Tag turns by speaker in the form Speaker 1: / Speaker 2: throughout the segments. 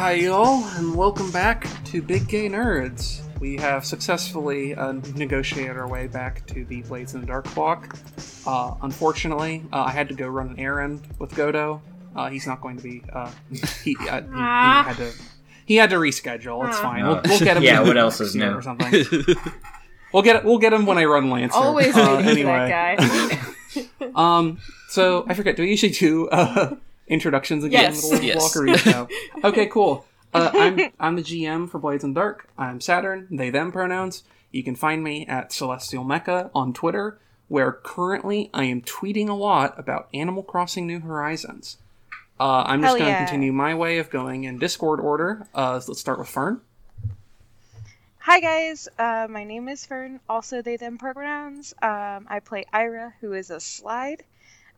Speaker 1: Hi, y'all, and welcome back to Big Gay Nerds. We have successfully uh, negotiated our way back to the Blades in the Dark block. Uh, unfortunately, uh, I had to go run an errand with Godo. Uh, he's not going to be. Uh, he, uh, he, he had to. He had to reschedule. It's fine. We'll, we'll get him.
Speaker 2: Yeah, what else is new?
Speaker 1: Or something. We'll get we'll get him when I run Lancer.
Speaker 3: Always
Speaker 1: Uh, anyway.
Speaker 3: that guy.
Speaker 1: Um, so I forget. Do we usually do uh, introductions again
Speaker 3: Yes.
Speaker 1: the
Speaker 4: Yes.
Speaker 1: of the block? Or no? Okay, cool. Uh, I'm I'm the GM for Blades and Dark. I'm Saturn. They them pronouns. You can find me at Celestial Mecha on Twitter, where currently I am tweeting a lot about Animal Crossing New Horizons. Uh, I'm just going to
Speaker 5: yeah.
Speaker 1: continue my way of going in Discord order. Uh, so let's start with Fern.
Speaker 5: Hi guys, uh, my name is Fern. Also, they them pronouns. Um, I play Ira, who is a slide,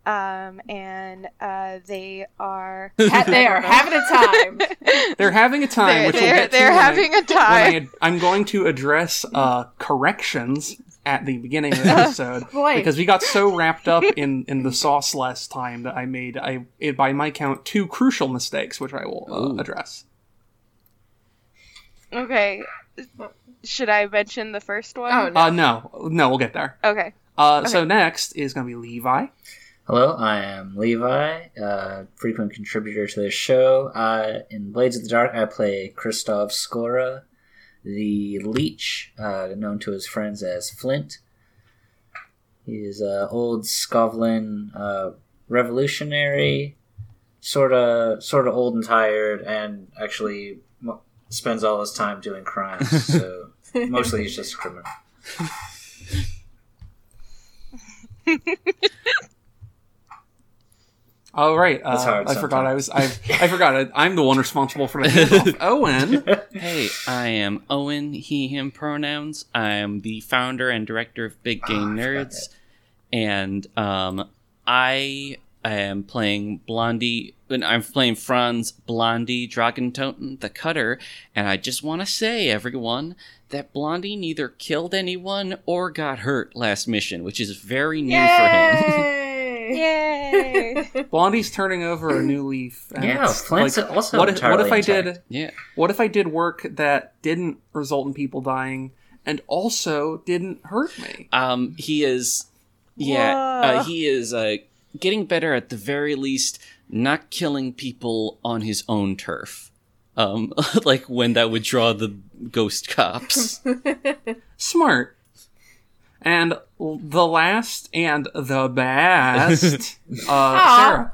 Speaker 5: um, and uh, they are
Speaker 3: they are having a time.
Speaker 1: They're having a time,
Speaker 5: they're
Speaker 1: which
Speaker 5: they're, they're having a time.
Speaker 1: I, I'm going to address uh, corrections at the beginning of the episode
Speaker 3: Boy.
Speaker 1: because we got so wrapped up in, in the sauce last time that I made, I it, by my count, two crucial mistakes, which I will uh, address.
Speaker 5: Okay, should I mention the first one?
Speaker 3: Oh no.
Speaker 1: Uh, no, no, we'll get there.
Speaker 5: Okay.
Speaker 1: Uh, So next is going to be Levi.
Speaker 2: Hello, I am Levi, a frequent contributor to this show. Uh, in Blades of the Dark, I play Christoph Skora, the Leech, uh, known to his friends as Flint. He is an old Skovlan uh, revolutionary, sort of sort of old and tired, and actually mo- spends all his time doing crimes. so mostly he's just a criminal.
Speaker 1: Oh right, uh,
Speaker 2: That's hard
Speaker 1: I forgot I was I I forgot it. I'm the one responsible for the handoff. Owen.
Speaker 4: Hey, I am Owen, he, him pronouns. I'm the founder and director of Big Game
Speaker 2: I forgot
Speaker 4: Nerds. And um, I am playing Blondie, and I'm playing Franz Blondie Dragontoten, the Cutter. And I just want to say, everyone, that Blondie neither killed anyone or got hurt last mission, which is very new for him.
Speaker 3: Yay!
Speaker 5: Yay!
Speaker 1: Blondie's turning over a new leaf. and
Speaker 2: Yeah,
Speaker 1: it's
Speaker 2: Flint's
Speaker 1: like,
Speaker 2: also
Speaker 1: what if, what if I
Speaker 2: intact.
Speaker 1: did
Speaker 4: yeah.
Speaker 1: What if I did work that didn't result in people dying and also didn't hurt me?
Speaker 4: Um, he is, yeah, uh, he is uh, getting better at the very least, not killing people on his own turf. Um, like when that would draw the ghost cops.
Speaker 1: Smart. And the last and the best, uh, Sarah.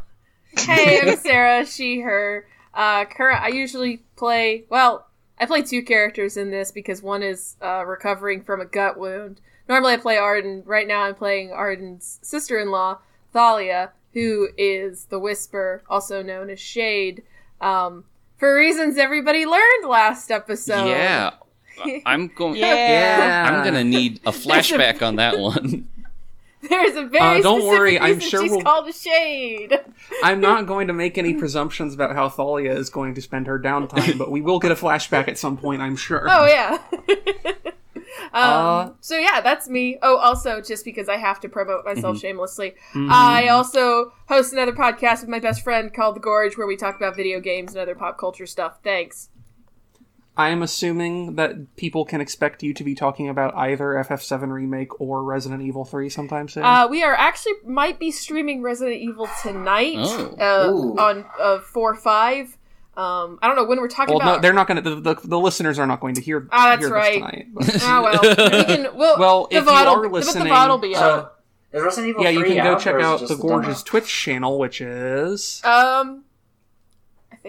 Speaker 3: hey, I'm Sarah. She, her. Uh, current. I usually play. Well, I play two characters in this because one is uh, recovering from a gut wound. Normally, I play Arden. Right now, I'm playing Arden's sister-in-law, Thalia, who is the Whisper, also known as Shade. Um, for reasons everybody learned last episode.
Speaker 4: yeah, I'm going.
Speaker 5: yeah.
Speaker 4: I'm gonna need a flashback on that one.
Speaker 3: There's a very
Speaker 1: Uh, don't
Speaker 3: specific
Speaker 1: worry, I'm sure
Speaker 3: she's
Speaker 1: we'll-
Speaker 3: called a Shade.
Speaker 1: I'm not going to make any presumptions about how Thalia is going to spend her downtime, but we will get a flashback at some point, I'm sure.
Speaker 3: Oh yeah. um,
Speaker 1: Uh,
Speaker 3: so yeah, that's me. Oh, also just because I have to promote myself
Speaker 1: Mm-hmm.
Speaker 3: shamelessly, I also host another podcast with my best friend called The Gorge, where we talk about video games and other pop culture stuff. Thanks.
Speaker 1: I am assuming that people can expect you to be talking about either FF7 Remake or Resident Evil 3 sometime soon.
Speaker 3: Uh, we are actually might be streaming Resident Evil tonight
Speaker 4: Oh.
Speaker 3: uh, on uh, four five. Um, I don't know when we're talking
Speaker 1: well, no,
Speaker 3: about.
Speaker 1: they're not going to. The, the, the listeners are not going to hear.
Speaker 3: Ah, that's
Speaker 1: hear
Speaker 3: right.
Speaker 1: This tonight, but-
Speaker 3: oh well, we can. We'll,
Speaker 1: Well, if you
Speaker 3: VOD will-
Speaker 1: are
Speaker 3: but
Speaker 1: listening,
Speaker 3: the VOD will be out.
Speaker 2: So, is Resident Evil
Speaker 1: yeah, you can go
Speaker 2: out,
Speaker 1: check
Speaker 2: or is it
Speaker 1: out the
Speaker 2: the demo?
Speaker 1: Twitch channel, which is.
Speaker 3: Um, I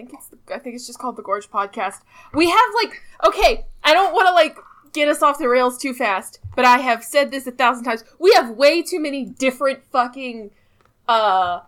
Speaker 3: think it's the, I think it's just called the Gorge Podcast. We have like okay, I don't want to like get us off the rails too fast, but I have said this a thousand times. We have way too many different fucking uh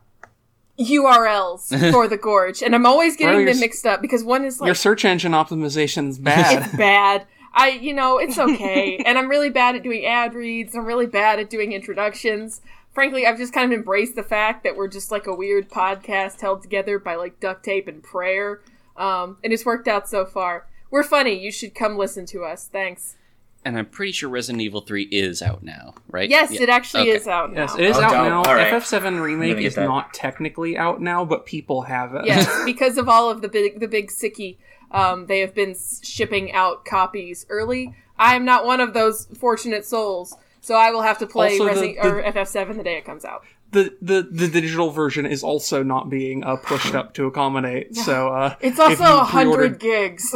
Speaker 3: URLs for the Gorge, and I'm always getting
Speaker 1: your
Speaker 3: them mixed up because one is like Your
Speaker 1: search engine optimization is bad.
Speaker 3: it's bad. I, you know, it's okay. and I'm really bad at doing ad reads. I'm really bad at doing introductions. Frankly, I've just kind of embraced the fact that we're just like a weird podcast held together by like duct tape and prayer. Um, and it's worked out so far. We're funny. You should come listen to us. Thanks.
Speaker 4: and I'm pretty sure Resident Evil 3 is out now, right?
Speaker 3: Yes,
Speaker 4: Yeah.
Speaker 3: it actually
Speaker 4: Okay.
Speaker 3: is out now.
Speaker 1: Yes, it is
Speaker 2: Oh,
Speaker 1: out
Speaker 2: dope.
Speaker 1: now.
Speaker 2: All right.
Speaker 1: FF7 remake is
Speaker 2: that.
Speaker 1: not technically out now, but people have it.
Speaker 3: yes, because of all of the big the big sicky, um, they have been shipping out copies early. I am not one of those fortunate souls, so I will have to play
Speaker 1: Also, the-
Speaker 3: Resi-
Speaker 1: the-
Speaker 3: or FF7 the day it comes out.
Speaker 1: the, the the digital version is also not being uh, pushed up to accommodate. So uh,
Speaker 3: It's also a hundred gigs.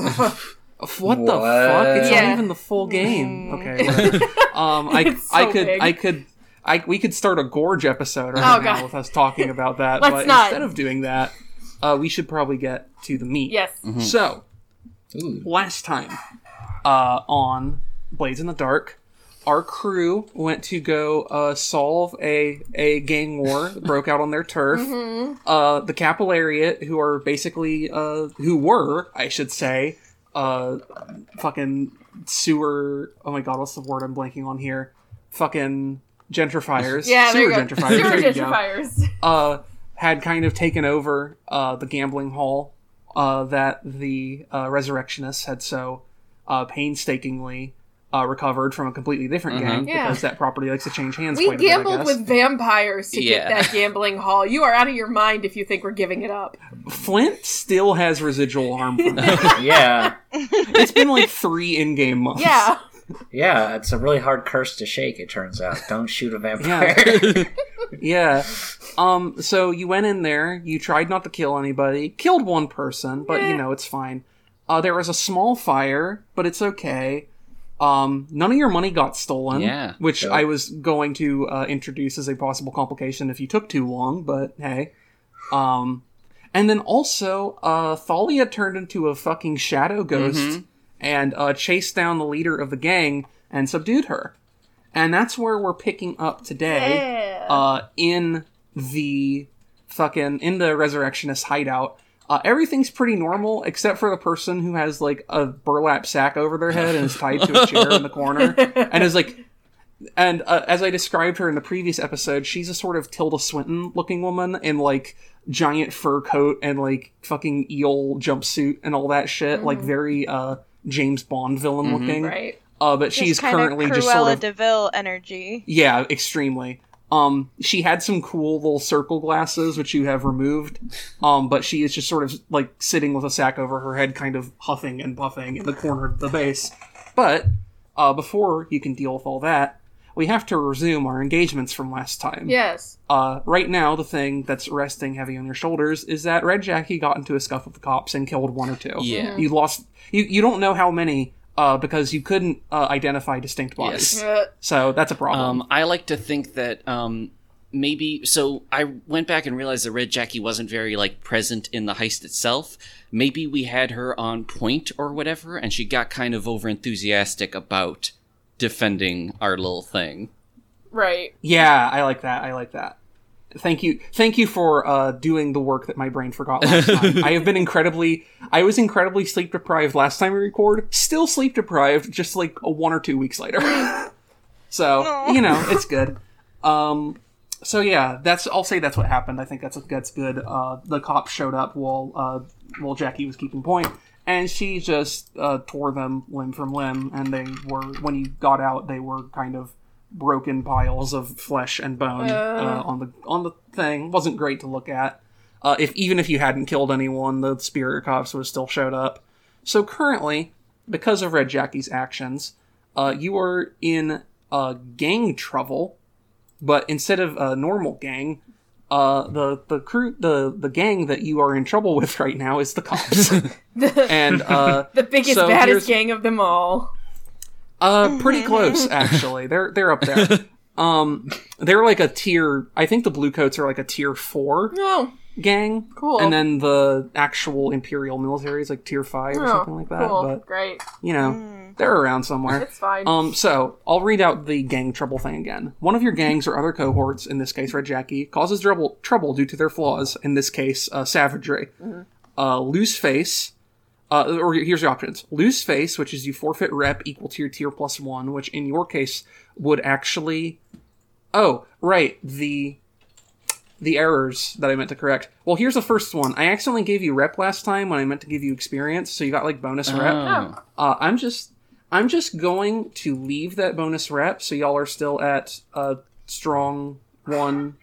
Speaker 1: What the fuck? It's
Speaker 3: Yeah.
Speaker 1: not even the full game.
Speaker 5: Mm.
Speaker 1: Okay. whatever. um, I
Speaker 3: It's
Speaker 1: I could
Speaker 3: big.
Speaker 1: I could I we could start a gorge episode right
Speaker 3: Oh,
Speaker 1: now
Speaker 3: God.
Speaker 1: with us talking about that.
Speaker 3: Let's
Speaker 1: but
Speaker 3: not.
Speaker 1: instead of doing that, uh, we should probably get to the meat.
Speaker 3: yes.
Speaker 1: So
Speaker 2: Ooh.
Speaker 1: last time uh, on Blades in the Dark, our crew went to go uh, solve a a gang war that broke out on their turf. Uh, the Capillariat, who are basically uh, who were, I should say, uh, fucking sewer. Oh my god, what's the word I'm blanking on here? Fucking gentrifiers.
Speaker 3: Yeah,
Speaker 1: sewer gentrifiers.
Speaker 3: Sewer
Speaker 1: there you go
Speaker 3: gentrifiers.
Speaker 1: uh, had kind of taken over uh, the gambling hall uh, that the uh, resurrectionists had so uh, painstakingly uh, recovered from a completely different gang
Speaker 3: Yeah.
Speaker 1: because that property likes to change hands.
Speaker 3: We
Speaker 1: quite a bit, I
Speaker 3: gambled
Speaker 1: guess.
Speaker 3: with vampires to
Speaker 4: Yeah.
Speaker 3: get that gambling hall. You are out of your mind if you think we're giving it up.
Speaker 1: Flint still has residual harm from that.
Speaker 2: Yeah,
Speaker 1: it's been like three in-game months.
Speaker 3: Yeah.
Speaker 2: yeah. It's a really hard curse to shake. It turns out. Don't shoot a vampire.
Speaker 1: Yeah. Um, so you went in there, you tried not to kill anybody, killed one person, but
Speaker 3: Eh.
Speaker 1: you know, it's fine. Uh, there was a small fire, but it's okay. Um, none of your money got stolen.
Speaker 4: Yeah.
Speaker 1: Which
Speaker 2: Dope.
Speaker 1: I was going to uh, introduce as a possible complication if you took too long, but hey. Um, and then also, uh, Thalia turned into a fucking shadow ghost
Speaker 4: Mhm.
Speaker 1: and uh, chased down the leader of the gang and subdued her. And that's where we're picking up today
Speaker 3: Yeah.
Speaker 1: uh, in the fucking in the resurrectionist hideout. Uh, everything's pretty normal except for the person who has like a burlap sack over their head and is tied to a chair in the corner and is like and uh, as I described her in the previous episode, she's a sort of Tilda Swinton looking woman in like giant fur coat and like fucking eel jumpsuit and all that shit, like very uh James Bond villain
Speaker 4: Mhm.
Speaker 1: looking.
Speaker 3: right.
Speaker 1: Uh, but she's
Speaker 5: Just kinda
Speaker 1: currently
Speaker 5: Cruella
Speaker 1: just sort of
Speaker 5: de Vil energy.
Speaker 1: yeah, extremely. Um, she had some cool little circle glasses, which you have removed. Um, but she is just sort of like sitting with a sack over her head, kind of huffing and puffing in the corner of the base. But uh, before you can deal with all that, we have to resume our engagements from last time.
Speaker 3: Yes.
Speaker 1: Uh, right now, the thing that's resting heavy on your shoulders is that Red Jackie got into a scuff with the cops and killed one or two.
Speaker 4: Yeah.
Speaker 1: You lost. You you don't know how many. Uh, because you couldn't uh, identify distinct bodies,
Speaker 4: Yes.
Speaker 1: So that's a problem.
Speaker 4: Um, I like to think that um, maybe. So I went back and realized that Red Jackie wasn't very like present in the heist itself. Maybe we had her on point or whatever, and she got kind of over enthusiastic about defending our little thing.
Speaker 3: right.
Speaker 1: Yeah, I like that. I like that. Thank you. Thank you for uh, doing the work that my brain forgot last time. I have been incredibly. I was incredibly sleep deprived last time we record. Still sleep deprived, just like a one or two weeks later. so
Speaker 5: Aw.
Speaker 1: you know, it's good. Um. So yeah, that's. I'll say that's what happened. I think that's that's good. Uh, the cops showed up while uh, while Jackie was keeping point, and she just uh, tore them limb from limb. And they were when you got out, they were kind of broken piles of flesh and bone uh, on the on the thing. wasn't great to look at. Uh, if even if you hadn't killed anyone, the spirit cops would have still showed up. So currently, because of Red Jackie's actions, uh, you are in uh, gang trouble. But instead of a normal gang, uh, the the crew the the gang that you are in trouble with right now is the cops.
Speaker 3: The,
Speaker 1: and uh,
Speaker 3: the biggest,
Speaker 1: so
Speaker 3: baddest gang of them all.
Speaker 1: Uh, pretty close actually. They're they're up there. Um, they're like a tier. I think the blue coats are like a tier four
Speaker 3: Oh,
Speaker 1: gang,
Speaker 3: cool.
Speaker 1: and then the actual imperial military is like tier five or
Speaker 3: oh,
Speaker 1: something like that.
Speaker 3: Cool.
Speaker 1: But
Speaker 3: Great.
Speaker 1: you know,
Speaker 5: Mm.
Speaker 1: they're around somewhere.
Speaker 3: It's fine.
Speaker 1: Um, so I'll read out the gang trouble thing again. One of your gangs or other cohorts, in this case Red Jackie, causes trouble trouble due to their flaws. In this case, uh, savagery. Uh, loose face. Uh, or here's your options: lose face, which is you forfeit rep equal to your tier plus one, which in your case would actually. Oh, right. The the errors that I meant to correct. Well, here's the first one. I accidentally gave you rep last time when I meant to give you experience, so you got like bonus rep.
Speaker 4: Oh.
Speaker 1: Uh, I'm just I'm just going to leave that bonus rep, so y'all are still at a strong one,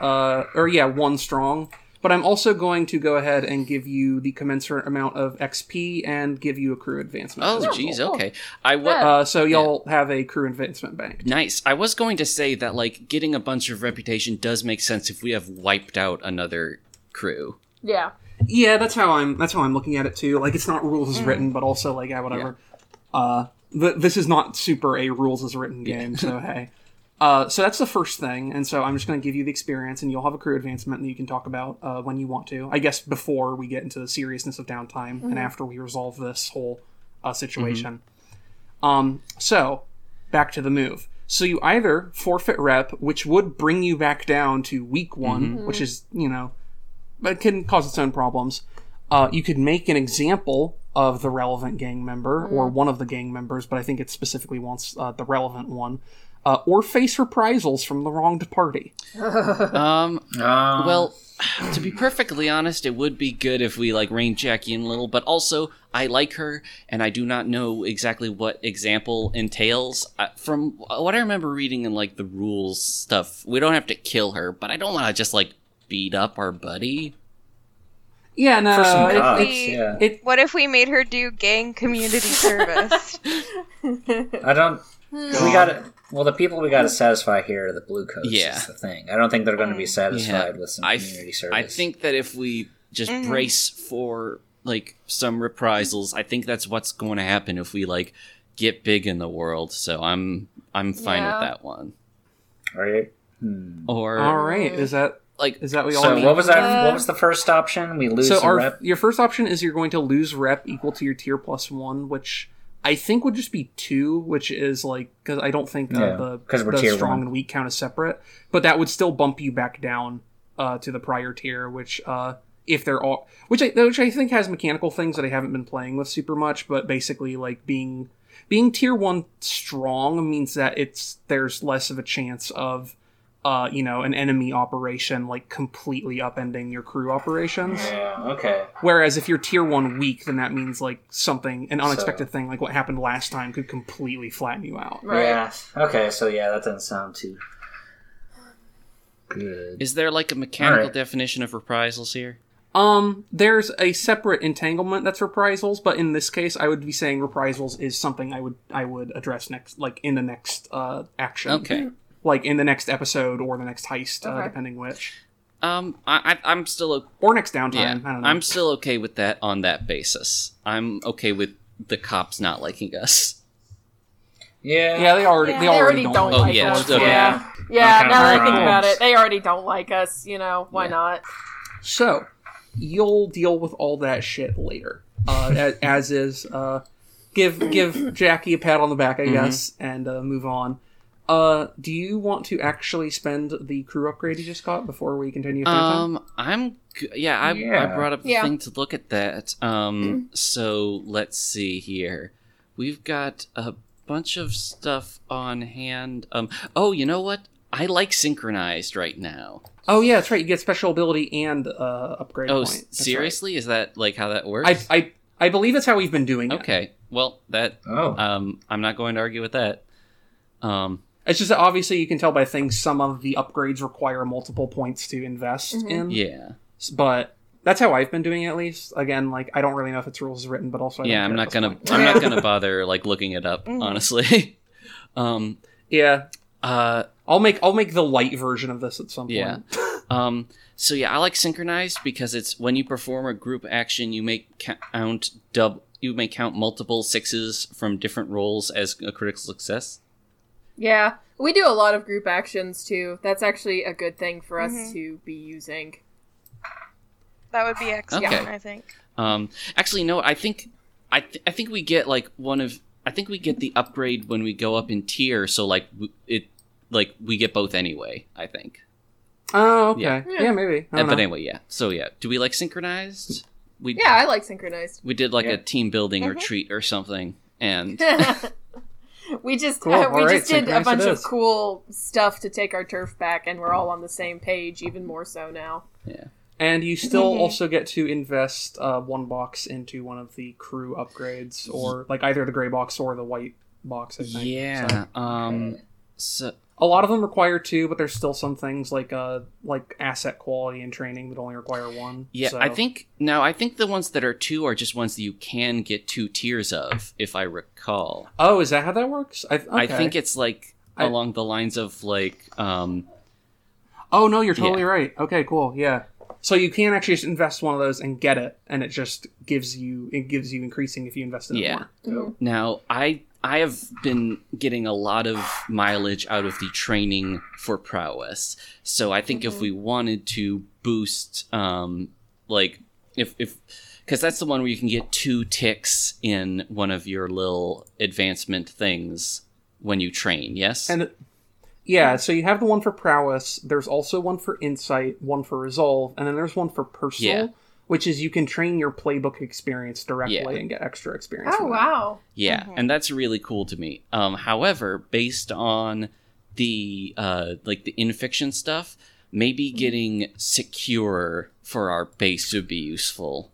Speaker 1: uh, or yeah, one strong. But I'm also going to go ahead and give you the commensurate amount of XP and give you a crew advancement.
Speaker 4: Oh,
Speaker 1: as well.
Speaker 4: okay. I wa-
Speaker 1: Uh, so y'all have a crew advancement bank.
Speaker 4: Nice. I was going to say that like getting a bunch of reputation does make sense if we have wiped out another crew.
Speaker 3: yeah.
Speaker 1: Yeah, that's how I'm. That's how I'm looking at it too. Like it's not rules as written, but also like yeah, whatever. Uh, th- this is not super a rules as written game, so hey. Uh, so that's the first thing, and so I'm just going to give you the experience, and you'll have a crew advancement that you can talk about uh, when you want to. I guess before we get into the seriousness of downtime, and after we resolve this whole uh, situation. Um, so back to the move. So you either forfeit rep, which would bring you back down to weak one, which is you know but can cause its own problems. Uh, you could make an example of the relevant gang member or one of the gang members, but I think it specifically wants uh, the relevant one, uh, or face reprisals from the wronged party.
Speaker 4: Um,
Speaker 2: Um,
Speaker 4: well, to be perfectly honest, it would be good if we like rein Jackie in a little, but also I like her, and I do not know exactly what example entails. Uh, from what I remember reading in like the rules stuff, we don't have to kill her, but I don't want to just like beat up our buddy.
Speaker 1: Yeah, no,
Speaker 2: for some
Speaker 1: it-
Speaker 2: cops,
Speaker 1: it's-
Speaker 2: yeah.
Speaker 1: it,
Speaker 5: What if we made her do gang community service?
Speaker 2: I don't. We got to Well, the people we got to satisfy here are the blue coats.
Speaker 4: Yeah.
Speaker 2: is the thing. I don't think they're going to be satisfied
Speaker 4: Yeah.
Speaker 2: with some
Speaker 4: I,
Speaker 2: community
Speaker 4: th-
Speaker 2: service.
Speaker 4: I think that if we just
Speaker 5: Mhm.
Speaker 4: brace for like some reprisals, I think that's what's going to happen if we like get big in the world. So I'm I'm fine
Speaker 3: Yeah.
Speaker 4: with that one.
Speaker 2: All right. Hmm.
Speaker 4: Or
Speaker 1: all right. is that
Speaker 4: like
Speaker 1: is that what y'all
Speaker 2: So
Speaker 1: mean?
Speaker 2: what was that?
Speaker 3: Uh,
Speaker 2: what was the first option? We lose
Speaker 1: so our
Speaker 2: rep.
Speaker 1: your first option is you're going to lose rep equal to your tier plus one, which I think would just be two, which is like because I don't think uh,
Speaker 2: Yeah,
Speaker 1: the the strong
Speaker 2: one.
Speaker 1: and weak count is separate, but that would still bump you back down uh, to the prior tier, which uh, if they're all which I which I think has mechanical things that I haven't been playing with super much, but basically like being being tier one strong means that it's there's less of a chance of uh, you know, an enemy operation like completely upending your crew operations.
Speaker 2: Yeah. Okay.
Speaker 1: Whereas if you're tier one weak, then that means like something, an unexpected thing like what happened last time could completely flatten you out.
Speaker 3: Right.
Speaker 2: Yeah. Okay. So yeah, that doesn't sound too good.
Speaker 4: is there like a mechanical
Speaker 2: Alright.
Speaker 4: definition of reprisals here?
Speaker 1: Um, there's a separate entanglement that's reprisals, but in this case, I would be saying reprisals is something I would I would address next, like in the next uh action,
Speaker 4: Okay.
Speaker 1: Like in the next episode or the next heist, uh, depending which,
Speaker 4: Um, I, I I'm still o-
Speaker 1: or next downtime.
Speaker 4: yeah.
Speaker 1: I don't know.
Speaker 4: I'm still okay with that on that basis. I'm okay with the cops not liking us.
Speaker 2: Yeah.
Speaker 1: yeah, they already
Speaker 5: Yeah.
Speaker 1: they
Speaker 3: They
Speaker 1: already,
Speaker 3: already
Speaker 1: don't.
Speaker 3: don't
Speaker 4: Oh,
Speaker 3: like
Speaker 4: yeah,
Speaker 3: us.
Speaker 4: okay.
Speaker 3: Yeah. Yeah,
Speaker 2: I'm
Speaker 3: now that I think about it, they already don't like us, you know, why
Speaker 4: Yeah.
Speaker 3: not?
Speaker 1: So, you'll deal with all that shit later. Uh, as, as is, uh, give give Jackie a pat on the back, I
Speaker 4: Mhm.
Speaker 1: guess, and uh, move on. Uh, do you want to actually spend the crew upgrade you just got before we continue? with downtime?
Speaker 4: Um, I'm g- yeah. I, I brought up the
Speaker 3: Yeah.
Speaker 4: thing to look at that. Um, so let's see here. We've got a bunch of stuff on hand. Um, oh, you know what? I like synchronized right now.
Speaker 1: oh yeah, that's right. You get special ability and uh, upgrade.
Speaker 4: Oh,
Speaker 1: point.
Speaker 4: s-
Speaker 1: right.
Speaker 4: seriously? Is that like how that works?
Speaker 1: I, I I believe that's how we've been doing it.
Speaker 4: okay. Well, that
Speaker 2: Oh.
Speaker 4: um, I'm not going to argue with that. Um,
Speaker 1: It's just that obviously you can tell by things some of the upgrades require multiple points to invest
Speaker 3: Mhm.
Speaker 1: in.
Speaker 4: yeah,
Speaker 1: but that's how I've been doing it at least. Again, like I don't really know if it's rules written, but also I
Speaker 4: yeah. I'm not gonna.
Speaker 1: point.
Speaker 4: I'm not gonna bother like looking it up.
Speaker 5: Mhm.
Speaker 4: Honestly. um.
Speaker 1: Yeah,
Speaker 4: Uh.
Speaker 1: I'll make I'll make the light version of this at some point.
Speaker 4: Yeah. Um, so yeah, I like synchronized because it's when you perform a group action, you make count dub. You may count multiple sixes from different rolls as a critical success.
Speaker 3: Yeah. We do a lot of group actions too. That's actually a good thing for us
Speaker 5: Mhm.
Speaker 3: to be using.
Speaker 5: That would be excellent,
Speaker 4: Okay.
Speaker 5: I think.
Speaker 4: Um, actually, no, I think I th- I think we get like one of I think we get the upgrade when we go up in tier. So like w- it like we get both anyway. I think.
Speaker 1: Oh, okay.
Speaker 4: Yeah.
Speaker 1: Yeah, maybe. I
Speaker 4: Uh,
Speaker 1: don't
Speaker 4: but
Speaker 1: know.
Speaker 4: anyway, yeah. So yeah, do we like synchronized? We
Speaker 3: Yeah, I like synchronized.
Speaker 4: we did like
Speaker 2: Yeah.
Speaker 4: a team building
Speaker 5: Mhm.
Speaker 4: retreat or something, and
Speaker 3: we just
Speaker 1: Cool.
Speaker 3: we
Speaker 1: All right,
Speaker 3: just did a bunch of cool stuff to take our turf back, and we're all on the same page, even more so now. Yeah.
Speaker 1: And you still
Speaker 5: Mhm.
Speaker 1: also get to invest uh, one box into one of the crew upgrades, or like either the gray box or the white box. I think.
Speaker 4: Yeah.
Speaker 1: So,
Speaker 4: Um. So
Speaker 1: a lot of them require two, but there's still some things like uh like asset quality and training that only require one.
Speaker 4: yeah,
Speaker 1: So-
Speaker 4: I think now I think the ones that are two are just ones that you can get two tiers of, if I recall.
Speaker 1: Oh, is that how that works? I,
Speaker 4: I think it's like
Speaker 1: I-
Speaker 4: along the lines of like um
Speaker 1: Oh no, you're totally
Speaker 4: Yeah.
Speaker 1: right. Okay, cool. Yeah. So you can actually just invest one of those and get it, and it just gives you it gives you increasing if you invest in
Speaker 4: Yeah.
Speaker 1: it more.
Speaker 4: Now, I I have been getting a lot of mileage out of the training for prowess. So I think if we wanted to boost um like if if cuz that's the one where you can get two ticks in one of your little advancement things when you train, yes?
Speaker 1: And yeah, so you have the one for prowess. There's also one for insight, one for resolve, and then there's one for personal,
Speaker 4: Yeah.
Speaker 1: Which is you can train your playbook experience directly
Speaker 4: Yeah.
Speaker 1: and get extra experience.
Speaker 3: Oh
Speaker 1: from that.
Speaker 3: wow.
Speaker 4: Yeah,
Speaker 5: Mhm.
Speaker 4: and that's really cool to me. Um, however, based on the uh, like the infiction stuff, maybe getting secure for our base would be useful.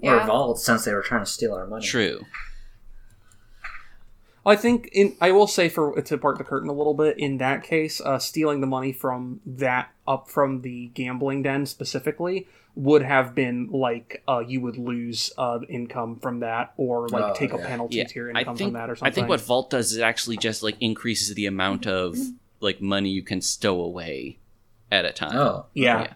Speaker 2: Or vault since they were trying to steal our money.
Speaker 4: True.
Speaker 1: I think in I will say for to part the curtain a little bit in that case, uh, stealing the money from that up from the gambling den specifically would have been like uh, you would lose uh, income from that or like
Speaker 2: Oh,
Speaker 1: take a penalty
Speaker 4: Yeah,
Speaker 1: to your
Speaker 4: I
Speaker 1: income
Speaker 4: think
Speaker 1: from that or something.
Speaker 4: I think what Vault does is actually just like increases the amount of like money you can stow away at a time.
Speaker 2: Oh,
Speaker 1: Yeah.
Speaker 4: Yeah.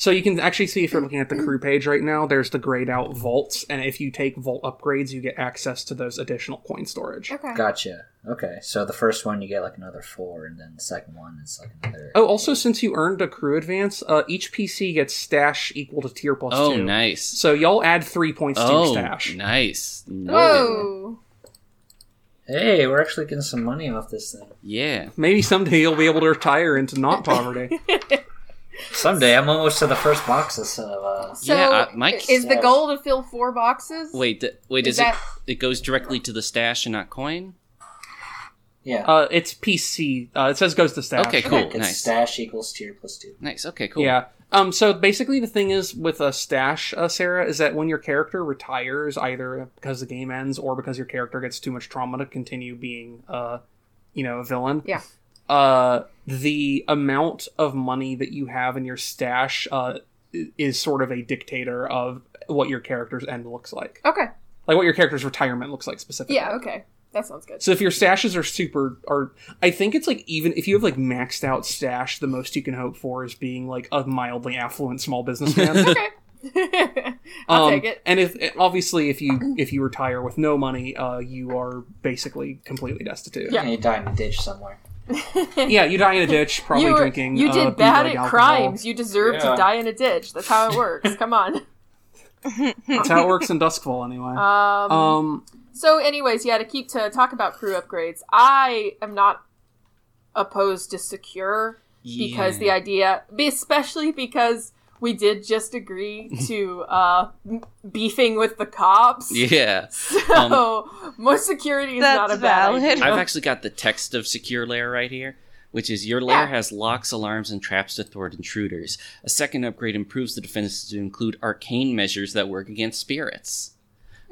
Speaker 1: So you can actually see if you're looking at the crew page right now, there's the grayed out vaults, and if you take vault upgrades, you get access to those additional coin storage.
Speaker 3: Okay.
Speaker 2: gotcha. Okay, so the first one you get like another four, and then the second one is like another.
Speaker 1: Oh, also since you earned a crew advance, uh, each PC gets stash equal to tier plus
Speaker 4: Oh,
Speaker 1: two.
Speaker 4: nice.
Speaker 1: So y'all add three points to your
Speaker 4: Oh,
Speaker 1: stash.
Speaker 4: nice. Noted.
Speaker 3: Whoa.
Speaker 2: Hey, we're actually getting some money off this thing.
Speaker 4: Yeah.
Speaker 1: Maybe someday you'll be able to retire into not poverty.
Speaker 2: Someday, I'm almost to the first boxes. So, uh,
Speaker 3: So
Speaker 4: Yeah, uh, my-
Speaker 3: is the goal to fill four boxes?
Speaker 4: Wait, th- wait,
Speaker 3: Is
Speaker 4: is,
Speaker 3: that-
Speaker 4: it it goes directly to the stash and not coin?
Speaker 2: yeah.
Speaker 1: uh, it's PC. Uh, it says goes to stash.
Speaker 4: Okay, cool.
Speaker 2: It's
Speaker 4: nice.
Speaker 2: stash equals tier plus two.
Speaker 4: Nice. Okay, cool.
Speaker 1: Yeah. Um. So basically, the thing is with a stash, uh, Sarah, is that when your character retires, either because the game ends or because your character gets too much trauma to continue being, uh, you know, a villain.
Speaker 3: Yeah.
Speaker 1: Uh, the amount of money that you have in your stash, uh, is sort of a dictator of what your character's end looks like,
Speaker 3: Okay.
Speaker 1: like what your character's retirement looks like specifically.
Speaker 3: Yeah. Okay. That sounds good.
Speaker 1: So if your stashes are super, or I think it's like even if you have like maxed out stash, the most you can hope for is being like a mildly affluent small businessman.
Speaker 3: okay. I'll
Speaker 1: Um,
Speaker 3: take it.
Speaker 1: And if obviously if you if you retire with no money, uh, you are basically completely destitute.
Speaker 3: Yeah.
Speaker 2: And you die in a ditch somewhere.
Speaker 1: yeah, you die in a ditch, probably
Speaker 3: you, were-
Speaker 1: drinking.
Speaker 3: You
Speaker 1: uh,
Speaker 3: did bad at
Speaker 1: alcohol.
Speaker 3: crimes. You deserve
Speaker 2: Yeah.
Speaker 3: to die in a ditch. That's how it works. Come on.
Speaker 1: That's how it works in Duskwall, anyway.
Speaker 3: Um,
Speaker 1: Um,
Speaker 3: So, anyways, yeah, to keep to talk about crew upgrades, I am not opposed to secure because the idea, especially because we did just agree to uh, beefing with the cops.
Speaker 4: Yeah.
Speaker 3: So more security is not a
Speaker 5: That's
Speaker 3: bad
Speaker 5: valid.
Speaker 3: idea.
Speaker 4: I've actually got the text of secure lair right here, which is your lair
Speaker 3: Yeah.
Speaker 4: has locks, alarms, and traps to thwart intruders. A second upgrade improves the defenses to include arcane measures that work against spirits.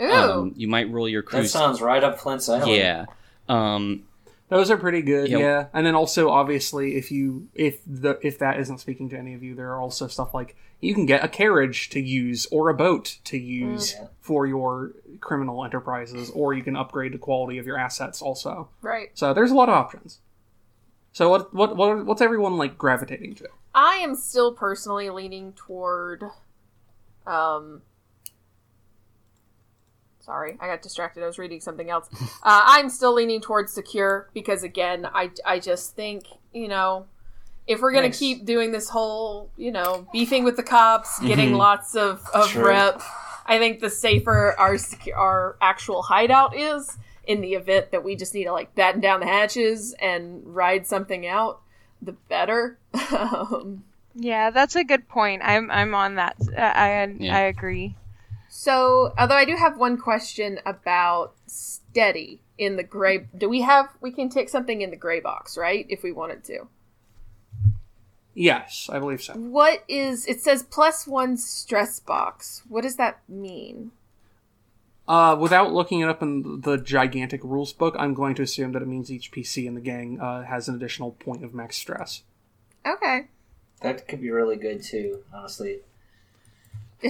Speaker 3: Ooh.
Speaker 4: Um, you might roll your
Speaker 2: That
Speaker 4: cruise.
Speaker 2: sounds right up Flint's alley.
Speaker 4: yeah. Um,
Speaker 1: those are pretty good,
Speaker 4: Yeah.
Speaker 1: yeah. And then also, obviously, if you if the if that isn't speaking to any of you, there are also stuff like you can get a carriage to use or a boat to use
Speaker 2: Mm.
Speaker 1: for your criminal enterprises, or you can upgrade the quality of your assets also.
Speaker 3: right.
Speaker 1: So there's a lot of options. So what what, what what's everyone like gravitating to?
Speaker 3: I am still personally leaning toward. Um, sorry, I got distracted. I was reading something else. Uh, I'm still leaning towards secure because, again, I, I just think, you know, if we're going to keep doing this whole, you know, beefing with the cops, getting
Speaker 4: Mhm.
Speaker 3: lots of, of
Speaker 2: Sure.
Speaker 3: rep, I think the safer our, secu- our actual hideout is in the event that we just need to, like, batten down the hatches and ride something out, the better. um,
Speaker 5: Yeah, that's a good point. I'm I'm on that. I I,
Speaker 4: Yeah.
Speaker 5: I agree.
Speaker 3: So, although I do have one question about steady in the gray. Do we have? We can take something in the gray box, right? If we wanted to.
Speaker 1: Yes, I believe so.
Speaker 3: What is it says plus one stress box. What does that mean?
Speaker 1: Uh, without looking it up in the gigantic rules book, I'm going to assume that it means each PC in the gang uh, has an additional point of max stress.
Speaker 3: Okay.
Speaker 2: That could be really good too, honestly.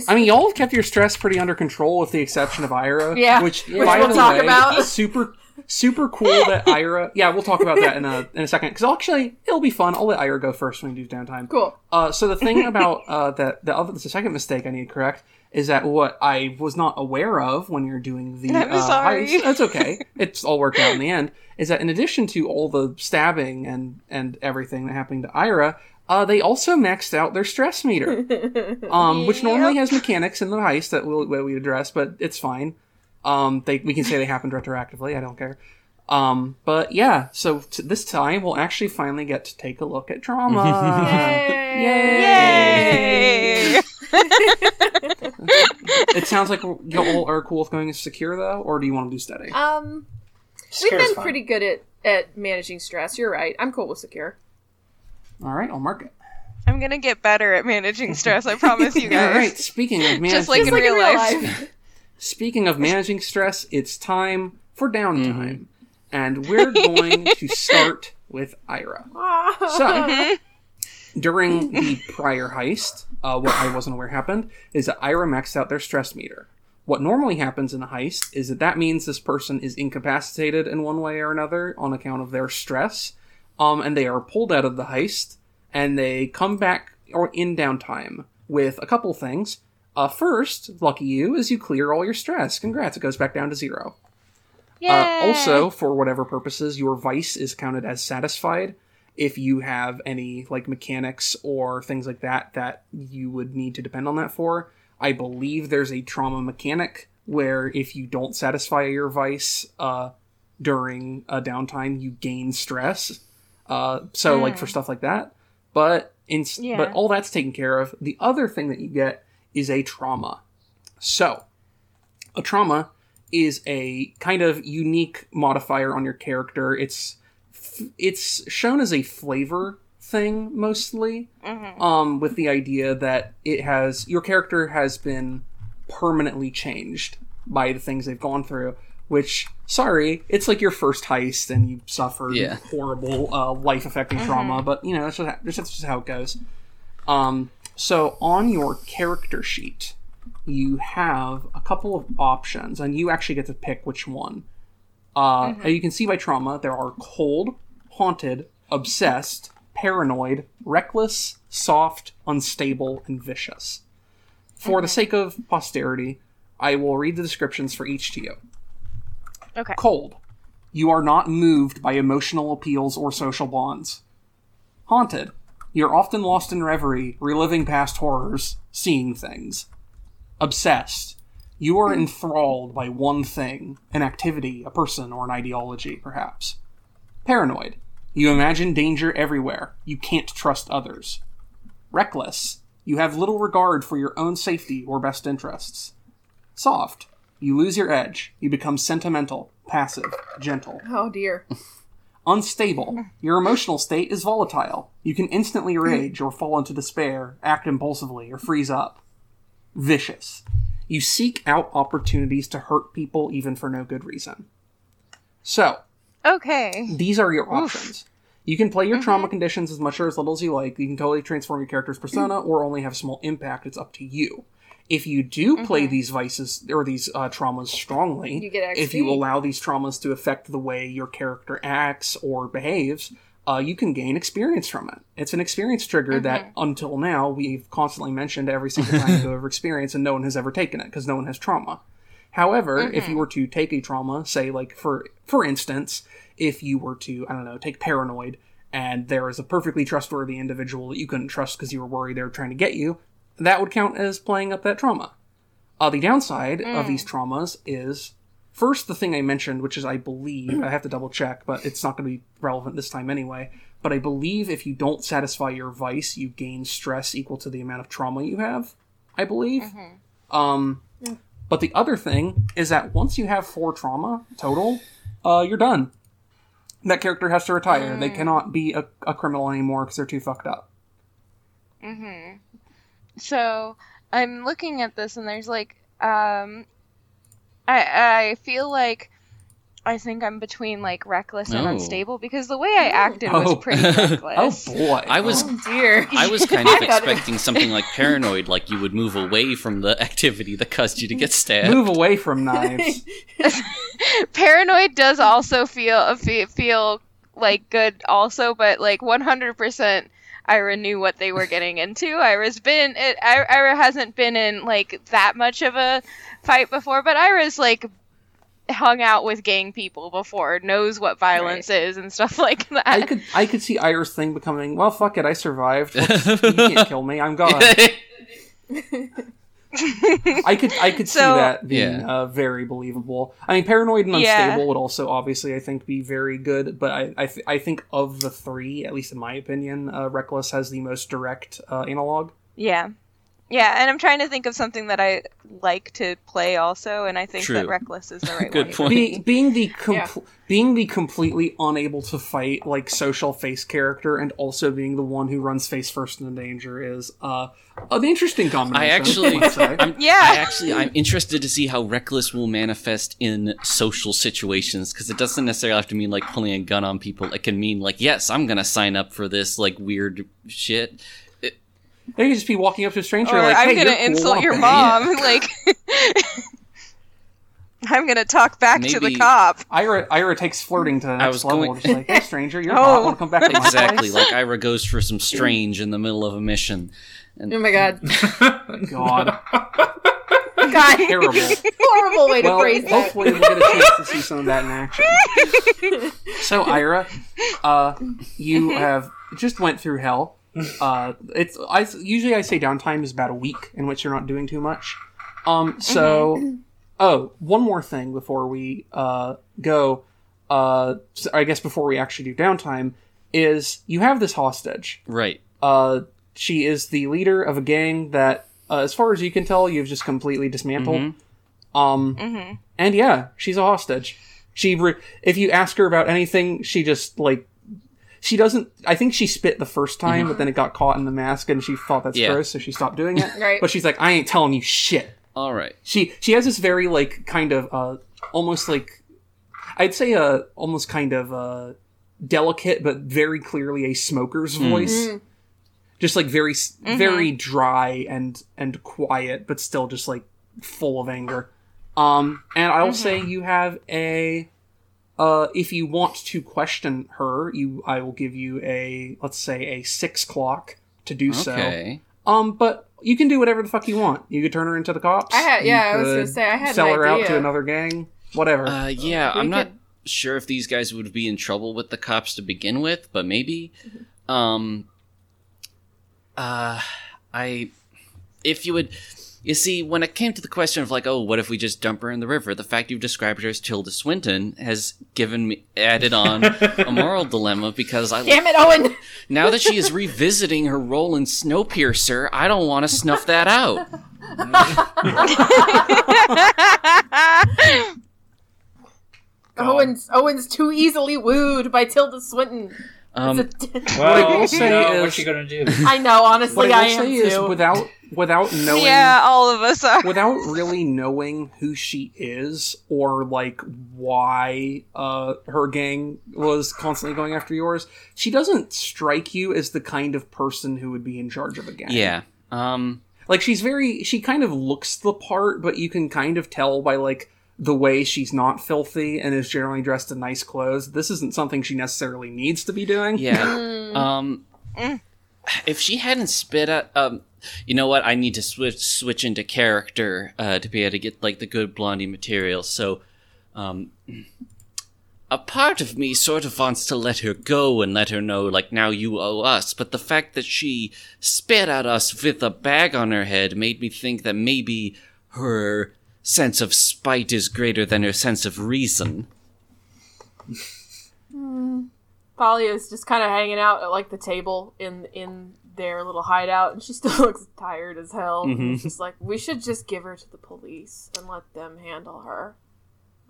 Speaker 1: I mean, y'all have kept your stress pretty under control, with the exception of Ira.
Speaker 3: Yeah,
Speaker 1: which,
Speaker 3: which
Speaker 1: by
Speaker 3: we'll
Speaker 1: the
Speaker 3: talk
Speaker 1: way,
Speaker 3: about.
Speaker 1: super super cool that Ira. Yeah, we'll talk about that in a in a second. Because actually, it'll be fun. I'll let Ira go first when we do downtime.
Speaker 3: cool.
Speaker 1: Uh, so the thing about uh, that the other the second mistake I need to correct is that what I was not aware of when you're doing the
Speaker 5: I'm
Speaker 1: uh,
Speaker 5: sorry.
Speaker 1: heist- that's okay. it's all worked out in the end. Is that in addition to all the stabbing and and everything that happening to Ira, uh, they also maxed out their stress meter, um, which normally has mechanics in the heist that we'll that we address, but it's fine. Um, they we can say they happened retroactively. I don't care. Um, but yeah, so t- this time we'll actually finally get to take a look at drama.
Speaker 3: Yay!
Speaker 5: Yay!
Speaker 1: it sounds like you all are cool with going secure though, or do you want to do steady?
Speaker 3: Um, we've been
Speaker 2: fine.
Speaker 3: pretty good at at managing stress. You're right. I'm cool with secure.
Speaker 1: All right, I'll mark it.
Speaker 5: I'm gonna get better at managing stress. I promise you guys.
Speaker 1: right. Speaking of managing,
Speaker 5: Just like
Speaker 3: Just
Speaker 5: in
Speaker 3: like in
Speaker 5: real
Speaker 3: real
Speaker 5: life.
Speaker 3: life.
Speaker 1: speaking of managing stress, it's time for downtime, and we're going to start with Ira. So, during the prior heist, uh, what I wasn't aware happened is that Ira maxed out their stress meter. What normally happens in a heist is that that means this person is incapacitated in one way or another on account of their stress, um, and they are pulled out of the heist, and they come back or in downtime with a couple things. Uh, first, lucky you, is you clear all your stress. Congrats, it goes back down to zero. Uh, also, for whatever purposes, your vice is counted as satisfied if you have any like mechanics or things like that that you would need to depend on that for. I believe there's a trauma mechanic where if you don't satisfy your vice uh, during a downtime, you gain stress. Uh, so like for stuff like that, but in
Speaker 5: Yeah.
Speaker 1: but all that's taken care of. The other thing that you get is a trauma. So a trauma is a kind of unique modifier on your character. It's it's shown as a flavor thing mostly,
Speaker 5: Mhm.
Speaker 1: um, with the idea that it has your character has been permanently changed by the things they've gone through. Which, sorry, it's like your first heist and you suffered
Speaker 4: Yeah.
Speaker 1: horrible uh, life-affecting trauma, but you know that's just, that's just how it goes. Um, so on your character sheet, you have a couple of options, and you actually get to pick which one. Uh,
Speaker 5: Mm-hmm.
Speaker 1: as You can see by trauma, there are cold, haunted, obsessed, paranoid, reckless, soft, unstable, and vicious. For
Speaker 5: Mm-hmm.
Speaker 1: the sake of posterity, I will read the descriptions for each to you.
Speaker 5: Okay.
Speaker 1: Cold. You are not moved by emotional appeals or social bonds. Haunted. You're often lost in reverie, reliving past horrors, seeing things. Obsessed. You are hmm. enthralled by one thing, an activity, a person, or an ideology, perhaps. Paranoid. You imagine danger everywhere. You can't trust others. Reckless. You have little regard for your own safety or best interests. Soft. You lose your edge. You become sentimental, passive, gentle.
Speaker 3: Oh dear.
Speaker 1: Unstable. Your emotional state is volatile. You can instantly rage or fall into despair, act impulsively, or freeze up. Vicious. You seek out opportunities to hurt people even for no good reason. So,
Speaker 5: Okay.
Speaker 1: these are your options. You can play your trauma mm-hmm. conditions as much or as little as you like. You can totally transform your character's persona or only have small impact. It's up to you. If you do play these vices or these uh, traumas strongly,
Speaker 3: You
Speaker 1: if you allow these traumas to affect the way your character acts or behaves, uh, you can gain experience from it. It's an experience trigger that until now we've constantly mentioned every single time go over experience, and no one has ever taken it because no one has trauma. However, if you were to take a trauma, say like for for instance, if you were to I don't know take paranoid, and there is a perfectly trustworthy individual that you couldn't trust because you were worried they were trying to get you, that would count as playing up that trauma. Uh, the downside of these traumas is first the thing I mentioned, which is I believe I have to double check, but it's not going to be relevant this time anyway. But I believe if you don't satisfy your vice, you gain stress equal to the amount of trauma you have. I believe. Um, but the other thing is that once you have four trauma total, uh, you're done. That character has to retire. They cannot be a, a criminal anymore because they're too fucked up.
Speaker 5: Mm-hmm. So I'm looking at this, and there's like, um, I I feel like I think I'm between like reckless and
Speaker 4: Oh.
Speaker 5: unstable because the way I acted was pretty reckless.
Speaker 1: Oh boy.
Speaker 4: I was
Speaker 3: Oh dear.
Speaker 4: I was kind of
Speaker 3: I got it.
Speaker 4: expecting something like paranoid, like you would move away from the activity that caused you to get stabbed.
Speaker 1: Move away from knives.
Speaker 5: Paranoid does also feel feel, feel like good also, but like 100% Ira knew what they were getting into. Ira's been it, Ira hasn't been in like that much of a fight before, but Ira's like hung out with gang people before, knows what violence is and stuff like that.
Speaker 1: I could I could see Ira's thing becoming well fuck it I survived Let's- you can't kill me I'm gone I could I could see that being
Speaker 4: Yeah.
Speaker 1: uh, very believable I mean paranoid and
Speaker 5: Yeah.
Speaker 1: unstable would also obviously I think be very good but I I, th- I think of the three at least in my opinion uh, reckless has the most direct uh, analog
Speaker 5: Yeah. Yeah, and I'm trying to think of something that I like to play also, and I think
Speaker 4: True.
Speaker 5: that Reckless is the right
Speaker 4: Good
Speaker 5: one.
Speaker 4: point.
Speaker 1: Be, being the com-
Speaker 3: Yeah.
Speaker 1: being the completely unable to fight like social face character and also being the one who runs face first into danger is uh an interesting combination.
Speaker 4: I actually. I'm,
Speaker 5: Yeah.
Speaker 4: I actually, I'm interested to see how reckless will manifest in social situations because it doesn't necessarily have to mean like pulling a gun on people. It can mean like, yes, I'm gonna sign up for this like weird shit.
Speaker 1: They could just be walking up to a stranger
Speaker 5: Or
Speaker 1: like,
Speaker 5: I'm
Speaker 1: "Hey,
Speaker 5: gonna
Speaker 1: you're cool,
Speaker 5: insult
Speaker 1: wanna
Speaker 5: your
Speaker 1: bang?"
Speaker 5: mom. Like, I'm gonna talk back to the cop.
Speaker 1: Ira, Ira takes flirting to the
Speaker 4: I
Speaker 1: next
Speaker 4: was
Speaker 1: level.
Speaker 4: going-
Speaker 1: Just like, hey, stranger, you're
Speaker 5: Oh.
Speaker 1: hot. Want to come back to my
Speaker 4: Exactly,
Speaker 1: place?
Speaker 4: like Ira goes for some strange in the middle of a mission.
Speaker 3: oh my god.
Speaker 1: God,
Speaker 3: God.
Speaker 1: terrible.
Speaker 3: Horrible way to
Speaker 1: well,
Speaker 3: phrase that.
Speaker 1: hopefully we'll get a chance to see some of that in action. so, Ira, uh, you have just went through hell. Uh, it's I usually I say downtime is about a week in which you're not doing too much. Um, so, oh, one more thing before we uh go. Uh, so I guess before we actually do downtime is you have this hostage.
Speaker 4: Right.
Speaker 1: Uh, she is the leader of a gang that, uh, as far as you can tell, you've just completely dismantled.
Speaker 4: Mhm.
Speaker 1: Um,
Speaker 5: hmm
Speaker 1: and yeah, she's a hostage. She, re- if you ask her about anything, she just like, she doesn't. I think she spit the first time, but then it got caught in the mask, and she thought that's
Speaker 4: Yeah.
Speaker 1: gross, so she stopped doing it.
Speaker 3: Right.
Speaker 1: But she's like, I ain't telling you shit.
Speaker 4: All right.
Speaker 1: She she has this very like kind of uh almost like I'd say a almost kind of uh delicate but very clearly a smoker's
Speaker 4: Mm.
Speaker 1: voice.
Speaker 3: Mm.
Speaker 1: Just like very s very dry and and quiet but still just like full of anger. Um and I'll say you have a uh if you want to question her, you I will give you a let's say a 6 clock to do so.
Speaker 4: Okay.
Speaker 1: Um, but you can do whatever the fuck you want. You could turn her into the cops.
Speaker 3: I had- yeah, I was gonna say, I had an
Speaker 1: sell her out to another gang. Whatever.
Speaker 4: Uh, yeah,
Speaker 3: We
Speaker 4: I'm not
Speaker 3: could-
Speaker 4: sure if these guys would be in trouble with the cops to begin with, but maybe. Um. Uh, I, if you would, you see, when it came to the question of like, oh, what if we just dump her in the river? The fact you've described her as Tilda Swinton has given me added on a moral dilemma because I
Speaker 3: Damn it, Owen!
Speaker 4: now that she is revisiting her role in Snowpiercer, I don't want to snuff that out.
Speaker 3: Owen's Owen's too easily wooed by Tilda Swinton.
Speaker 4: Um,
Speaker 3: It's a-
Speaker 1: What I
Speaker 6: Well,
Speaker 1: will say
Speaker 6: you know,
Speaker 1: is-
Speaker 6: what's she gonna do?
Speaker 3: I know, honestly,
Speaker 1: what I
Speaker 3: I, am
Speaker 1: say is,
Speaker 3: too.
Speaker 1: without without knowing,
Speaker 5: yeah, all of us are.
Speaker 1: without really knowing who she is or like why uh, her gang was constantly going after yours, she doesn't strike you as the kind of person who would be in charge of a gang.
Speaker 4: yeah. Um.
Speaker 1: like she's very she kind of looks the part but you can kind of tell by like the way she's not filthy and is generally dressed in nice clothes this isn't something she necessarily needs to be doing
Speaker 4: Yeah.
Speaker 3: Mm.
Speaker 4: Um,
Speaker 5: Mm.
Speaker 4: if she hadn't spit at, um, you know what? I need to switch switch into character uh, to be able to get like the good blondie material. So, um, a part of me sort of wants to let her go and let her know, like, now you owe us. But the fact that she spit at us with a bag on her head made me think that maybe her sense of spite is greater than her sense of reason.
Speaker 3: Polly is just kind of hanging out at like the table in in their little hideout, and she still looks tired as hell. And
Speaker 4: Mhm.
Speaker 3: It's just like we should just give her to the police and let them handle her.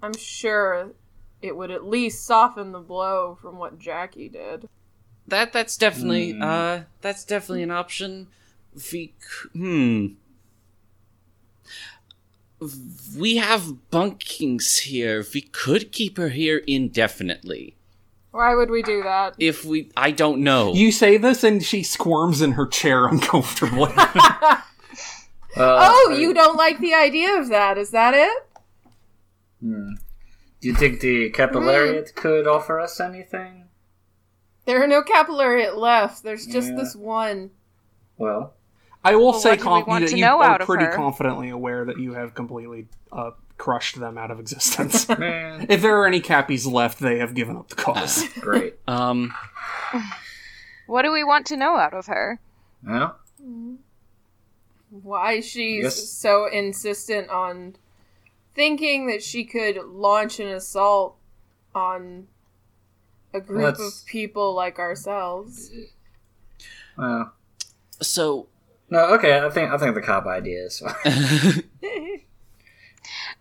Speaker 3: I'm sure it would at least soften the blow from what Jackie did.
Speaker 4: that that's definitely
Speaker 2: Hmm.
Speaker 4: uh that's definitely an option. We c- hmm. We have bunkings here. We could keep her here indefinitely.
Speaker 3: Why would we do that?
Speaker 4: If we, I don't know.
Speaker 1: You say this, and she squirms in her chair uncomfortably.
Speaker 2: Uh,
Speaker 3: oh,
Speaker 2: I-
Speaker 3: you don't like the idea of that? Is that it?
Speaker 2: Hmm. Do you think the Capillariat could offer us anything?
Speaker 3: There are no capillariat left. There's just
Speaker 2: Yeah.
Speaker 3: this one.
Speaker 2: Well,
Speaker 1: I will
Speaker 5: Well,
Speaker 1: say
Speaker 5: what do want
Speaker 1: you,
Speaker 5: to
Speaker 1: you
Speaker 5: know
Speaker 1: are
Speaker 5: out of
Speaker 1: pretty
Speaker 5: her?
Speaker 1: confidently aware that you have completely uh, crushed them out of existence.
Speaker 2: man,
Speaker 1: if there are any cappies left, they have given up the cause.
Speaker 2: great.
Speaker 4: Um,
Speaker 5: What do we want to know out of her?
Speaker 2: Well,
Speaker 3: Why she's
Speaker 2: Yes.
Speaker 3: so insistent on thinking that she could launch an assault on a group
Speaker 2: Let's-
Speaker 3: of people like ourselves.
Speaker 2: well,
Speaker 4: so
Speaker 2: no. Okay, I think I think the cop idea is fine.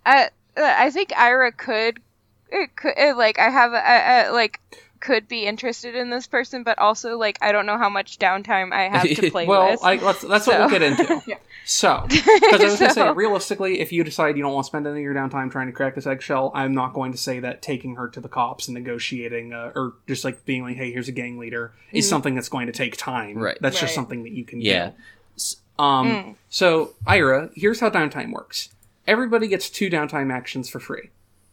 Speaker 5: I I think Ira could, it could it, like I have a, I, I, like could be interested in this person, but also like I don't know how much downtime I have to play
Speaker 1: well,
Speaker 5: with.
Speaker 1: I, let's, that's what we'll get into.
Speaker 3: Yeah.
Speaker 1: So, because I was going to say, realistically, if you decide you don't want to spend any of your downtime trying to crack this eggshell, I'm not going to say that taking her to the cops and negotiating, uh, or just like being like, "Hey, here's a gang leader," is something that's going to take time.
Speaker 4: Right.
Speaker 1: That's just something that you can
Speaker 4: yeah,
Speaker 1: do. Um.
Speaker 5: Mm.
Speaker 1: So, Ira, here's how downtime works. Everybody gets two downtime actions for free,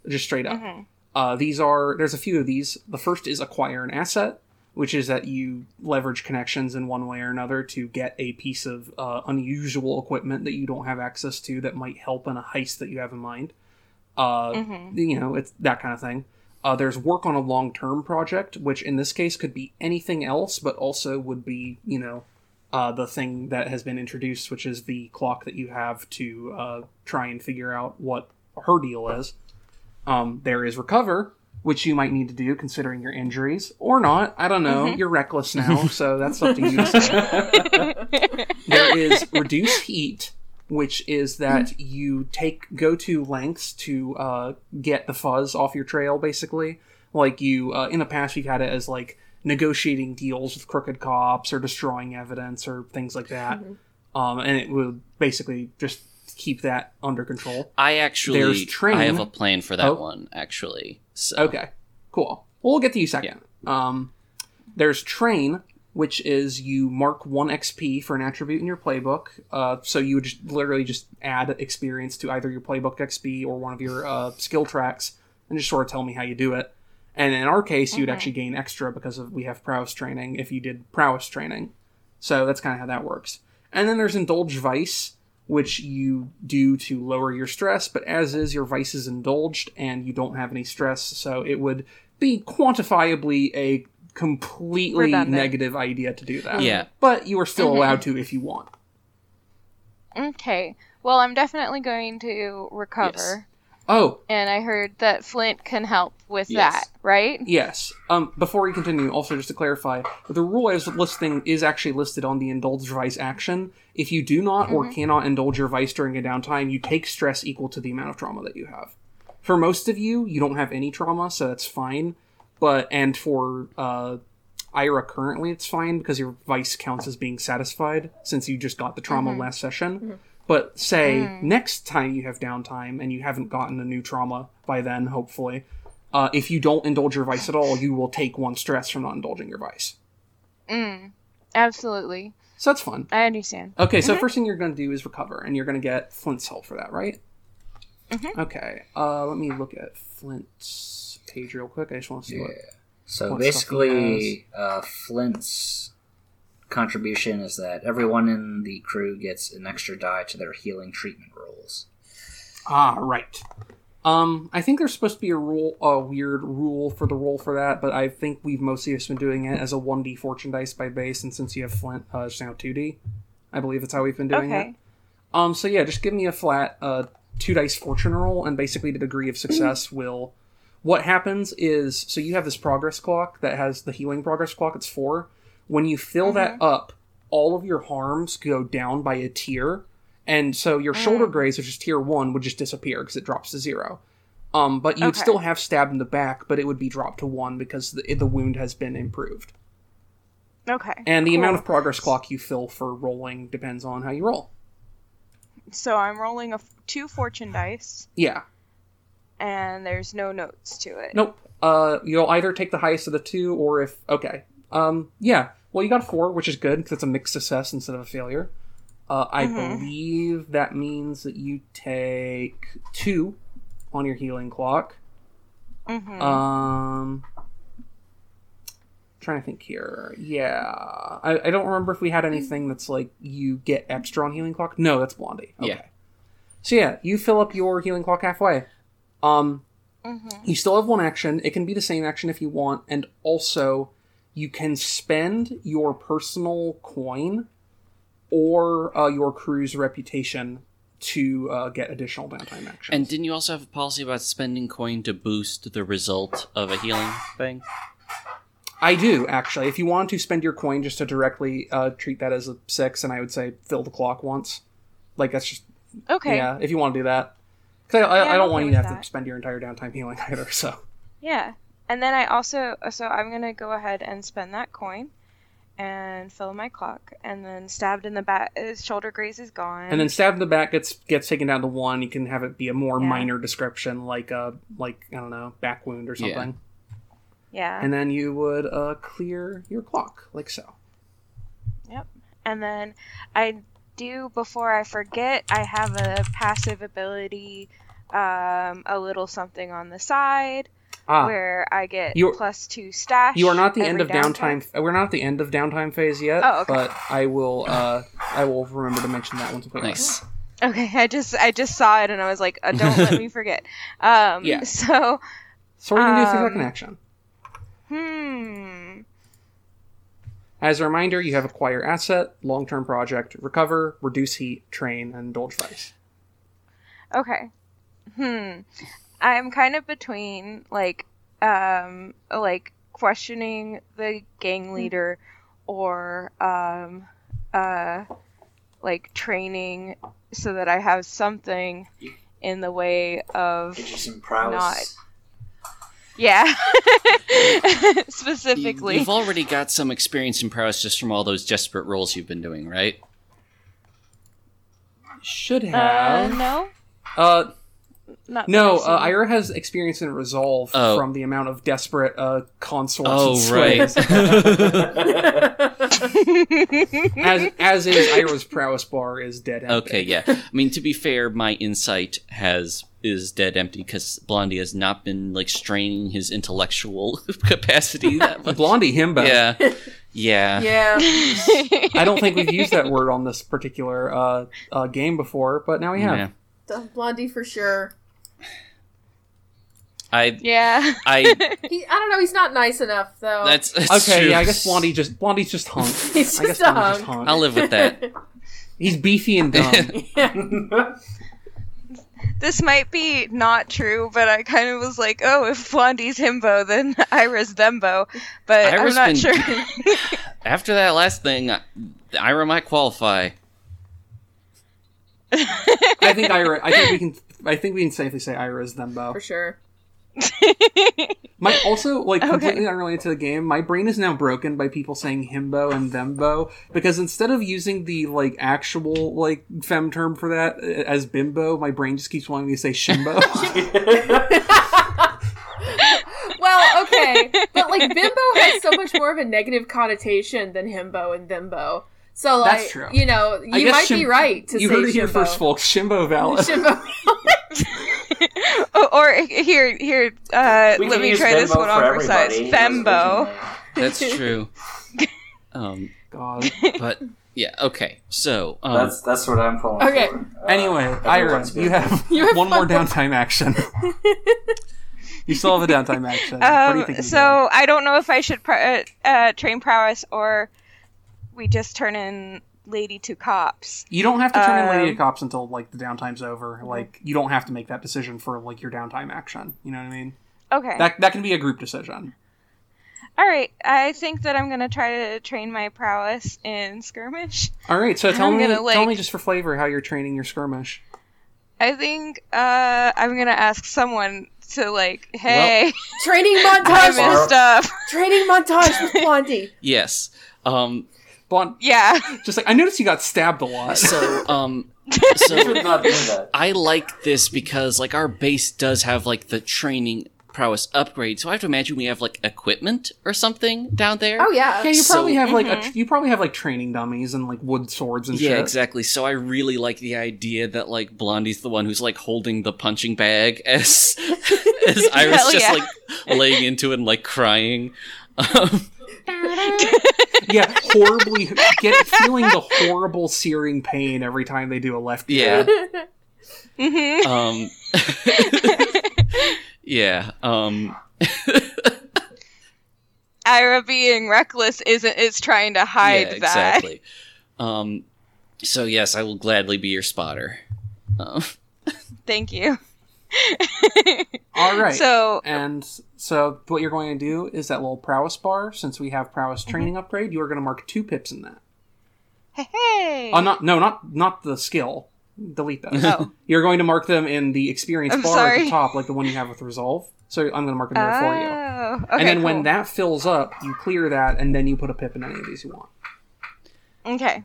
Speaker 1: just straight up.
Speaker 5: Mhm.
Speaker 1: Uh, these are there's a few of these. The first is acquire an asset, which is that you leverage connections in one way or another to get a piece of uh, unusual equipment that you don't have access to that might help in a heist that you have in mind. Uh,
Speaker 5: Mhm.
Speaker 1: You know, it's that kind of thing. Uh, there's work on a long term project, which in this case could be anything else, but also would be, you know, uh, the thing that has been introduced, which is the clock that you have to uh, try and figure out what her deal is. Um, there is recover, which you might need to do considering your injuries or not. I don't know. You're reckless now, so that's up to you. Say. there is reduce heat, which is that you take go to lengths to uh, get the fuzz off your trail. Basically, like you uh, in the past, you've had it as like negotiating deals with crooked cops or destroying evidence or things like that. Um, and it would basically just keep that under control.
Speaker 4: I actually
Speaker 1: There's train.
Speaker 4: I have a plan for that
Speaker 1: Oh.
Speaker 4: one actually. So,
Speaker 1: Okay, cool. Well, we'll get to you second. Um, there's train, which is you mark one XP for an attribute in your playbook. Uh, so you would just literally just add experience to either your playbook XP or one of your uh, skill tracks, and just sort of tell me how you do it. And in our case, you'd
Speaker 5: Mhm.
Speaker 1: actually gain extra because of we have prowess training if you did prowess training. So that's kind of how that works. And then there's indulge vice, which you do to lower your stress, but as is, your vice is indulged and you don't have any stress, so it would be quantifiably a completely
Speaker 5: Redundant.
Speaker 1: negative idea to do that.
Speaker 4: Yeah.
Speaker 1: But you are still
Speaker 5: Mhm.
Speaker 1: allowed to if you want.
Speaker 5: Okay. Well, I'm definitely going to recover.
Speaker 1: Oh,
Speaker 5: And I heard that Flint can help with
Speaker 4: Yes.
Speaker 5: that, right?
Speaker 1: yes. Um, before we continue, also just to clarify, the rule I was listing is actually listed on the indulge vice action. If you do not or cannot indulge your vice during a downtime, you take stress equal to the amount of trauma that you have. For most of you, you don't have any trauma, so that's fine. But and for uh, Ira currently, it's fine because your vice counts as being satisfied since you just got the trauma last session. But say next time you have downtime and you haven't gotten a new trauma by then, hopefully, uh, if you don't indulge your vice at all, you will take one stress from not indulging your vice.
Speaker 5: Mm. Absolutely.
Speaker 1: So that's fun.
Speaker 5: I understand.
Speaker 1: Okay, so first thing you're going to do is recover, and you're going to get Flint's help for that, right?
Speaker 5: Mhm.
Speaker 1: Okay, uh, let me look at Flint's page real quick. I just want to see what.
Speaker 2: So
Speaker 1: What stuff he
Speaker 2: basically, uh, Flint's contribution is that everyone in the crew gets an extra die to their healing treatment rolls.
Speaker 1: Ah, right. Um, I think there's supposed to be a rule, a weird rule for the roll for that, but I think we've mostly just been doing it as a 1d fortune dice by base, and since you have Flint, uh, it's now 2d. I believe that's how we've been doing it. Um, so yeah, just give me a flat uh, two dice fortune roll, and basically the degree of success will. What happens is, so you have this progress clock that has the healing progress clock. It's four. When you fill that up, all of your harms go down by a tier, and so your shoulder graze, which is tier one, would just disappear because it drops to zero. Um, but you'd
Speaker 5: Okay.
Speaker 1: still have stabbed in the back, but it would be dropped to one because the, the wound has been improved.
Speaker 5: Okay.
Speaker 1: And the
Speaker 5: cool.
Speaker 1: amount of progress clock you fill for rolling depends on how you roll.
Speaker 5: So I'm rolling a f- two fortune dice,
Speaker 1: Yeah.
Speaker 5: and there's no notes to it.
Speaker 1: Nope. Uh, you'll either take the highest of the two, or if okay, um, yeah. Well, you got a four, which is good because it's a mixed success instead of a failure. Uh, I
Speaker 5: Mhm.
Speaker 1: believe that means that you take two on your healing clock.
Speaker 5: Mm-hmm.
Speaker 1: Um, trying to think here. Yeah, I, I don't remember if we had anything that's like you get extra on healing clock. No, that's Blondie. Okay.
Speaker 4: Yeah.
Speaker 1: So yeah, you fill up your healing clock halfway. Um,
Speaker 5: mm-hmm.
Speaker 1: you still have one action. It can be the same action if you want, and also you can spend your personal coin or uh, your crew's reputation to uh, get additional downtime action.
Speaker 4: And didn't you also have a policy about spending coin to boost the result of a healing thing?
Speaker 1: I do actually. If you want to spend your coin just to directly uh, treat that as a six, and I would say fill the clock once. Like that's just
Speaker 5: Okay.
Speaker 1: yeah. If you want to do that, because I, I,
Speaker 5: Yeah,
Speaker 1: I
Speaker 5: I'm
Speaker 1: don't want you to have
Speaker 5: that.
Speaker 1: to spend your entire downtime healing either. So
Speaker 5: Yeah. And then I also so I'm gonna go ahead and spend that coin and fill my clock and then stabbed in the back his shoulder graze is gone.
Speaker 1: and then stab in the back gets gets taken down to one. You can have it be a more
Speaker 5: Yeah.
Speaker 1: minor description, like a like I don't know back wound or
Speaker 4: Yeah.
Speaker 1: something.
Speaker 5: Yeah.
Speaker 1: And then you would uh, clear your clock like so. Yep.
Speaker 5: And then I do before I forget, I have a passive ability, um, a little something on the side
Speaker 1: Ah,
Speaker 5: where I get
Speaker 1: You're-
Speaker 5: plus two stash.
Speaker 1: you are not the end of downtime. We're not at the end of downtime phase yet.
Speaker 5: Oh, okay.
Speaker 1: But I will. Uh, I will remember to mention that once we put
Speaker 4: Nice.
Speaker 5: Okay, I just I just saw it and I was like, uh, don't let me forget. Um,
Speaker 1: Yeah.
Speaker 5: So,
Speaker 1: So what are gonna do for
Speaker 5: Um,
Speaker 1: second action?
Speaker 5: hmm.
Speaker 1: As a reminder, you have acquire asset, long term project, recover, reduce heat, train, and indulge vice.
Speaker 5: Okay. Hmm. I'm kind of between like um like questioning the gang leader or um uh like training so that I have something in the way of
Speaker 2: Get you some prowess.
Speaker 5: Not- yeah Specifically.
Speaker 4: You've already got some experience in prowess just from all those desperate roles you've been doing, right?
Speaker 1: Should
Speaker 5: uh
Speaker 1: have.
Speaker 5: no
Speaker 1: Uh,
Speaker 5: not
Speaker 1: no,
Speaker 5: that
Speaker 1: uh, Ira has experience in resolve
Speaker 4: Oh.
Speaker 1: from the amount of desperate uh, consorts.
Speaker 4: Oh,
Speaker 1: and
Speaker 4: right.
Speaker 1: as as is Ira's prowess bar is dead. Empty.
Speaker 4: Okay, yeah. I mean, to be fair, my insight has is dead empty because Blondie has not been like straining his intellectual capacity that much.
Speaker 1: Blondie himbo.
Speaker 4: Yeah, yeah.
Speaker 3: Yeah.
Speaker 1: I don't think we've used that word on this particular uh, uh, game before, but now we have.
Speaker 4: Yeah.
Speaker 3: Blondie for sure.
Speaker 4: I,
Speaker 5: yeah
Speaker 4: I.
Speaker 3: He, I don't know. He's not nice enough though.
Speaker 4: That's, that's
Speaker 1: Okay,
Speaker 4: true.
Speaker 1: yeah, I guess Blondie just Blondie's just hunk.
Speaker 3: He's
Speaker 1: I guess
Speaker 3: just a
Speaker 1: Blondie's just
Speaker 3: hunk.
Speaker 1: hunk.
Speaker 4: I'll live with that.
Speaker 1: He's beefy and dumb.
Speaker 5: this might be not true, but I kind of was like, oh, if Blondie's himbo, then Ira's thembo. But
Speaker 4: Ira's
Speaker 5: I'm not
Speaker 4: been-
Speaker 5: sure.
Speaker 4: After that last thing, I- Ira might qualify.
Speaker 1: I think Ira. I think we can. I think we can safely say Ira is them
Speaker 3: for sure.
Speaker 1: My also like
Speaker 5: Okay.
Speaker 1: completely unrelated to the game. My brain is now broken by people saying himbo and thembo because instead of using the like actual like fem term for that uh, as bimbo, my brain just keeps wanting me to say shimbo.
Speaker 3: Well, okay, but like bimbo has so much more of a negative connotation than himbo and thembo. So like,
Speaker 1: That's true.
Speaker 3: you know, you
Speaker 1: guess
Speaker 3: might be right to
Speaker 1: you
Speaker 3: say
Speaker 1: heard it here first, folks. Shimbo valid.
Speaker 3: Shimbo.
Speaker 5: or, or here, here. Uh, let me
Speaker 2: use
Speaker 5: try this one
Speaker 2: for
Speaker 5: on for size.
Speaker 2: everybody. That's
Speaker 5: Fembo.
Speaker 4: That's true. Um,
Speaker 1: God.
Speaker 4: but yeah, okay. So, um,
Speaker 2: That's that's what I'm pulling
Speaker 3: Okay.
Speaker 2: for. Uh,
Speaker 1: Anyway, Ira, you have,
Speaker 3: You have
Speaker 1: one more downtime action. you still have a downtime action. what do you
Speaker 5: Um,
Speaker 1: think?
Speaker 5: so I don't know if I should pr- uh, uh, train prowess or we just turn in Lady to cops.
Speaker 1: You don't have to turn in Lady
Speaker 5: Um,
Speaker 1: to Cops until like the downtime's over. Like you don't have to make that decision for like your downtime action. You know what I mean?
Speaker 5: Okay.
Speaker 1: That that can be a group decision.
Speaker 5: All right. I think that I'm gonna try to train my prowess in skirmish.
Speaker 1: All right, so tell
Speaker 5: I'm
Speaker 1: me,
Speaker 5: gonna,
Speaker 1: tell
Speaker 5: like-
Speaker 1: me just for flavor how you're training your skirmish.
Speaker 5: I think uh, I'm gonna ask someone to like, hey,
Speaker 3: Training
Speaker 5: I
Speaker 3: montage.
Speaker 5: messed up.
Speaker 3: Training montage with Blondie.
Speaker 4: yes. Um,
Speaker 1: Blonde,
Speaker 5: Yeah.
Speaker 1: just like I noticed you got stabbed a lot.
Speaker 4: so um, so
Speaker 2: not do that.
Speaker 4: I like this because like our base does have like the training prowess upgrade, so I have to imagine we have like equipment or something down there.
Speaker 3: Oh yeah.
Speaker 1: yeah, you
Speaker 4: So-
Speaker 1: probably have like a,
Speaker 5: Mhm.
Speaker 1: you probably have like training dummies and like wood swords and
Speaker 4: Yeah,
Speaker 1: shit.
Speaker 4: exactly. So I really like the idea that like Blondie's the one who's like holding the punching bag as as Iris
Speaker 5: Hell
Speaker 4: just
Speaker 5: yeah.
Speaker 4: like laying into it and like crying. Um,
Speaker 1: yeah, horribly get feeling the horrible searing pain every time they do a left.
Speaker 4: Yeah.
Speaker 1: jab.
Speaker 5: hmm
Speaker 4: um, yeah. Um,
Speaker 5: Ira being reckless isn't is trying to hide
Speaker 4: yeah,
Speaker 5: that.
Speaker 4: exactly. Um, so yes, I will gladly be your spotter. Um,
Speaker 5: Thank you.
Speaker 1: All right.
Speaker 5: So
Speaker 1: And so what you're going to do is that little prowess bar. Since we have prowess mm-hmm. training upgrade, you are going to mark two pips in that.
Speaker 5: hey, hey.
Speaker 1: Oh, not no, not not the skill. Delete those.
Speaker 5: Oh.
Speaker 1: You're going to mark them in the experience
Speaker 5: I'm
Speaker 1: bar at the top, like the one you have with resolve. So I'm going to mark them there for you.
Speaker 5: Oh, okay,
Speaker 1: and then when that fills up, you clear that, and then you put a pip in any of these you want.
Speaker 5: Okay.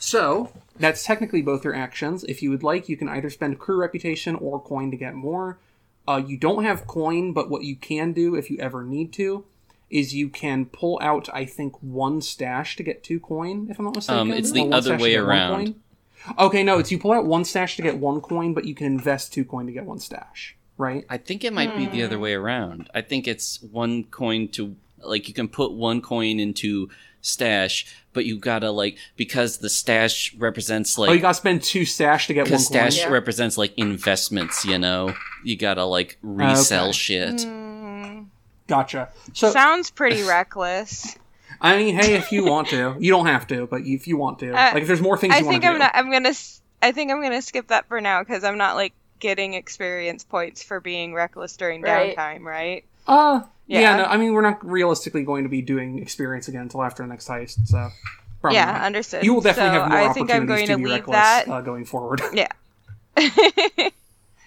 Speaker 1: So that's technically both your actions. If you would like, you can either spend crew reputation or coin to get more. Uh, you don't have coin, but what you can do if you ever need to is you can pull out, I think, one stash to get two coin. If I'm not mistaken,
Speaker 4: Um, it's the
Speaker 1: Or
Speaker 4: other way around.
Speaker 1: coin. Okay, no, it's you pull out one stash to get one coin, but you can invest two coin to get one stash. Right?
Speaker 4: I think it might be the other way around. I think it's one coin to like you can put one coin into stash, but you gotta like because the stash represents like
Speaker 1: oh, you gotta spend two stash to get one
Speaker 4: because
Speaker 1: coin.
Speaker 4: stash
Speaker 3: Yeah.
Speaker 4: represents like investments. You know, you gotta like resell
Speaker 1: Okay.
Speaker 4: shit.
Speaker 5: Mm,
Speaker 1: Gotcha. So
Speaker 5: sounds pretty reckless.
Speaker 1: I mean, hey, if you want to, you don't have to, but if you want to,
Speaker 5: Uh,
Speaker 1: like if there's more things
Speaker 5: I
Speaker 1: you
Speaker 5: think I'm
Speaker 1: do,
Speaker 5: not. I'm gonna. i think I'm gonna skip that for now because I'm not like getting experience points for being reckless during
Speaker 3: Right.
Speaker 5: downtime, right?
Speaker 1: Uh, yeah.
Speaker 5: Yeah.
Speaker 1: no, I mean, we're not realistically going to be doing experience again until after the next heist, so probably
Speaker 5: yeah,
Speaker 1: not.
Speaker 5: understood.
Speaker 1: You will definitely
Speaker 5: so
Speaker 1: have more
Speaker 5: I think I'm
Speaker 1: opportunities
Speaker 5: going
Speaker 1: to
Speaker 5: to
Speaker 1: be
Speaker 5: leave
Speaker 1: reckless
Speaker 5: that.
Speaker 1: uh, going forward.
Speaker 5: Yeah.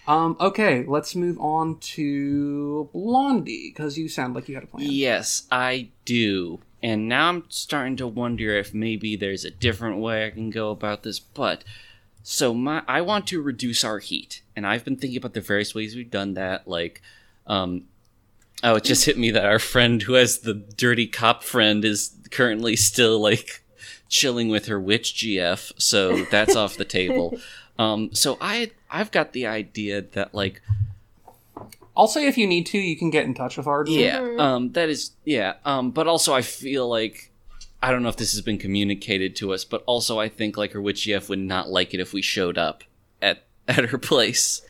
Speaker 1: um, okay, let's move on to Blondie because you sound like you had a plan.
Speaker 4: Yes, I do. And now I'm starting to wonder if maybe there's a different way I can go about this. But so my I want to reduce our heat, and I've been thinking about the various ways we've done that. Like, um, oh, it just hit me that our friend who has the dirty cop friend is currently still like chilling with her witch GF, so that's off the table. Um, so I I've got the idea that like
Speaker 1: I'll say if you need to, you can get in touch with Arden.
Speaker 4: yeah,
Speaker 3: Mhm.
Speaker 4: um, that is yeah. Um, but also I feel like I don't know if this has been communicated to us, but also I think like her witch GF would not like it if we showed up at at her place.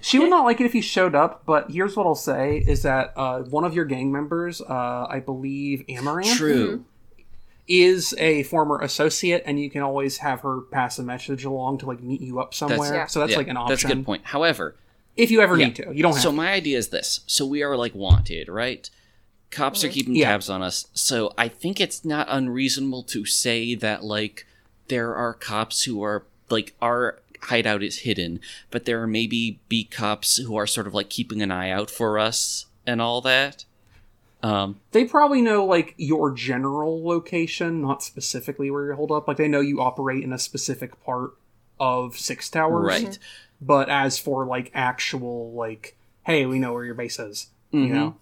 Speaker 1: She would not like it if he showed up, but here's what I'll say is that uh, one of your gang members, uh, I believe Amaranth,
Speaker 4: True.
Speaker 1: is a former associate, and you can always have her pass a message along to like meet you up somewhere.
Speaker 3: yeah.
Speaker 1: So that's
Speaker 4: Yeah,
Speaker 1: like an option.
Speaker 4: That's a good point. However,
Speaker 1: If you ever
Speaker 4: Yeah.
Speaker 1: need to, you don't have.
Speaker 4: so
Speaker 1: to.
Speaker 4: my idea is this: so we are like wanted, right? Cops are keeping
Speaker 1: Yeah.
Speaker 4: tabs on us, so I think it's not unreasonable to say that like there are cops who are like our hideout is hidden, but there are maybe B cops who are sort of like keeping an eye out for us and all that. Um,
Speaker 1: They probably know like your general location, not specifically where you're holed up. Like they know you operate in a specific part of Six Towers,
Speaker 4: right.
Speaker 1: But as for like actual like, hey, we know where your base is.
Speaker 4: Mhm.
Speaker 1: You know,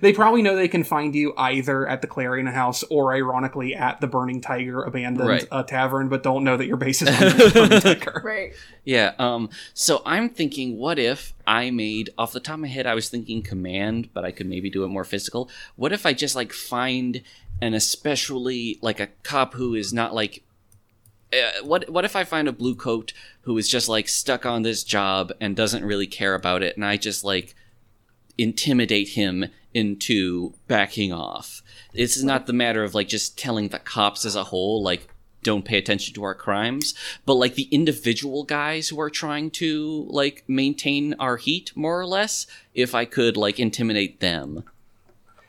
Speaker 1: they probably know they can find you either at the Clarion House or, ironically, at the Burning Tiger abandoned
Speaker 4: Right.
Speaker 1: uh, tavern, but don't know that your base is on the Burning Tiger.
Speaker 3: Right.
Speaker 4: Yeah, um, so I'm thinking, what if I made, off the top of my head, I was thinking command, but I could maybe do it more physical. What if I just, like, find an especially, like, a cop who is not, like, uh, what what if I find a blue coat who is just like stuck on this job and doesn't really care about it, and I just like intimidate him into backing off? Is not the matter of like just telling the cops as a whole like don't pay attention to our crimes, but like the individual guys who are trying to like maintain our heat more or less. If I could like intimidate them,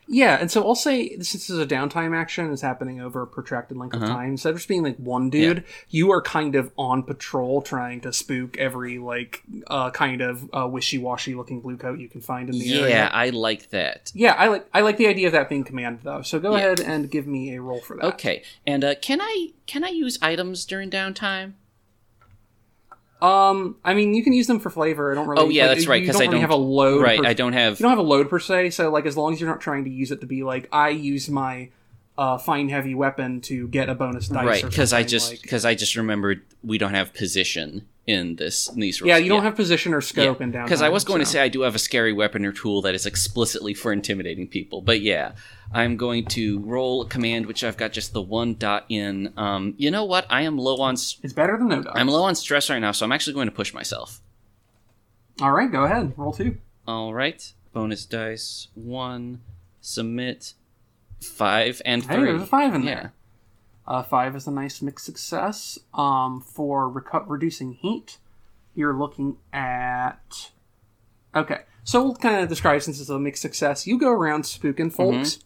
Speaker 1: Yeah, and so I'll say since this is a downtime action, it's happening over a protracted length of
Speaker 4: Uh-huh.
Speaker 1: time. Instead of just being like one dude, you are kind of on patrol trying to spook every like uh, kind of uh, wishy-washy looking blue coat you can find in the area. Yeah.
Speaker 4: I like that.
Speaker 1: Yeah, I like I like the idea of that being command though. So go
Speaker 4: Yeah.
Speaker 1: ahead and give me a roll for that.
Speaker 4: Okay, and uh, can I can I use items during downtime?
Speaker 1: Um, I mean, you can use them for flavor. I don't really.
Speaker 4: Oh, yeah,
Speaker 1: like,
Speaker 4: that's right,
Speaker 1: You
Speaker 4: 'cause
Speaker 1: don't
Speaker 4: I don't-
Speaker 1: have a load.
Speaker 4: right,
Speaker 1: per-
Speaker 4: I don't have.
Speaker 1: You don't have a load per se. So like, as long as you're not trying to use it to be like, I use my uh, fine heavy weapon to get a bonus dice.
Speaker 4: right because I just
Speaker 1: like-
Speaker 4: because I just remembered we don't have position in this in these rules.
Speaker 1: yeah, you don't have position or scope in down.
Speaker 4: because I was going to say I do have a scary weapon or tool that is explicitly for intimidating people, but yeah, I'm going to roll a command which I've got just the one dot in. Um, you know what? I am low on s-
Speaker 1: it's better than no dice.
Speaker 4: I'm low on stress right now, so I'm actually going to push myself.
Speaker 1: All right, go ahead. Roll two.
Speaker 4: All right, bonus dice one, submit five and
Speaker 1: Hey,
Speaker 4: three.
Speaker 1: there's a five in
Speaker 4: yeah.
Speaker 1: there. Uh, five is a nice mixed success. Um, for recu- reducing heat, you're looking at. Okay, so we'll kind of describe since it's a mixed success. You go around spooking folks,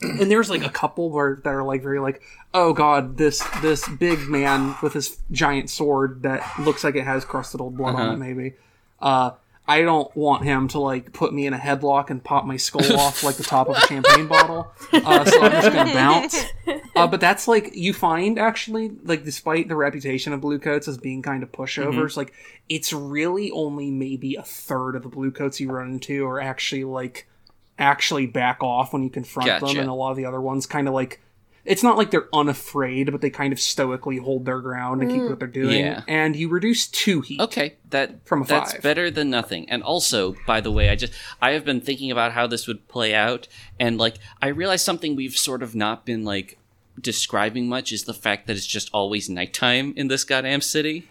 Speaker 1: and there's like a couple where that are like very like, oh god, this this big man with his giant sword that looks like it has crusted old blood on
Speaker 4: Uh-huh.
Speaker 1: it, maybe. Uh, I don't want him to like put me in a headlock and pop my skull off like the top of a champagne bottle. Uh, so I'm just gonna bounce. Uh, but that's like you find actually like despite the reputation of blue coats as being kind of pushovers, like it's really only maybe a third of the blue coats you run into are actually like actually back off when you confront them, and a lot of the other ones kind of like it's not like they're unafraid, but they kind of stoically hold their ground and keep what they're doing.
Speaker 4: Yeah.
Speaker 1: And you reduce two heat.
Speaker 4: Okay, that
Speaker 1: From a
Speaker 4: that's
Speaker 1: five.
Speaker 4: better than nothing. And also, by the way, I just I have been thinking about how this would play out, and like I realized something we've sort of not been like describing much is the fact that it's just always nighttime in this goddamn city.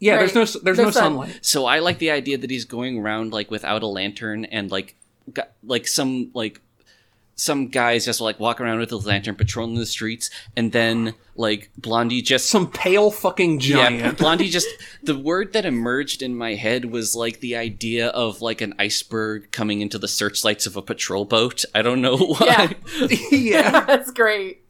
Speaker 1: Yeah,
Speaker 3: Right.
Speaker 1: there's no s- there's
Speaker 3: No
Speaker 1: no
Speaker 3: sun.
Speaker 1: sunlight.
Speaker 4: So I like the idea that he's going around like without a lantern and like got, like some like some guys just like walk around with a lantern patrolling the streets, and then like Blondie just
Speaker 1: Some pale fucking
Speaker 4: yeah,
Speaker 1: giant.
Speaker 4: Blondie just the word that emerged in my head was like the idea of like an iceberg coming into the searchlights of a patrol boat. I don't know why.
Speaker 3: Yeah.
Speaker 1: yeah.
Speaker 3: That's great.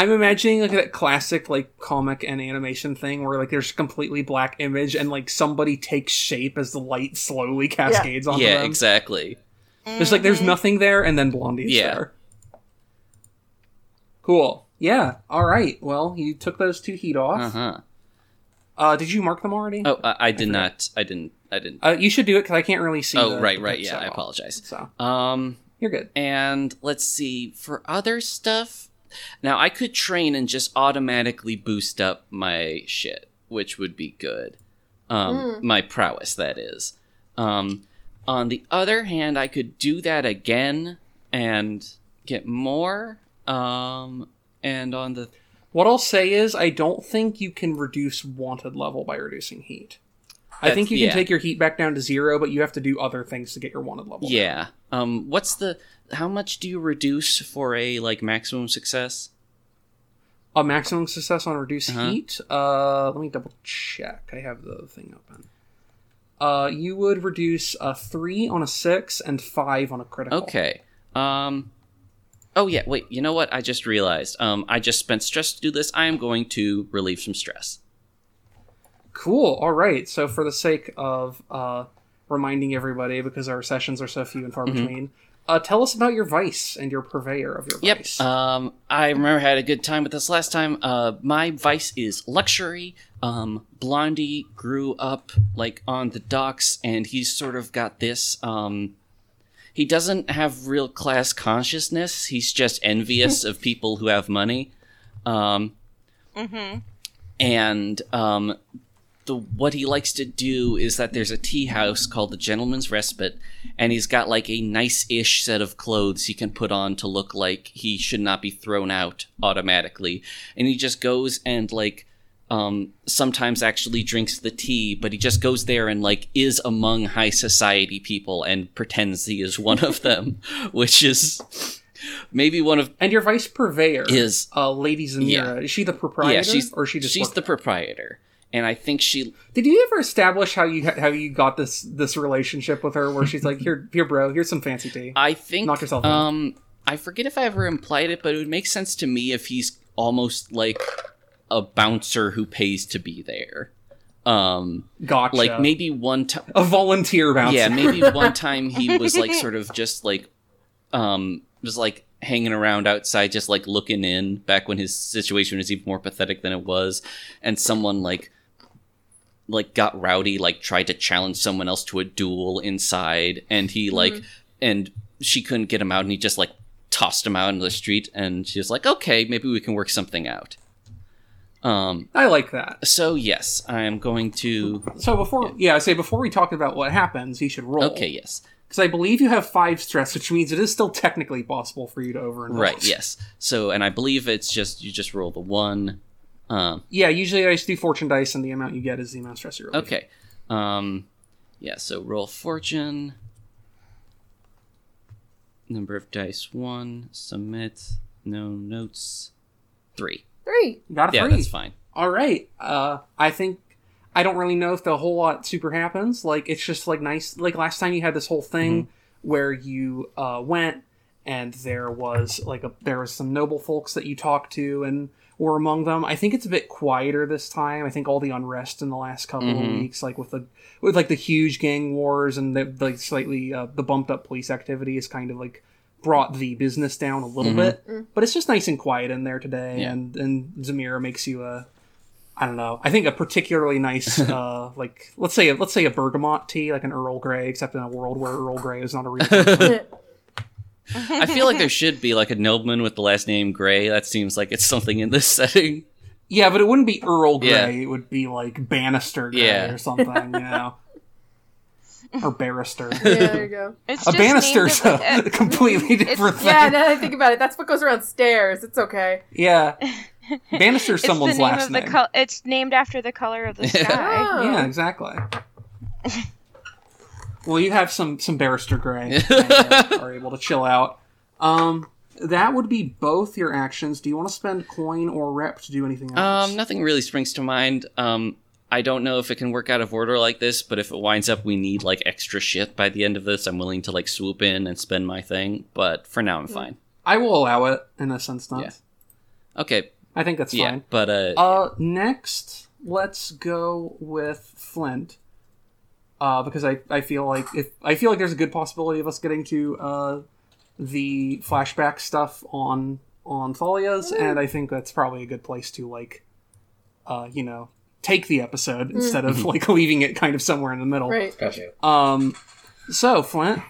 Speaker 1: I'm imagining like that classic like comic and animation thing where like there's a completely black image and like somebody takes shape as the light slowly cascades onto
Speaker 4: Yeah,
Speaker 1: them.
Speaker 4: Yeah, exactly.
Speaker 1: There's like there's nothing there and then Blondie's
Speaker 4: Yeah.
Speaker 1: there. Cool. Yeah. All right. Well, you took those two heat off.
Speaker 4: Uh huh.
Speaker 1: Uh, did you mark them already?
Speaker 4: Oh, I, I did not. I didn't. I didn't.
Speaker 1: Uh, you should do it because I can't really see.
Speaker 4: Oh,
Speaker 1: the-
Speaker 4: right, right.
Speaker 1: text
Speaker 4: Yeah, I apologize.
Speaker 1: So
Speaker 4: Um,
Speaker 1: you're good.
Speaker 4: and let's see for other stuff. Now I could train and just automatically boost up my shit, which would be good. Um, my prowess, that is. Um, on the other hand, I could do that again and get more. Um, and on the
Speaker 1: What I'll say is, I don't think you can reduce wanted level by reducing heat. I think you can
Speaker 4: yeah.
Speaker 1: take your heat back down to zero, but you have to do other things to get your wanted level. down.
Speaker 4: yeah, um, what's the how much do you reduce for a like maximum success?
Speaker 1: A maximum success on reduced
Speaker 4: Uh-huh.
Speaker 1: heat. Uh, let me double check. I have the thing open. Uh, you would reduce a three on a six and five on a critical.
Speaker 4: Okay. Um. Oh yeah. Wait. You know what? I just realized. Um. I just spent stress to do this. I am going to relieve some stress.
Speaker 1: Cool. All right. So, for the sake of uh, reminding everybody, because our sessions are so few and far
Speaker 4: Mm-hmm.
Speaker 1: between, uh, tell us about your vice and your purveyor of your
Speaker 4: Yep.
Speaker 1: vice.
Speaker 4: Um. I remember I had a good time with this last time. Uh. My vice is luxury. Um. Blondie grew up like on the docks, and he's sort of got this. Um. He doesn't have real class consciousness. He's just envious of people who have money. Um.
Speaker 5: Mm-hmm.
Speaker 4: and um, the what he likes to do is that there's a tea house called the Gentleman's Respite, and he's got like a nice-ish set of clothes he can put on to look like he should not be thrown out automatically, and he just goes and like. Um, sometimes actually drinks the tea, but he just goes there and like is among high society people and pretends he is one of them, which is maybe one of
Speaker 1: and your vice purveyor
Speaker 4: is
Speaker 1: uh, Lady Zamira.
Speaker 4: Yeah.
Speaker 1: Is she the proprietor?
Speaker 4: yeah she's
Speaker 1: or she just
Speaker 4: she's the
Speaker 1: there?
Speaker 4: proprietor, and I think she
Speaker 1: Did you ever establish how you how you got this this relationship with her, where she's like, here, here, bro, here's some fancy tea.
Speaker 4: I think
Speaker 1: Knock yourself out.
Speaker 4: um I forget if I ever implied it, but it would make sense to me if he's almost like a bouncer who pays to be there. Um,
Speaker 1: Gotcha.
Speaker 4: like maybe one time.
Speaker 1: a volunteer bouncer.
Speaker 4: Yeah, maybe one time he was like sort of just like, um, just like hanging around outside, just like looking in. Back when his situation was even more pathetic than it was, and someone like, like got rowdy, like tried to challenge someone else to a duel inside, and he like, and she couldn't get him out, and he just like tossed him out into the street, and she was like, okay, maybe we can work something out. Um.
Speaker 1: I like that.
Speaker 4: So yes, I am going to.
Speaker 1: So before, yeah, I say before we talk about what happens, he should roll.
Speaker 4: Okay. Yes.
Speaker 1: Because I believe you have five stress, which means it is still technically possible for you to overindulge.
Speaker 4: Right. Yes. So, and I believe it's just you just roll the one. Um,
Speaker 1: Yeah, usually I just do fortune dice, and the amount you get is the amount of stress you roll.
Speaker 4: okay. Um, yeah. So roll fortune. Number of dice one. Submit. No notes. Three.
Speaker 3: Three.
Speaker 1: You got a
Speaker 4: Yeah,
Speaker 1: three.
Speaker 4: that's fine.
Speaker 1: All right. Uh, I think I don't really know if the whole lot super happens. Like it's just like nice. Like last time you had this whole thing where you uh, went and there was like a there was some noble folks that you talked to and were among them. I think it's a bit quieter this time. I think all the unrest in the last couple of
Speaker 4: Mhm.
Speaker 1: weeks, like with the with like the huge gang wars and the like slightly uh, the bumped up police activity, is kind of like brought the business down a little
Speaker 4: Mhm.
Speaker 1: bit. But it's just nice and quiet in there today,
Speaker 4: Yeah.
Speaker 1: and and Zamira makes you a I don't know. I think a particularly nice, uh, like let's say let's say a bergamot tea, like an Earl Grey, except in a world where Earl Grey is not a real. Drink.
Speaker 4: I feel like there should be like a nobleman with the last name Gray. That seems like it's something in this setting.
Speaker 1: yeah, but it wouldn't be Earl Grey.
Speaker 4: Yeah.
Speaker 1: It would be like Bannister Grey
Speaker 4: Yeah.
Speaker 1: or something, you know, or Barrister.
Speaker 3: Yeah, there you go.
Speaker 5: It's
Speaker 1: a
Speaker 5: just
Speaker 1: Bannister's
Speaker 5: named
Speaker 1: a
Speaker 5: it-
Speaker 1: completely different thing.
Speaker 3: Yeah, now that I think about it, that's what goes around stairs. It's okay.
Speaker 1: Yeah, Bannister
Speaker 5: It's
Speaker 1: someone's
Speaker 5: the name
Speaker 1: last
Speaker 5: of the
Speaker 1: name.
Speaker 5: col- It's named after the color of the sky.
Speaker 3: Oh.
Speaker 1: Yeah, exactly. Well, you have some some barrister gray and uh, are able to chill out. Um, that would be both your actions. Do you want to spend coin or rep to do anything else?
Speaker 4: Um, nothing really springs to mind. Um, I don't know if it can work out of order like this, but if it winds up we need like extra shit by the end of this, I'm willing to like swoop in and spend my thing. But for now, I'm fine.
Speaker 1: I will allow it in a sense. Not.
Speaker 4: Yeah. Okay.
Speaker 1: I think that's
Speaker 4: yeah.
Speaker 1: fine.
Speaker 4: But uh,
Speaker 1: Uh, next, let's go with Flint. Uh, because I, I feel like if I feel like there's a good possibility of us getting to uh, the flashback stuff on on Thalia's, and I think that's probably a good place to like, uh, you know, take the episode instead of like leaving it kind of somewhere in the middle.
Speaker 3: Right.
Speaker 2: Gotcha.
Speaker 1: Um, so Flint,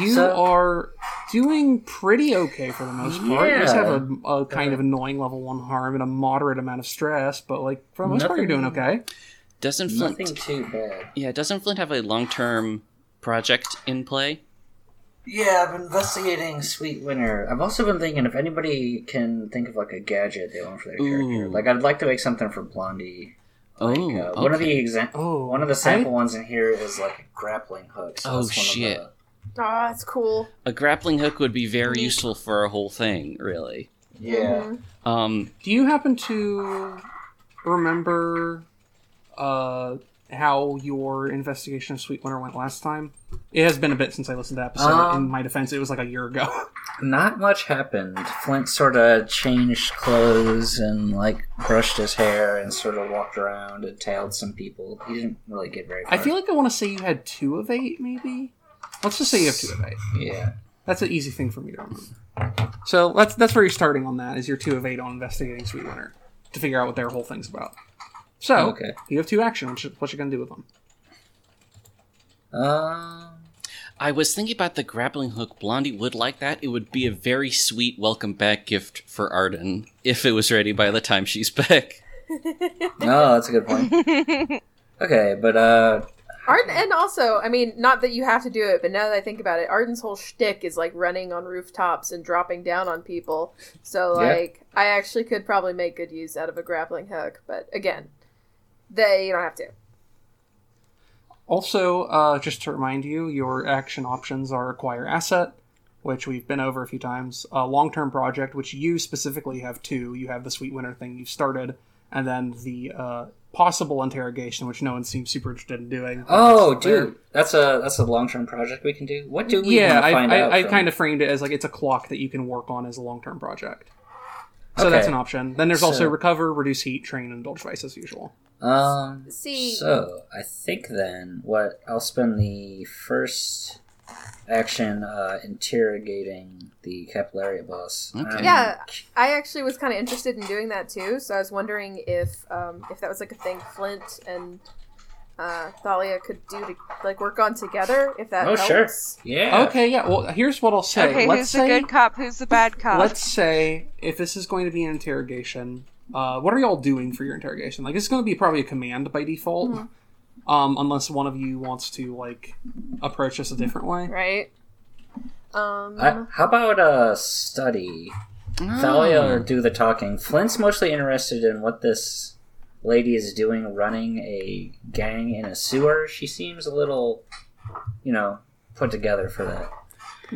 Speaker 1: you
Speaker 2: So-
Speaker 1: are doing pretty okay for the most part. You just have a, a kind
Speaker 2: Uh,
Speaker 1: of annoying level one harm and a moderate amount of stress, but like for the most part, you're doing okay.
Speaker 4: Doesn't Flint?
Speaker 2: Nothing too bad.
Speaker 4: Yeah, doesn't Flint have a long-term project in play?
Speaker 2: Yeah, I've been investigating Sweet Winter. I've also been thinking if anybody can think of like a gadget they want for their character. Like I'd like to make something for Blondie. Like,
Speaker 4: Oh,
Speaker 2: uh, one of the
Speaker 4: okay.
Speaker 2: exa-
Speaker 1: Oh,
Speaker 2: one of the sample
Speaker 1: I-
Speaker 2: ones in here is like a grappling hook. So
Speaker 4: Oh,
Speaker 2: that's one
Speaker 4: shit.
Speaker 2: Of
Speaker 3: Oh, that's cool.
Speaker 4: A grappling hook would be very useful for a whole thing, really.
Speaker 2: the, yeah.
Speaker 3: Mhm.
Speaker 4: Um,
Speaker 1: Do you happen to remember uh, how your investigation of Sweetwater went last time? It has been a bit since I listened to the episode.
Speaker 2: Um,
Speaker 1: In my defense, it was like a year ago.
Speaker 2: Not much happened. Flint sort of changed clothes and like brushed his hair and sort of walked around and tailed some people. He didn't really get very far.
Speaker 1: I feel like I want to say you had two of eight, maybe. Let's just say you have two of eight.
Speaker 2: yeah.
Speaker 1: That's an easy thing for me to remember. So that's that's where you're starting on that. Is your two of eight on investigating Sweet Sweetwater to figure out what their whole thing's about. So
Speaker 2: Okay.
Speaker 1: you have two action. What you, what you gonna do with them?
Speaker 2: Um.
Speaker 4: I was thinking about the grappling hook. Blondie would like that. It would be a very sweet welcome back gift for Arden if it was ready by the time she's back.
Speaker 2: No, that's a good point. Okay, but uh,
Speaker 3: Arden, and also, I mean, not that you have to do it, but now that I think about it, Arden's whole shtick is like running on rooftops and dropping down on people. So,
Speaker 2: Yeah.
Speaker 3: like, I actually could probably make good use out of a grappling hook, but again, they don't have to.
Speaker 1: Also, uh, just to remind you, your action options are acquire asset, which we've been over a few times. A long-term project, which you specifically have two. You have the Sweet Winter thing you started, and then the uh, possible interrogation, which no one seems super interested in doing.
Speaker 2: Oh,
Speaker 1: Just there.
Speaker 2: dude, that's a that's a long term project we can do. What do we
Speaker 1: Yeah,
Speaker 2: want to
Speaker 1: I,
Speaker 2: out?
Speaker 1: I, I kind of framed it as like it's a clock that you can work on as a long term project. So that's an option. Then there's also recover, reduce heat, train, and indulge vice as usual.
Speaker 2: Um.
Speaker 3: See-
Speaker 2: So I think then what I'll spend the first action uh, interrogating the Capillaria boss.
Speaker 4: Okay.
Speaker 2: Um,
Speaker 3: Yeah, I actually was kind of interested in doing that too. So I was wondering if um, if that was like a thing Flint and uh, Thalia could do to like work on together. If that
Speaker 2: Oh, sure. Yeah.
Speaker 1: Okay, yeah. Well, here's what I'll say.
Speaker 5: okay,
Speaker 1: let's
Speaker 5: who's
Speaker 1: say,
Speaker 5: the good cop? Who's the bad cop?
Speaker 1: let's say if this is going to be an interrogation, uh, what are y'all doing for your interrogation? Like, it's going to be probably a command by default,
Speaker 3: Mm-hmm.
Speaker 1: um, unless one of you wants to like approach this a different way.
Speaker 3: Right. Um.
Speaker 2: I, how about a study? Thalia do the talking. Flint's mostly interested in what this lady is doing running a gang in a sewer. She seems a little, you know, put together for that.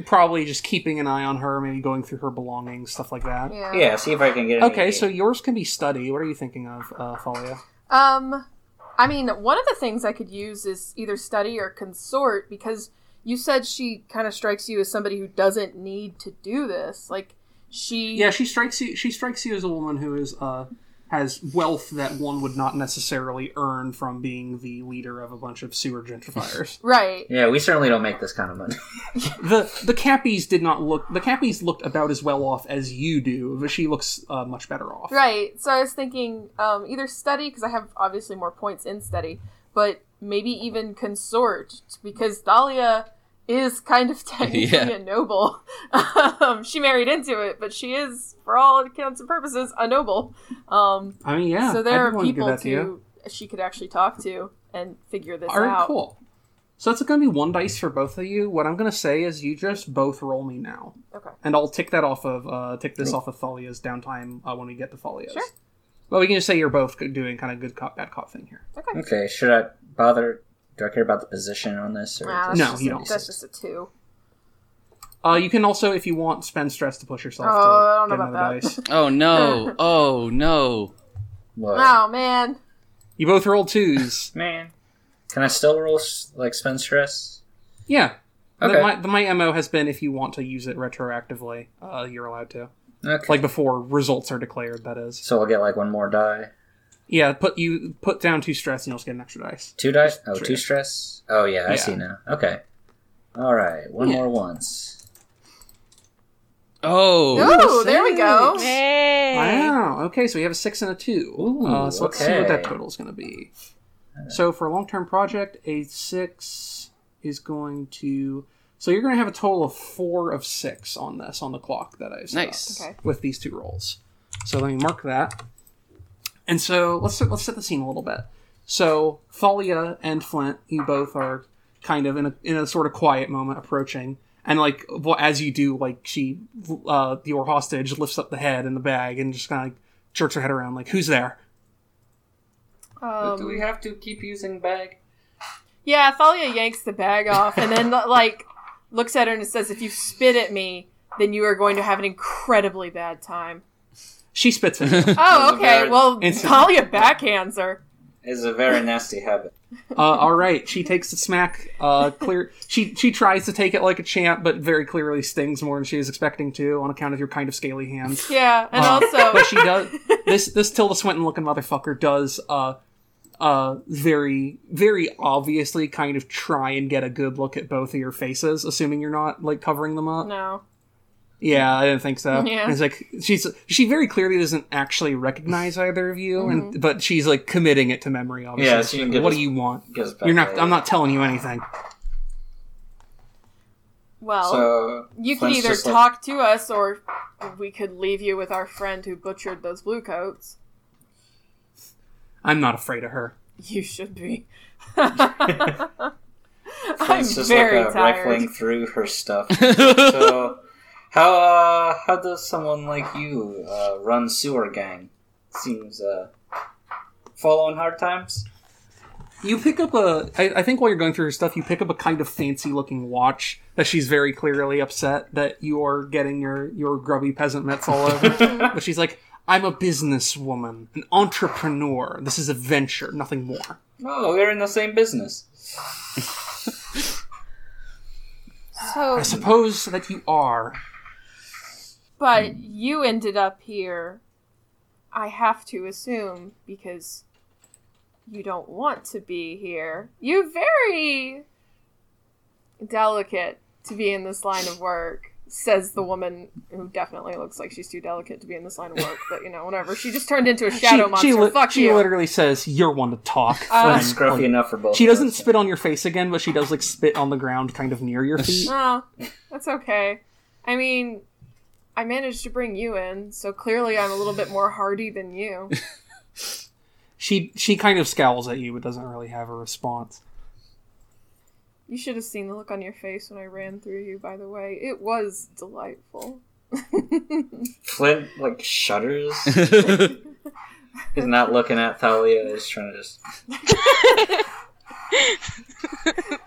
Speaker 1: Probably just keeping an eye on her, maybe going through her belongings, stuff like that.
Speaker 3: yeah.
Speaker 2: Yeah, see if I can get any-
Speaker 1: Okay, so yours can be study. What are you thinking of, uh, Thalia?
Speaker 3: Um, I mean, one of the things I could use is either study or consort because you said she kind of strikes you as somebody who doesn't need to do this. Like she,
Speaker 1: Yeah, she strikes you. She strikes you as a woman who is uh, has wealth that one would not necessarily earn from being the leader of a bunch of sewer gentrifiers.
Speaker 3: right.
Speaker 2: Yeah, we certainly don't make this kind of money.
Speaker 1: the the Cappies did not look. The Cappies looked about as well off as you do, but she looks uh, much better off.
Speaker 3: Right. So I was thinking um, either study because I have obviously more points in study, but maybe even consort because Thalia is kind of technically
Speaker 4: Yeah.
Speaker 3: a noble. um, she married into it, but she is, for all accounts and purposes, a noble. Um,
Speaker 1: I mean, yeah.
Speaker 3: so there are
Speaker 1: be to
Speaker 3: people
Speaker 1: to you.
Speaker 3: to she could actually talk to and figure this out.
Speaker 1: All right,
Speaker 3: out.
Speaker 1: cool. So that's going to be one dice for both of you. What I'm going to say is you just both roll me now,
Speaker 3: Okay.
Speaker 1: and I'll tick that off of uh, tick this off of Thalia's downtime uh, when we get to Thalia's.
Speaker 3: Sure.
Speaker 1: Well, we can just say you're both doing kind of good cop bad cop thing here.
Speaker 3: Okay.
Speaker 2: okay, should I bother? Do I care about the position on this? Or
Speaker 3: Nah,
Speaker 1: No, you don't.
Speaker 3: That's just a two.
Speaker 1: Uh, you can also, if you want, spend stress to push yourself
Speaker 3: Oh,
Speaker 1: to
Speaker 3: I don't know about
Speaker 1: another
Speaker 3: that.
Speaker 1: dice.
Speaker 4: Oh no! Oh no!
Speaker 2: what?
Speaker 3: Oh man.
Speaker 1: You both rolled twos.
Speaker 2: Man, can I still roll like spend stress?
Speaker 1: yeah. The-
Speaker 2: Okay.
Speaker 1: my, the, my MO has been if you want to use it retroactively, uh, you're allowed to.
Speaker 2: Okay.
Speaker 1: Like before results are declared, that is.
Speaker 2: so I'll get like one more die.
Speaker 1: Yeah, put you put down two stress and you'll just get an extra dice.
Speaker 2: Two dice? Oh, two stress? Oh, yeah, I
Speaker 1: Yeah.
Speaker 2: see now. Okay. All right, one
Speaker 1: Yeah.
Speaker 2: more once.
Speaker 4: Oh!
Speaker 3: Ooh, there we go.
Speaker 5: Hey.
Speaker 1: Wow. Okay, so we have a six and a two.
Speaker 2: Ooh,
Speaker 1: uh, so let's see what that
Speaker 2: okay.
Speaker 1: total is going to be. So for a long term project, a six is going to. So you're going to have a total of four of six on this on the clock that I set
Speaker 4: Nice.
Speaker 1: up
Speaker 3: Okay.
Speaker 1: with these two rolls. So let me mark that. And so let's let's set the scene a little bit. So Thalia and Flint, you both are kind of in a in a sort of quiet moment approaching, and like well, as you do, like she, uh, your hostage lifts up the head in the bag and just kind of like jerks her head around, like who's there?
Speaker 3: Um, do we
Speaker 2: have to keep using bag?
Speaker 3: Yeah, Thalia yanks the bag off and then like looks at her and says, "If you spit at me, then you are going to have an incredibly bad time."
Speaker 1: She spits it.
Speaker 3: Oh,
Speaker 2: Those are
Speaker 3: okay.
Speaker 2: very-
Speaker 3: Well,
Speaker 1: Instant-
Speaker 3: Thalia backhands her.
Speaker 2: It's a very nasty habit.
Speaker 1: uh, all right, she takes the smack. Uh, clear. She she tries to take it like a champ, but very clearly stings more than she is expecting to on account of your kind of scaly hands.
Speaker 3: Yeah, and
Speaker 1: Uh,
Speaker 3: also
Speaker 1: but she does this this Tilda Swinton looking motherfucker does uh uh very very obviously kind of try and get a good look at both of your faces, assuming you're not like covering them up.
Speaker 3: no.
Speaker 1: Yeah, I didn't think so.
Speaker 3: Yeah.
Speaker 1: And It's like she's she very clearly doesn't actually recognize either of you,
Speaker 3: Mm-hmm.
Speaker 1: and but she's like committing it to memory. Obviously,
Speaker 2: Yeah, so you can
Speaker 1: what
Speaker 2: us-
Speaker 1: do you want? You're not.
Speaker 2: the-
Speaker 1: I'm not telling you anything.
Speaker 3: Well,
Speaker 2: So
Speaker 3: you could either
Speaker 2: just like-
Speaker 3: talk to us or we could leave you with our friend who butchered those blue coats.
Speaker 1: I'm not afraid of her.
Speaker 3: You should be. I'm
Speaker 2: just
Speaker 3: very
Speaker 2: like uh,
Speaker 3: tired.
Speaker 2: rifling through her stuff. so how uh how does someone like you uh, run sewer gang? Seems uh following hard times.
Speaker 1: You pick up a. I, I think while you're going through her stuff, you pick up a kind of fancy looking watch that she's very clearly upset that you are getting your your grubby peasant mitts all over. but she's like, I'm a businesswoman, an entrepreneur. This is a venture, nothing more.
Speaker 2: Oh, we're in the same business.
Speaker 3: So,
Speaker 1: I suppose that you are.
Speaker 3: But you ended up here. I have to assume because you don't want to be here. You're very delicate to be in this line of work, says the woman who definitely looks like she's too delicate to be in this line of work. But you know, whatever. She just turned into a shadow
Speaker 1: she,
Speaker 3: monster.
Speaker 1: She, li-
Speaker 3: Fuck
Speaker 1: she
Speaker 3: you.
Speaker 1: literally says, "You're one to talk."
Speaker 3: Uh,
Speaker 1: And,
Speaker 2: Scruffy
Speaker 1: like,
Speaker 2: enough for both.
Speaker 1: she doesn't
Speaker 2: us.
Speaker 1: spit on your face again, but she does like spit on the ground, kind of near your feet.
Speaker 3: Oh, that's okay. I mean, I managed to bring you in, so clearly I'm a little bit more hardy than you.
Speaker 1: she she kind of scowls at you, but doesn't really have a response.
Speaker 3: You should have seen the look on your face when I ran through you, by the way. It was delightful.
Speaker 2: Flint like shudders. He's not looking at Thalia. He's trying to just.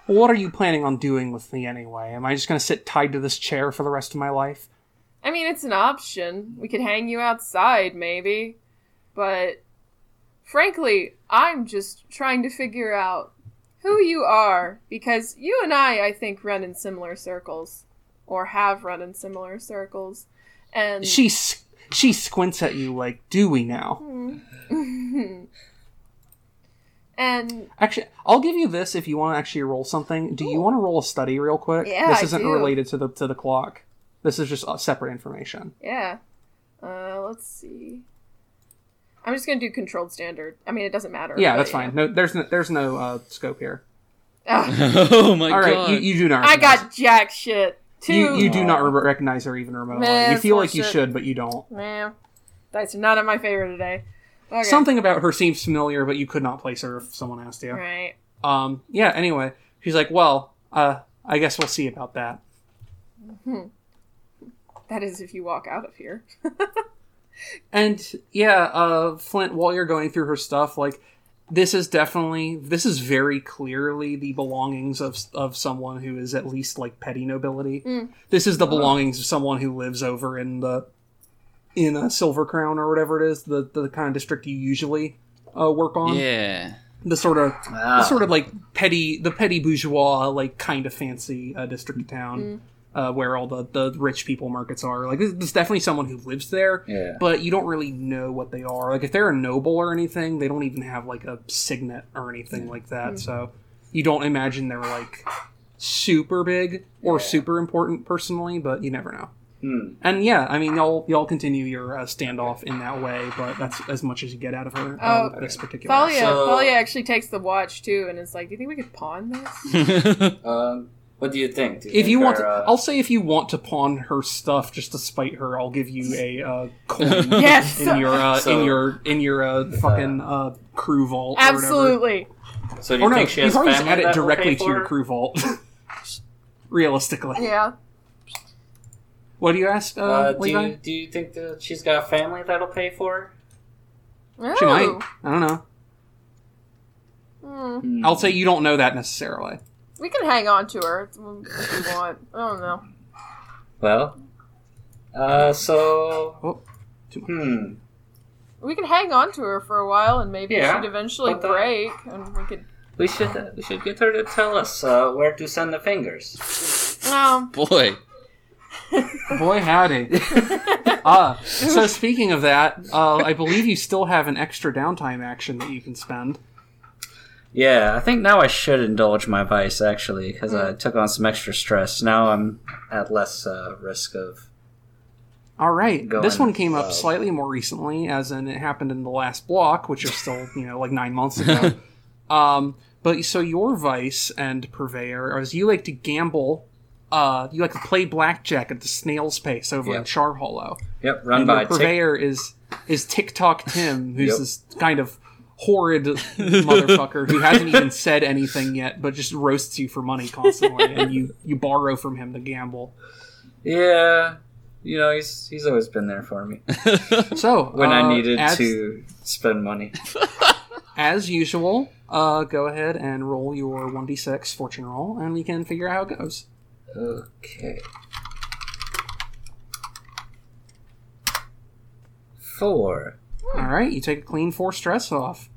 Speaker 1: What are you planning on doing with me anyway? Am I just going to sit tied to this chair for the rest of my life?
Speaker 3: I mean, it's an option. We could hang you outside, maybe. But frankly, I'm just trying to figure out who you are because you and I, I think, run in similar circles or have run in similar circles. And
Speaker 1: She she squints at you like, "Do we now?" Hmm.
Speaker 3: and
Speaker 1: Actually, I'll give you this if you want to actually roll something. Do you want to roll a study real quick?
Speaker 3: Yeah,
Speaker 1: this isn't related to the to the clock. This is just uh, separate information.
Speaker 3: yeah, uh, let's see. I'm just gonna do controlled standard. I mean, it doesn't matter.
Speaker 1: Yeah, that's fine. No, there's no, there's no uh, scope here.
Speaker 3: Ah,
Speaker 4: oh my
Speaker 1: All right,
Speaker 4: god.
Speaker 1: you, you do not.
Speaker 3: I got jack shit. Two.
Speaker 1: you you do not re- recognize her even remotely.
Speaker 3: Man,
Speaker 1: you feel
Speaker 3: full
Speaker 1: like you should, but you don't.
Speaker 3: Man, dice are not in my favor today. Okay.
Speaker 1: Something about her seems familiar, but you could not place her if someone asked you.
Speaker 3: Right.
Speaker 1: Um, yeah. Anyway, she's like, "Well, uh, I guess we'll see about that."
Speaker 3: That is if you walk out of here.
Speaker 1: And yeah, uh, Flint, while you're going through her stuff, like this is definitely this is very clearly the belongings of of someone who is at least like petty nobility.
Speaker 3: Mm.
Speaker 1: This is the belongings of someone who lives over in the in a Silver Crown or whatever it is, the the kind of district you usually uh, work on.
Speaker 4: yeah.
Speaker 1: The sort of
Speaker 2: Ah.
Speaker 1: the sort of like petty the petty bourgeois like kind of fancy uh, district of town. Uh, where all the, the rich people markets are like there's definitely someone who lives there
Speaker 2: Yeah.
Speaker 1: but you don't really know what they are. Like if they're a noble or anything, they don't even have like a signet or anything like that. So you don't imagine they're like super big or
Speaker 2: Yeah.
Speaker 1: super important personally, but you never know.
Speaker 2: Hmm.
Speaker 1: And yeah, I mean, y'all y'all continue your uh, standoff in that way, but that's as much as you get out of her uh,
Speaker 3: Oh,
Speaker 1: with this particular.
Speaker 3: Thalia,
Speaker 2: So-
Speaker 3: Thalia actually takes the watch too, and is like, "Do you think we could pawn this?"
Speaker 2: Um, what do you think? Do
Speaker 1: If
Speaker 2: think
Speaker 1: you want,
Speaker 2: our,
Speaker 1: to,
Speaker 2: uh,
Speaker 1: I'll say if you want to pawn her stuff just to spite her, I'll give you a uh, coin
Speaker 3: Yes,
Speaker 1: in your uh,
Speaker 2: So-
Speaker 1: in your in your uh, fucking uh, crew vault. or
Speaker 3: absolutely.
Speaker 2: so do you
Speaker 1: Or no,
Speaker 2: think she
Speaker 1: you
Speaker 2: has
Speaker 1: probably just
Speaker 2: family
Speaker 1: add it
Speaker 2: that will
Speaker 1: directly to your
Speaker 2: her?
Speaker 1: crew vault. Realistically,
Speaker 3: Yeah.
Speaker 1: what do you ask, uh,
Speaker 2: Uh, do you do you think that she's got a family that'll pay for her?
Speaker 1: She might.
Speaker 3: Oh.
Speaker 1: I don't know.
Speaker 3: Hmm.
Speaker 1: I'll say you don't know that necessarily.
Speaker 3: We can hang on to her if we want. I don't know.
Speaker 2: Well, uh, so
Speaker 1: Oh,
Speaker 2: hmm.
Speaker 3: We can hang on to her for a while, and maybe
Speaker 2: Yeah,
Speaker 3: she'd eventually
Speaker 2: but the-
Speaker 3: break, and we could.
Speaker 2: We should uh, we should get her to tell us uh, where to send the fingers.
Speaker 3: Um,
Speaker 4: Boy.
Speaker 1: Boy, howdy. Ah, so speaking of that, uh, I believe you still have an extra downtime action that you can spend.
Speaker 2: Yeah, I think now I should indulge my vice actually because I
Speaker 1: Hmm.
Speaker 2: took on some extra stress. Now I'm at less uh, risk of.
Speaker 1: All right,
Speaker 2: Go
Speaker 1: this one came up
Speaker 2: Uh,
Speaker 1: slightly more recently, as in it happened in the last block, which is still you know like nine months ago. um, but so your vice and purveyor, as you like to gamble, uh, you like to play blackjack at the snail's pace over in
Speaker 2: Yep.
Speaker 1: Charhollow.
Speaker 2: Yep, run
Speaker 1: and
Speaker 2: by
Speaker 1: your
Speaker 2: tick.
Speaker 1: purveyor is is TikTok Tim, who's
Speaker 2: Yep.
Speaker 1: this kind of horrid motherfucker who hasn't even said anything yet, but just roasts you for money constantly, and you you borrow from him to gamble.
Speaker 2: Yeah, you know he's he's always been there for me
Speaker 1: So
Speaker 2: when
Speaker 1: uh,
Speaker 2: I needed
Speaker 1: as,
Speaker 2: to spend money.
Speaker 1: as usual, uh, go ahead and roll your one d six fortune roll, and we can figure out how it goes.
Speaker 2: Okay. Four.
Speaker 1: All right, you take a clean four stress off.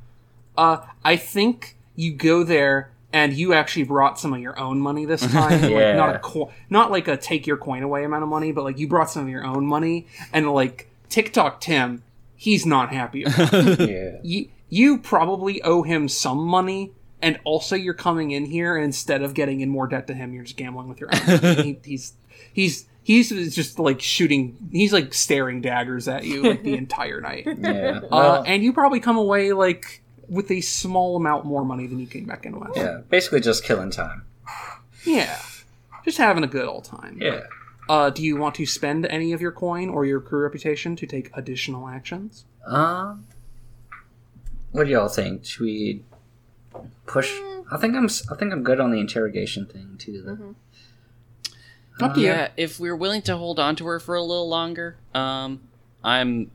Speaker 1: Uh, I think you go there and you actually brought some of your own money this time.
Speaker 2: Yeah.
Speaker 1: like not a co- not like a take your coin away amount of money, but like you brought some of your own money and like TikTok Tim, he's not happy about it.
Speaker 2: Yeah.
Speaker 1: you you probably owe him some money and also you're coming in here and instead of getting in more debt to him, you're just gambling with your own. money. he, he's he's he's just like shooting he's like staring daggers at you like the entire night.
Speaker 2: Yeah.
Speaker 1: Uh,
Speaker 2: Well,
Speaker 1: and you probably come away like with a small amount more money than you came back in with.
Speaker 2: yeah. Basically just killing time.
Speaker 1: Yeah. Just having a good old time.
Speaker 2: Yeah.
Speaker 1: Uh, do you want to spend any of your coin or your crew reputation to take additional actions?
Speaker 2: Um. What do y'all think? Should we push? I think I'm. i think I'm good on the interrogation thing too. Though.
Speaker 1: Up to you.
Speaker 4: Yeah, if we're willing to hold on to her for a little longer, um, I'm.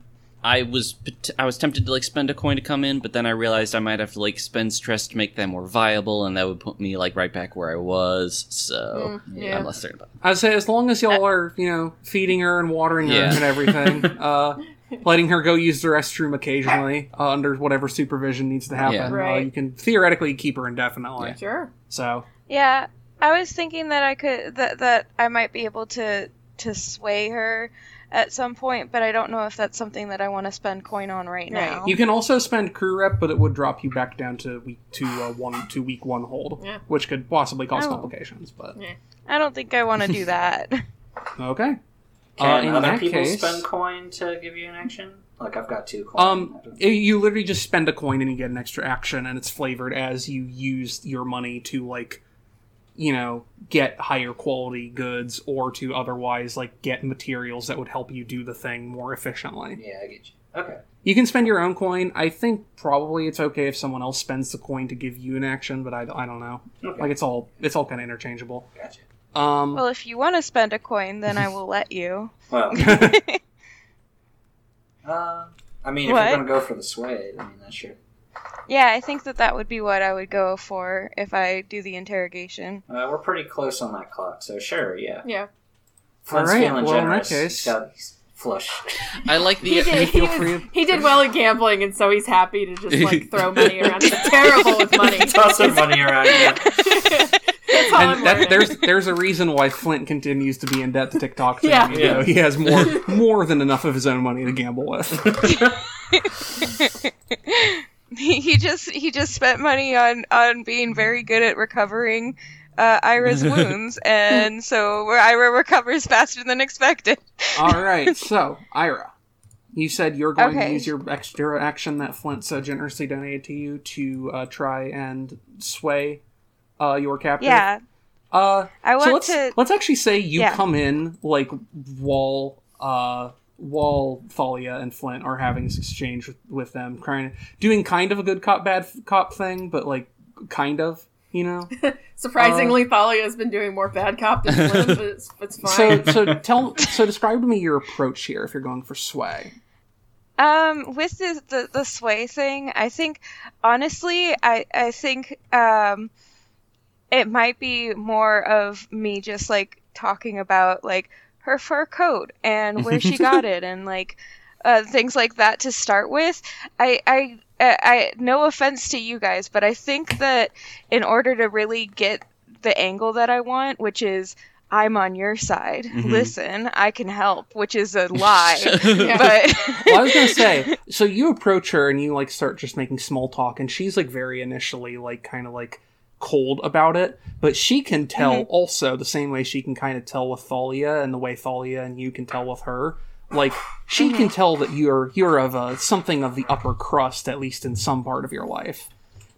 Speaker 4: I was I was tempted to like spend a coin to come in, but then I realized I might have to like spend stress to make them more viable, and that would put me like right back where I was. So
Speaker 3: Mm,
Speaker 4: yeah,
Speaker 3: yeah.
Speaker 4: I'm less certain about.
Speaker 1: I'd say as long as y'all are, you know, feeding her and watering her
Speaker 4: Yeah.
Speaker 1: and everything, uh, letting her go use the restroom occasionally uh, under whatever supervision needs to happen,
Speaker 4: Yeah.
Speaker 1: uh, you can theoretically keep her indefinitely.
Speaker 3: Sure.
Speaker 1: So,
Speaker 5: Yeah, I was thinking that I could that that I might be able to to sway her at some point, but I don't know if that's something that I want to spend coin on right
Speaker 3: Right.
Speaker 5: now.
Speaker 1: you can also spend crew rep, but it would drop you back down to week two, uh, one to week one hold,
Speaker 3: Yeah.
Speaker 1: which could possibly cause
Speaker 5: Oh.
Speaker 1: complications. But
Speaker 5: I don't think I want to do that.
Speaker 1: okay. Uh,
Speaker 2: Can
Speaker 1: in
Speaker 2: other
Speaker 1: that
Speaker 2: people
Speaker 1: case,
Speaker 2: spend coin to give you an action? Like I've got two coin.
Speaker 1: Um, you literally just spend a coin and you get an extra action, and it's flavored as you use your money to like, you know, get higher quality goods or to otherwise like get materials that would help you do the thing more efficiently.
Speaker 2: yeah, I get you. Okay.
Speaker 1: You can spend your own coin. I think probably it's okay if someone else spends the coin to give you an action, but I, I don't know.
Speaker 2: Okay.
Speaker 1: Like it's all it's all kind of interchangeable.
Speaker 2: Gotcha.
Speaker 1: Um,
Speaker 5: well, if you want to spend a coin, then I will let you.
Speaker 2: Well, uh, I mean, if
Speaker 5: What?
Speaker 2: you're gonna go for the sway, I mean that's sure.
Speaker 5: Yeah, I think that that would be what I would go for if I do the interrogation.
Speaker 2: Uh, we're pretty close on that clock, so sure, yeah.
Speaker 3: Yeah.
Speaker 2: Flint's
Speaker 1: Alright,
Speaker 2: feeling
Speaker 1: well, in that case-
Speaker 2: He's got he's flush.
Speaker 4: I like the
Speaker 3: He did, he,
Speaker 1: feel
Speaker 3: was-
Speaker 1: free-
Speaker 3: he did well at gambling, and so he's happy to just like throw money around. He's terrible with money.
Speaker 2: Toss some money around. Yeah.
Speaker 3: That's
Speaker 1: and that, there's there's a reason why Flint continues to be in debt to TikTok. Too,
Speaker 3: Yeah.
Speaker 1: even
Speaker 2: Yeah.
Speaker 1: though he has more more than enough of his own money to gamble with.
Speaker 5: He he just he just spent money on on being very good at recovering uh, Ira's wounds, and so Ira recovers faster than expected.
Speaker 1: All right, so Ira, you said you're going to use your extra action that Flint so generously donated to you to uh, try and sway uh, your captain.
Speaker 5: Yeah,
Speaker 1: Uh,
Speaker 5: I
Speaker 1: so
Speaker 5: want
Speaker 1: let's
Speaker 5: to.
Speaker 1: let's actually say you
Speaker 5: Yeah.
Speaker 1: come in like wall uh while Thalia and Flint are having this exchange with, with them, kind of doing kind of a good cop bad f- cop thing, but like kind of, you know.
Speaker 3: Surprisingly, Thalia has been doing more bad cop than Flint, but it's, it's
Speaker 1: so
Speaker 3: fine.
Speaker 1: so tell so describe to me your approach here if you're going for sway.
Speaker 5: Um, with the, the the sway thing, I think honestly, I I think um, it might be more of me just like talking about like her fur coat and where she got it and like uh, things like that to start with. I I I, I no offense to you guys, but I think that in order to really get the angle that I want, which is I'm on your side.
Speaker 4: Mhm.
Speaker 5: Listen, I can help, which is a lie.
Speaker 3: Yeah.
Speaker 5: but
Speaker 1: Well, I was gonna say, so you approach her and you like start just making small talk, and she's like very initially like kind of like cold about it, but she can tell
Speaker 5: Mhm.
Speaker 1: also the same way she can kind of tell with Thalia and the way Thalia and you can tell with her. Like she can tell that you're you're of a something of the upper crust at least in some part of your life.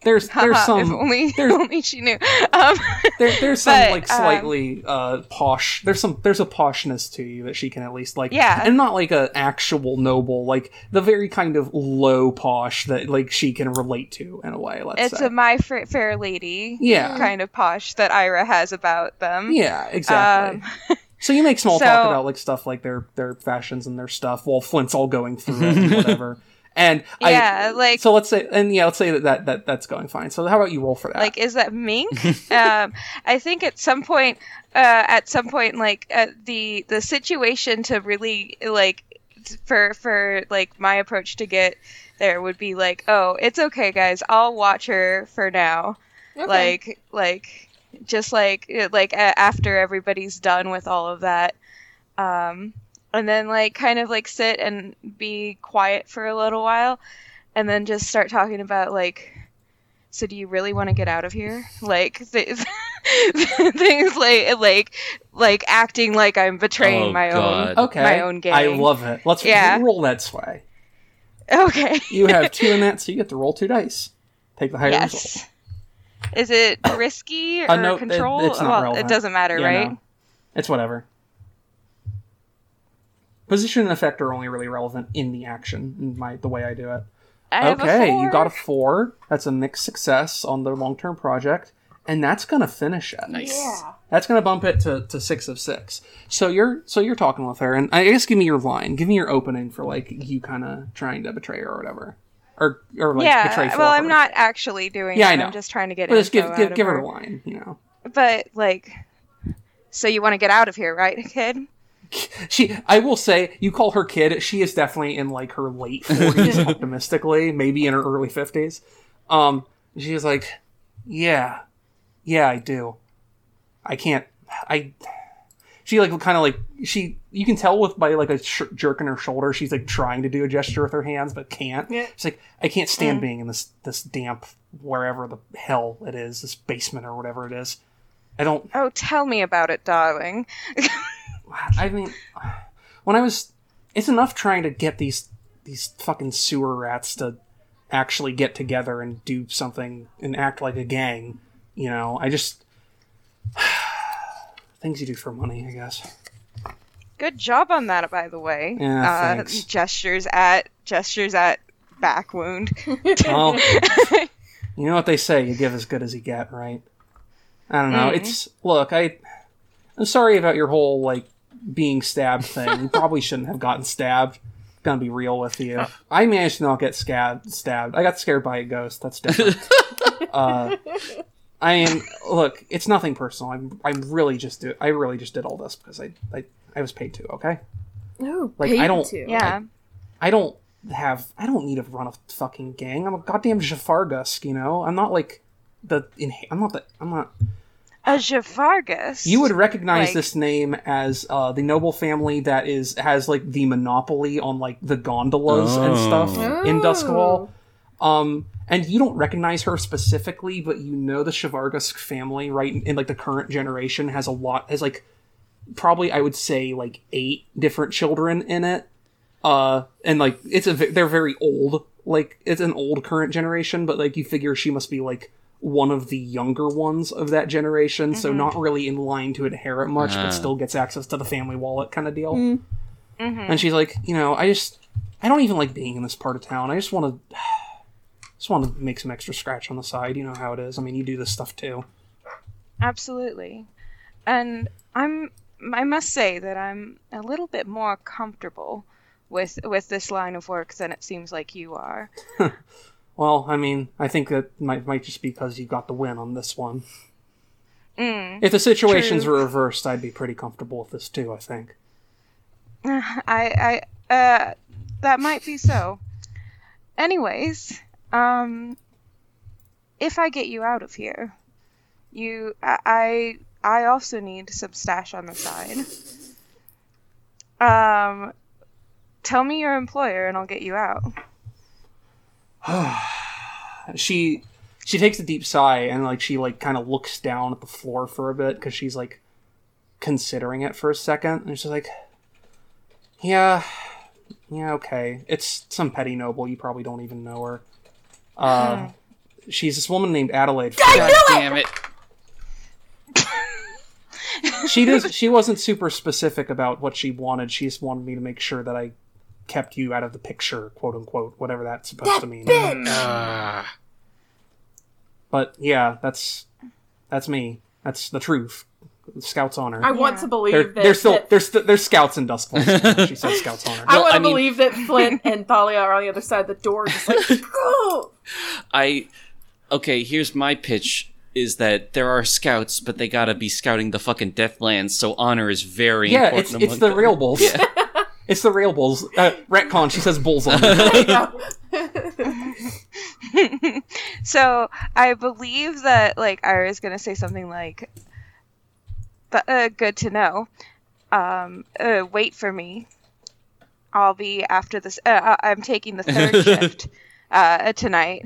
Speaker 1: There's there's
Speaker 5: Haha, if
Speaker 1: some
Speaker 5: only,
Speaker 1: there's-
Speaker 5: only she knew. Um,
Speaker 1: there, there's some
Speaker 5: But,
Speaker 1: like
Speaker 5: um,
Speaker 1: slightly uh posh there's some there's a poshness to you that she can at least like
Speaker 5: Yeah.
Speaker 1: and not like a actual noble like the very kind of low posh that like she can relate to in a way let's say.
Speaker 5: it's
Speaker 1: say
Speaker 5: a my Fa- fair lady
Speaker 1: Yeah.
Speaker 5: kind of posh that Ira has about them.
Speaker 1: yeah exactly
Speaker 5: Um,
Speaker 1: so you make small talk about like stuff like their their fashions and their stuff while Flint's all going through it and whatever and
Speaker 5: Yeah,
Speaker 1: I,
Speaker 5: like-
Speaker 1: so let's say and yeah let's say that, that that that's going fine so how about you roll for that
Speaker 5: like, is that mink? um, I think at some point, uh, at some point, like uh, the the situation to really like for for like my approach to get there would be like, oh, it's okay, guys. I'll watch her for now.
Speaker 3: Okay.
Speaker 5: Like like just like like a- after everybody's done with all of that, um, and then like kind of like sit and be quiet for a little while, and then just start talking about like. So do you really want to get out of here? Like th- things like like like acting like I'm betraying
Speaker 4: Oh,
Speaker 5: my
Speaker 4: God.
Speaker 5: own
Speaker 1: Okay.
Speaker 5: my own game.
Speaker 1: I love it. Let's
Speaker 5: Yeah.
Speaker 1: roll that sway.
Speaker 5: Okay.
Speaker 1: You have two in that, so you get to roll two dice. Take the higher result.
Speaker 5: Is it risky or
Speaker 1: Uh, no, it-
Speaker 5: control?
Speaker 1: it's not
Speaker 5: well,
Speaker 1: relevant.
Speaker 5: it doesn't matter,
Speaker 1: Yeah,
Speaker 5: right?
Speaker 1: no. It's whatever. Position and effect are only really relevant in the action, in my the way I do it.
Speaker 5: I
Speaker 1: okay, you got a four. That's a mixed success on the long term project, and that's gonna finish it.
Speaker 4: Nice.
Speaker 3: Yeah.
Speaker 1: That's gonna bump it to, to six of six. So you're so you're talking with her, and I guess give me your line, give me your opening for like you kind of trying to betray her or whatever, or or like
Speaker 5: yeah.
Speaker 1: betray.
Speaker 5: well,
Speaker 1: her.
Speaker 5: I'm not actually doing
Speaker 1: Yeah,
Speaker 5: it.
Speaker 1: I know.
Speaker 5: I'm just trying to get
Speaker 1: But just
Speaker 5: info
Speaker 1: give give give her
Speaker 5: her.
Speaker 1: a line, you know.
Speaker 5: But like, so you want to get out of here, right, kid?
Speaker 1: She, I will say, you call her kid. She is definitely in like her late forties, optimistically, maybe in her early fifties. Um, she's like, yeah, yeah, I do. I can't. I. She like kind of like she. You can tell with by like a sh- jerk in her shoulder. She's like trying to do a gesture with her hands, but can't.
Speaker 3: Yeah.
Speaker 1: She's like, I can't
Speaker 5: Mm.
Speaker 1: stand being in this this damp wherever the hell it is, this basement or whatever it is. I don't.
Speaker 5: Oh, tell me about it, darling.
Speaker 1: I mean, when I was, it's enough trying to get these these fucking sewer rats to actually get together and do something and act like a gang. You know, I just things you do for money, I guess.
Speaker 5: Good job on that, by the way.
Speaker 1: Yeah,
Speaker 5: uh, gestures at gestures at back wound.
Speaker 1: Well, you know what they say: you give as good as you get, right? I don't know.
Speaker 5: Mm.
Speaker 1: It's look, I, I'm sorry about your whole like being stabbed thing. You probably shouldn't have gotten stabbed. Gonna be real with you. I managed to not get scabbed, stabbed. I got scared by a ghost. That's different. uh, I am. Look, it's nothing personal. I'm. I'm really just. Do, I really just did all this because I. I, I was paid to. Okay.
Speaker 3: Ooh,
Speaker 1: Like,
Speaker 3: paid
Speaker 1: I don't-
Speaker 3: to.
Speaker 5: yeah.
Speaker 1: I don't have. I don't need to run a fucking gang. I'm a goddamn Jafargusk. You know. I'm not like the. In, I'm not the. I'm not.
Speaker 5: A Javargus.
Speaker 1: You would recognize
Speaker 5: Like-
Speaker 1: this name as uh, the noble family that is has like the monopoly on like the gondolas and stuff
Speaker 4: Oh.
Speaker 1: in Duskwall. Um, and you don't recognize her specifically, but you know the Shavargusk family, right? In, in like the current generation, has a lot has like probably I would say like eight different children in it. Uh, and like it's a they're very old. Like it's an old current generation, but like you figure she must be like one of the younger ones of that generation, so not really in line to inherit much,
Speaker 4: Ah.
Speaker 1: but still gets access to the family wallet kind of deal.
Speaker 3: Mm.
Speaker 5: Mhm.
Speaker 1: And she's like, you know, I just, I don't even like being in this part of town. I just want to, just want to make some extra scratch on the side. You know how it is. I mean, you do this stuff too.
Speaker 5: Absolutely. And I'm I must say that I'm a little bit more comfortable with with this line of work than it seems like you are.
Speaker 1: Well, I mean, I think that might might just be because you got the win on this one.
Speaker 5: Mm.
Speaker 1: If the situations
Speaker 5: True.
Speaker 1: were reversed, I'd be pretty comfortable with this too. I think.
Speaker 5: I I uh that might be so. Anyways, um if I get you out of here, you I I, I also need some stash on the side. Um tell me your employer and I'll get you out.
Speaker 1: she she takes a deep sigh and like she like kind of looks down at the floor for a bit because she's like considering it for a second. And she's like yeah yeah okay. It's some petty noble. You probably don't even know her. Uh she's this woman named adelaide.
Speaker 4: God damn it.
Speaker 1: she does she wasn't super specific about what she wanted. She just wanted me to make sure that i kept you out of the picture quote unquote whatever that's supposed to mean
Speaker 4: Ah.
Speaker 1: But yeah, that's that's me. That's the truth. Scouts honor.
Speaker 3: I want
Speaker 5: Yeah.
Speaker 3: to believe
Speaker 1: They're,
Speaker 3: that.
Speaker 1: they're still
Speaker 3: that-
Speaker 1: there's there's scouts in Duskwall. she says scouts honor.
Speaker 3: I
Speaker 4: Well,
Speaker 3: want to
Speaker 4: I mean-
Speaker 3: believe that Flint and Thalia are on the other side of the door, just like, go!
Speaker 4: I okay. Here's my pitch: is that there are scouts, but they gotta be scouting the fucking Deathlands, so honor is very
Speaker 1: yeah,
Speaker 4: important.
Speaker 1: it's it's the
Speaker 4: them.
Speaker 1: real wolves. It's the rail bulls. Uh, retcon. She says bulls on it.
Speaker 5: so I believe that like Ira's gonna say something like, "Th- uh, "Good to know. Um, uh, wait for me. I'll be after this. Uh, I- I'm taking the third shift uh, tonight.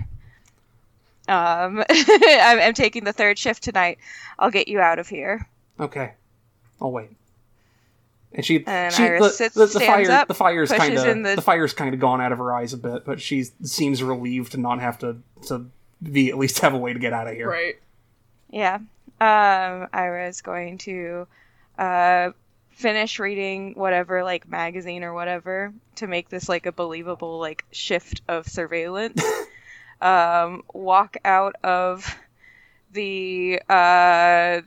Speaker 5: Um, I'm, I'm taking the third shift tonight. I'll get you out of here."
Speaker 1: Okay, I'll wait. And she,
Speaker 5: And
Speaker 1: she
Speaker 5: Iris
Speaker 1: the,
Speaker 5: sits-
Speaker 1: the, the fire,
Speaker 5: up,
Speaker 1: the fire's kind of the...
Speaker 5: the-
Speaker 1: fire's kind of gone out of her eyes a bit, but she seems relieved to not have to to be at least have a way to get out of here.
Speaker 3: right.
Speaker 5: Yeah. Um, Ira is going to uh, finish reading whatever like magazine or whatever to make this like a believable like shift of surveillance. um, walk out of the uh,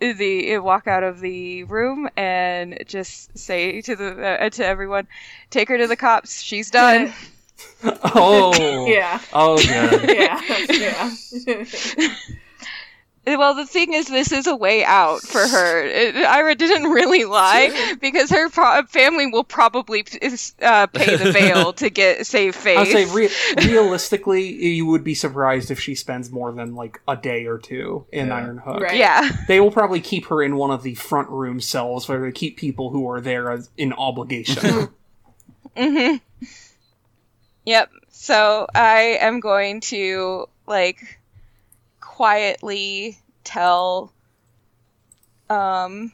Speaker 5: the walk out of the room and just say to the uh, to everyone, take her to the cops. She's done.
Speaker 1: Oh,
Speaker 3: Yeah.
Speaker 1: Oh, good.
Speaker 3: Yeah. Yeah.
Speaker 5: Well, the thing is, this is a way out for her. It, Ira didn't really lie because her pro- family will probably uh, pay the bail to get save face.
Speaker 1: I'd say re- realistically, you would be surprised if she spends more than like a day or two in
Speaker 2: Yeah.
Speaker 1: Ironhook.
Speaker 3: Right.
Speaker 5: yeah,
Speaker 1: They will probably keep her in one of the front room cells where they keep people who are there as in obligation.
Speaker 5: hmm Yep. So I am going to like quietly tell. Um,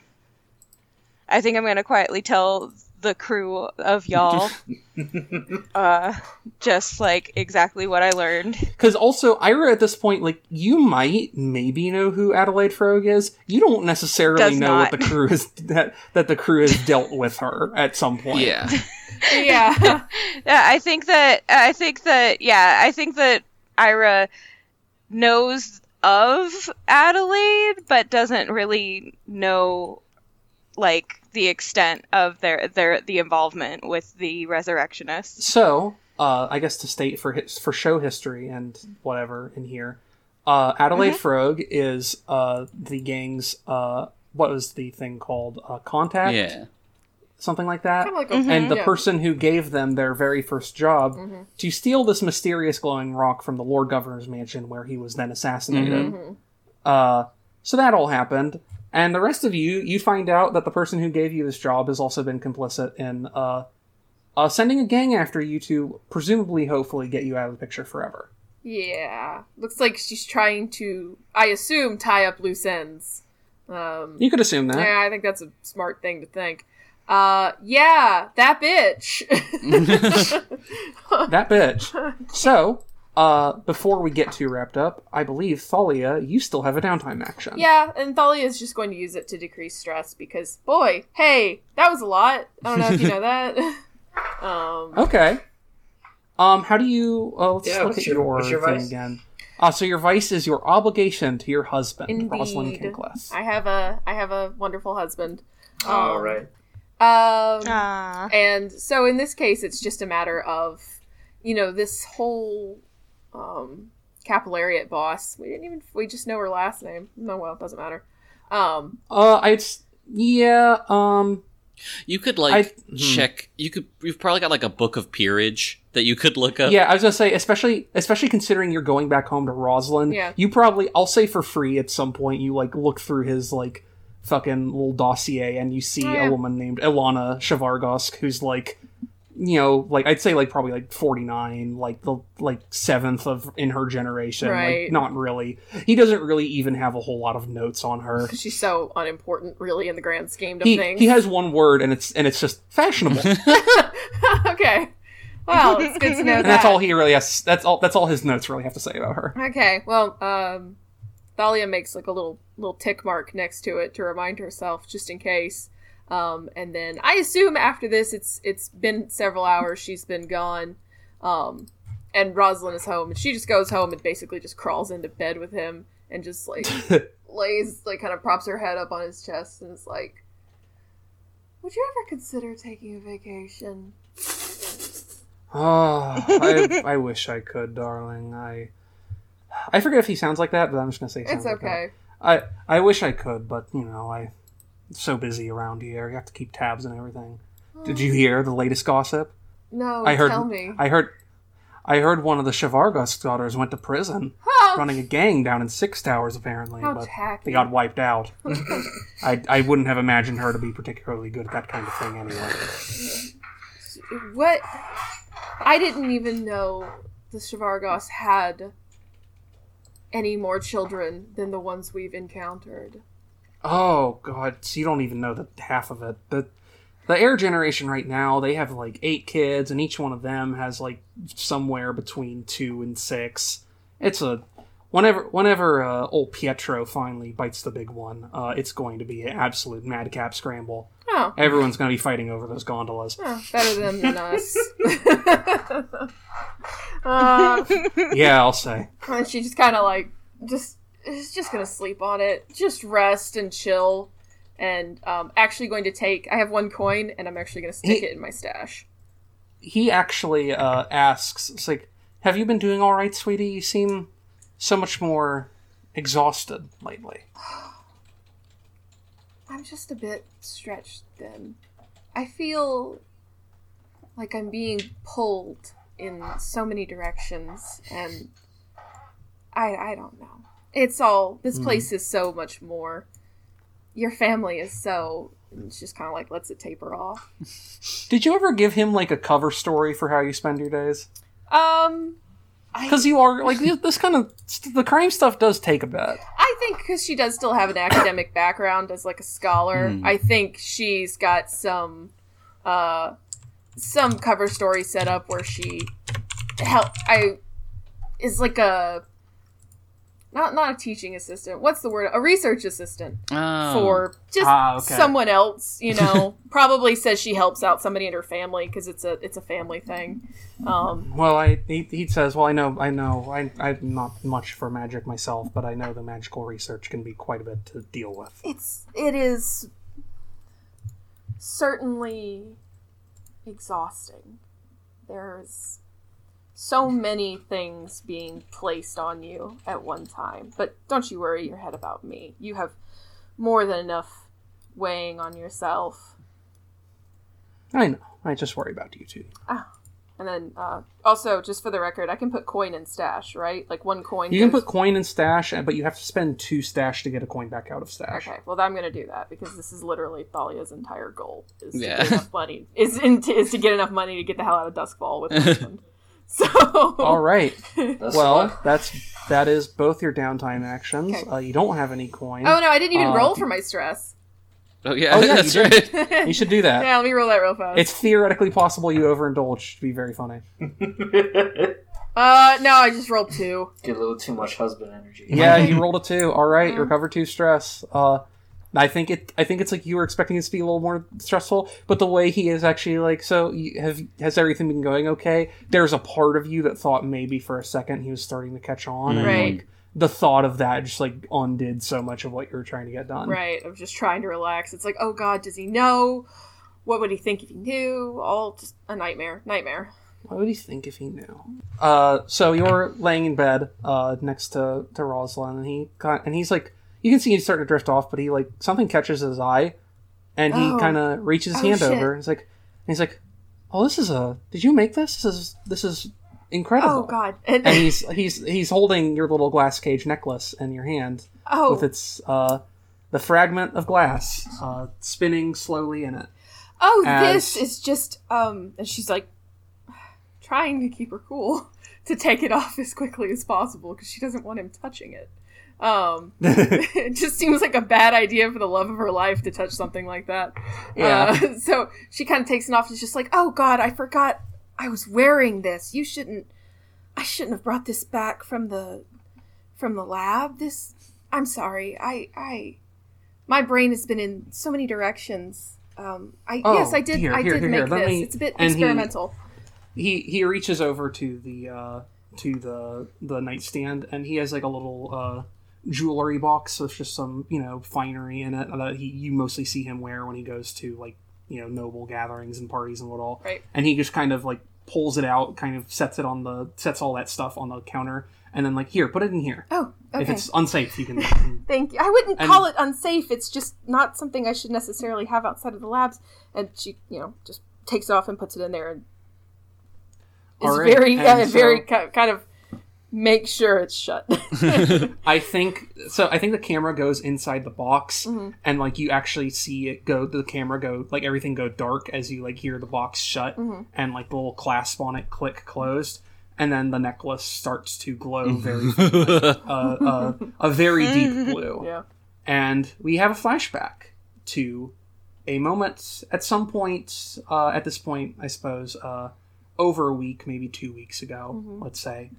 Speaker 5: I think I'm going to quietly tell the crew of y'all, uh, just like exactly what I learned.
Speaker 1: Because also, Ira at this point, like, you might maybe know who Adelaide Frog is. You don't necessarily
Speaker 5: Does
Speaker 1: know what the crew is that that the crew has dealt with her at some point.
Speaker 4: Yeah.
Speaker 3: yeah.
Speaker 5: Yeah, I think that I think that yeah, I think that Ira knows of Adelaide, but doesn't really know like the extent of their their the involvement with the resurrectionists.
Speaker 1: So, uh, I guess to state for his, for show history and whatever in here, uh, Adelaide
Speaker 5: Mm-hmm.
Speaker 1: Frog is uh, the gang's uh, what was the thing called uh, contact,
Speaker 4: Yeah.
Speaker 1: Something like that.
Speaker 3: Kind of like a,
Speaker 1: and the
Speaker 3: yeah.
Speaker 1: person who gave them their very first job
Speaker 3: Mm-hmm.
Speaker 1: to steal this mysterious glowing rock from the Lord Governor's mansion where he was then assassinated.
Speaker 3: Mhm.
Speaker 1: Uh, so that all happened, and the rest of you, you find out that the person who gave you this job has also been complicit in uh, uh, sending a gang after you to presumably, hopefully, get you out of the picture forever.
Speaker 3: Yeah. Looks like she's trying to, I assume, tie up loose ends. Um,
Speaker 1: You could assume that.
Speaker 3: yeah, I think that's a smart thing to think. Uh, yeah, that bitch.
Speaker 1: That bitch. so, uh, before we get too wrapped up, I believe Thalia, you still have a downtime action.
Speaker 3: yeah, and Thalia is just going to use it to decrease stress because, boy, hey, that was a lot. I don't know if you know that. um,
Speaker 1: Okay. Um, how do you? Uh, let's
Speaker 2: Yeah,
Speaker 1: look at
Speaker 2: your-
Speaker 1: your,
Speaker 2: your
Speaker 1: thing
Speaker 2: vice?
Speaker 1: again. Uh, so your vice is your obligation to your husband,
Speaker 3: Indeed.
Speaker 1: Rosalind Kinkleth.
Speaker 3: I have a I have a wonderful husband.
Speaker 2: All
Speaker 3: Um,
Speaker 2: right.
Speaker 3: Um, and so in this case, it's just a matter of, you know, this whole um, Capillariat boss. We didn't even we just know her last name. No, well, it doesn't matter. Um,
Speaker 1: Uh, I'd yeah. Um,
Speaker 4: You could like
Speaker 1: I- hmm.
Speaker 4: check. You could. You've probably got like a book of peerage that you could look up.
Speaker 1: yeah. I was gonna say, especially especially considering you're going back home to Rosalind.
Speaker 3: Yeah.
Speaker 1: You probably, I'll say for free at some point, you like look through his like fucking little dossier and you see
Speaker 3: yeah.
Speaker 1: a woman named Ilana Shavargosk who's like. You know, like I'd say, like probably like forty nine, like the like seventh of in her generation.
Speaker 3: Right.
Speaker 1: Like not really. He doesn't really even have a whole lot of notes on her.
Speaker 3: she's so unimportant, really, in the grand scheme of
Speaker 1: he,
Speaker 3: things.
Speaker 1: he has one word and it's and it's just fashionable
Speaker 3: okay. Well, it's good to know that.
Speaker 1: that's all he really has that's all that's all his notes really have to say about her
Speaker 3: Okay, well, um, Thalia makes like a little little tick mark next to it to remind herself, just in case. Um, and then I assume after this, it's it's been several hours. She's been gone, um, and Rosalind is home, and she just goes home and basically just crawls into bed with him and just like lays like kind of props her head up on his chest and is like, "Would you ever consider taking a vacation?"
Speaker 1: oh I, I wish i could darling i i forget if he sounds like that but i'm just gonna say
Speaker 3: It's
Speaker 1: like
Speaker 3: okay.
Speaker 1: I i wish i could but you know i am so busy around here you have to keep tabs and everything Did you hear the latest gossip?
Speaker 3: No,
Speaker 1: I heard.
Speaker 3: tell me.
Speaker 1: I heard. I heard one of the Shavargos daughters went to prison,
Speaker 3: Oh,
Speaker 1: running a gang down in Six Towers, apparently,
Speaker 3: How
Speaker 1: but
Speaker 3: tacky.
Speaker 1: they got wiped out. I, I wouldn't have imagined her to be particularly good at that kind of thing anyway.
Speaker 3: what? I didn't even know the Shavargos had any more children than the ones we've encountered.
Speaker 1: Oh god, so you don't even know the half of it. The the air generation right now, they have like eight kids, and each one of them has like somewhere between two and six. It's a whenever whenever uh, old Pietro finally bites the big one, uh, it's going to be an absolute madcap scramble.
Speaker 3: Oh,
Speaker 1: Everyone's going to be fighting over those gondolas.
Speaker 3: oh, better them than us. uh,
Speaker 1: Yeah, I'll say.
Speaker 3: and she just kind of like just is just gonna sleep on it, just rest and chill, and um, actually going to take. I have one coin, and I'm actually gonna stick
Speaker 1: He-
Speaker 3: it in my stash.
Speaker 1: He actually uh, asks, "It's like, have you been doing all right, sweetie? You seem so much more exhausted lately."
Speaker 3: I'm just a bit stretched then. I feel like I'm being pulled in so many directions and I I don't know. It's all this
Speaker 1: Mhm.
Speaker 3: place is so much more. Your family is so it's just kind of like lets it taper off.
Speaker 1: Did you ever give him like a cover story for how you spend your days?
Speaker 3: Um
Speaker 1: Because you are like this kind of the crime stuff does take a bit.
Speaker 3: I think because she does still have an academic background as like a scholar,
Speaker 4: Hmm.
Speaker 3: I think she's got some uh some cover story set up where she help I is like a not not a teaching assistant. What's the word? A research assistant
Speaker 4: Oh.
Speaker 3: for just
Speaker 1: Ah, okay.
Speaker 3: someone else. You know, probably says she helps out somebody in her family because it's a it's a family thing. Um,
Speaker 1: Well, I he, he says, well, I know, I know, I I'm not much for magic myself, but I know the magical research can be quite a bit to deal with.
Speaker 3: it's it is certainly exhausting. There's so many things being placed on you at one time. But don't you worry your head about me. You have more than enough weighing on yourself.
Speaker 1: I know. I just worry about you too.
Speaker 3: And then uh, also, just for the record, I can put coin in stash, right? Like one coin.
Speaker 1: You can
Speaker 3: goes-
Speaker 1: put coin in stash, but you have to spend two stash to get a coin back out of stash.
Speaker 3: Okay, well, I'm gonna do that because this is literally Thalia's entire goal is
Speaker 4: Yeah.
Speaker 3: to get enough money is in, is to get enough money to get the hell out of Duskwall with Richmond. So,
Speaker 1: All right.
Speaker 2: That's
Speaker 1: Well,
Speaker 2: what-
Speaker 1: that's that is both your downtime actions.
Speaker 3: Okay.
Speaker 1: Uh, you don't have any coin.
Speaker 3: oh no, I didn't even
Speaker 1: Uh,
Speaker 3: for my stress.
Speaker 4: Oh yeah,
Speaker 1: Oh, yeah,
Speaker 4: that's
Speaker 1: you
Speaker 4: right.
Speaker 1: You should do that.
Speaker 3: yeah, let me roll that real fast.
Speaker 1: It's theoretically possible you overindulge to be very funny.
Speaker 3: uh, no, I just rolled two.
Speaker 2: Get a little too much husband energy.
Speaker 1: Yeah, you rolled a two. All right,
Speaker 3: Yeah.
Speaker 1: recover two stress. Uh, I think it. I think it's like you were expecting it to be a little more stressful, but the way he is actually like, so you, have has everything been going okay? There's a part of you that thought maybe for a second he was starting to catch on, and
Speaker 3: Right.
Speaker 1: like the thought of that just like undid so much of what you were trying to get done.
Speaker 3: Right, I'm just trying to relax. It's like, oh god, does he know? What would he think if he knew? All just a nightmare, nightmare.
Speaker 1: What would he think if he knew? Uh, so you're laying in bed uh, next to to Rosalind, and he got, and he's like, you can see he's starting to drift off, but he like something catches his eye, and he
Speaker 3: Oh.
Speaker 1: kind of reaches his
Speaker 3: Oh,
Speaker 1: hand
Speaker 3: shit.
Speaker 1: over. He's like, and he's like, oh, this is a. Did you make this? This is this is incredible.
Speaker 3: Oh god, and,
Speaker 1: And he's he's he's holding your little glass cage necklace in your hand
Speaker 3: oh,
Speaker 1: with its uh, the fragment of glass uh, spinning slowly in it.
Speaker 3: oh,
Speaker 1: as-
Speaker 3: this is just um. And she's like trying to keep her cool to take it off as quickly as possible because she doesn't want him touching it. Um, it just seems like a bad idea for the love of her life to touch something like that.
Speaker 1: Yeah.
Speaker 3: Uh, so she kind of takes it off. and is just like, "Oh God, I forgot I was wearing this. You shouldn't. I shouldn't have brought this back from the from the lab. This. I'm sorry. I I my brain has been in so many directions. Um, I
Speaker 1: Oh,
Speaker 3: yes, I did.
Speaker 1: here,
Speaker 3: I
Speaker 1: here,
Speaker 3: did
Speaker 1: here,
Speaker 3: make this.
Speaker 1: me-
Speaker 3: it's a bit
Speaker 1: and he-
Speaker 3: experimental.
Speaker 1: he he reaches over to the uh to the the nightstand and he has like a little uh jewelry box with just some you know finery in it that he you mostly see him wear when he goes to like you know noble gatherings and parties and what all
Speaker 3: Right.
Speaker 1: and he just kind of like pulls it out kind of sets it on the sets all that stuff on the counter and then like here, put it in here.
Speaker 3: Oh, okay.
Speaker 1: If it's unsafe, you can.
Speaker 3: Thank you. I wouldn't
Speaker 1: And-
Speaker 3: call it unsafe. It's just not something I should necessarily have outside of the labs. And she, you know, just takes it off and puts it in there and is
Speaker 1: All right,
Speaker 3: very,
Speaker 1: and
Speaker 3: uh,
Speaker 1: so-
Speaker 3: very kind of make sure it's shut.
Speaker 1: I think so. I think the camera goes inside the box,
Speaker 3: Mhm.
Speaker 1: and like you actually see it go. The camera go like everything go dark as you like hear the box shut,
Speaker 3: Mhm.
Speaker 1: and like the little clasp on it click closed, and then the necklace starts to glow very uh, uh, a very deep blue.
Speaker 3: yeah.
Speaker 1: and we have a flashback to a moment at some point uh, at this point i suppose uh, over a week maybe two weeks ago
Speaker 3: Mhm.
Speaker 1: let's say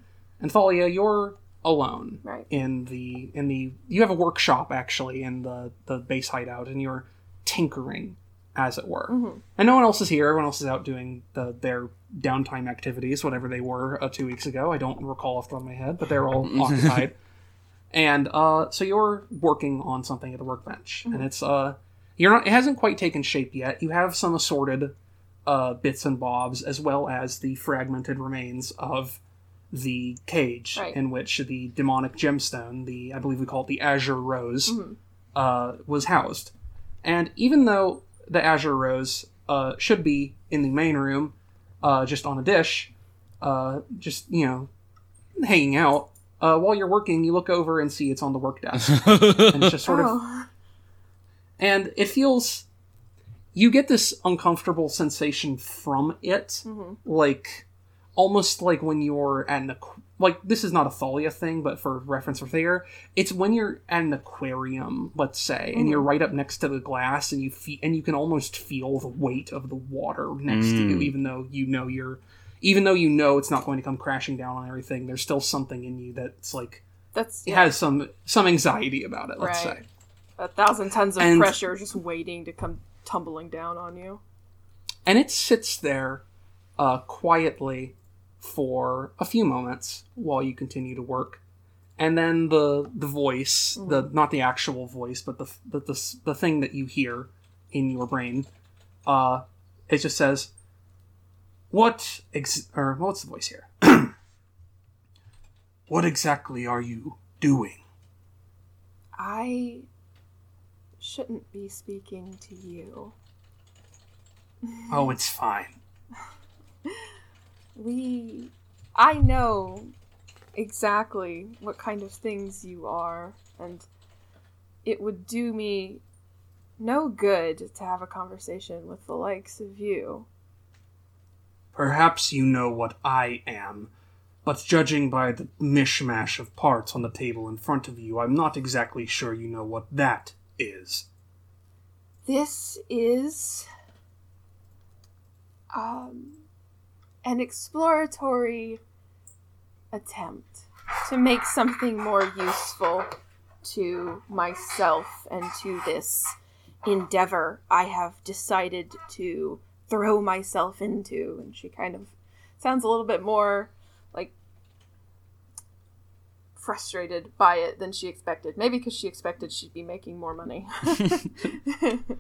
Speaker 1: and thalia you're alone
Speaker 3: Right.
Speaker 1: in the in the you have a workshop actually in the the base hideout and you're tinkering as it were
Speaker 3: Mhm.
Speaker 1: and no one else is here everyone else is out doing the their downtime activities whatever they were uh, two weeks ago i don't recall off the top of my head but they're all occupied and uh, so you're working on something at the workbench, and it's uh, you're not. It hasn't quite taken shape yet. You have some assorted uh, bits and bobs, as well as the fragmented remains of the cage
Speaker 3: Right.
Speaker 1: in which the demonic gemstone, the I believe we call it the Azure Rose,
Speaker 3: Mhm.
Speaker 1: uh, was housed. And even though the Azure Rose uh, should be in the main room, uh, just on a dish, uh, just you know, hanging out. Uh, while you're working, you look over and see it's on the work desk, and it's just sort of
Speaker 3: Oh.
Speaker 1: and it feels you get this uncomfortable sensation from it
Speaker 3: Mhm.
Speaker 1: like almost like when you're at an aqu- like this is not a thalia thing but for reference for Thayer, it's when you're at an aquarium let's say and you're right up next to the glass and you feel and you can almost feel the weight of the water next to you
Speaker 4: Mm.
Speaker 1: even though you know you're even though you know it's not going to come crashing down on everything there's still something in you that's like
Speaker 3: That's
Speaker 1: it
Speaker 3: yeah,
Speaker 1: has some some anxiety about it let's
Speaker 3: Right.
Speaker 1: say
Speaker 3: a thousand tons of
Speaker 1: And-
Speaker 3: pressure just waiting to come tumbling down on you.
Speaker 1: and it sits there uh, quietly for a few moments while you continue to work. And then the the voice the not the actual voice but the the, the the thing that you hear in your brain uh it just says what ex- or what's the voice here? What exactly are you doing?
Speaker 3: I shouldn't be speaking to you.
Speaker 1: oh it's fine
Speaker 3: We. I know exactly what kind of things you are, and it would do me no good to have a conversation with the likes of you.
Speaker 1: Perhaps you know what I am, but judging by the mishmash of parts on the table in front of you, I'm not exactly sure you know what that is.
Speaker 3: This is. Um. An exploratory attempt to make something more useful to myself and to this endeavor I have decided to throw myself into. And she kind of sounds a little bit more like frustrated by it than she expected. Maybe because she expected she'd be making more money.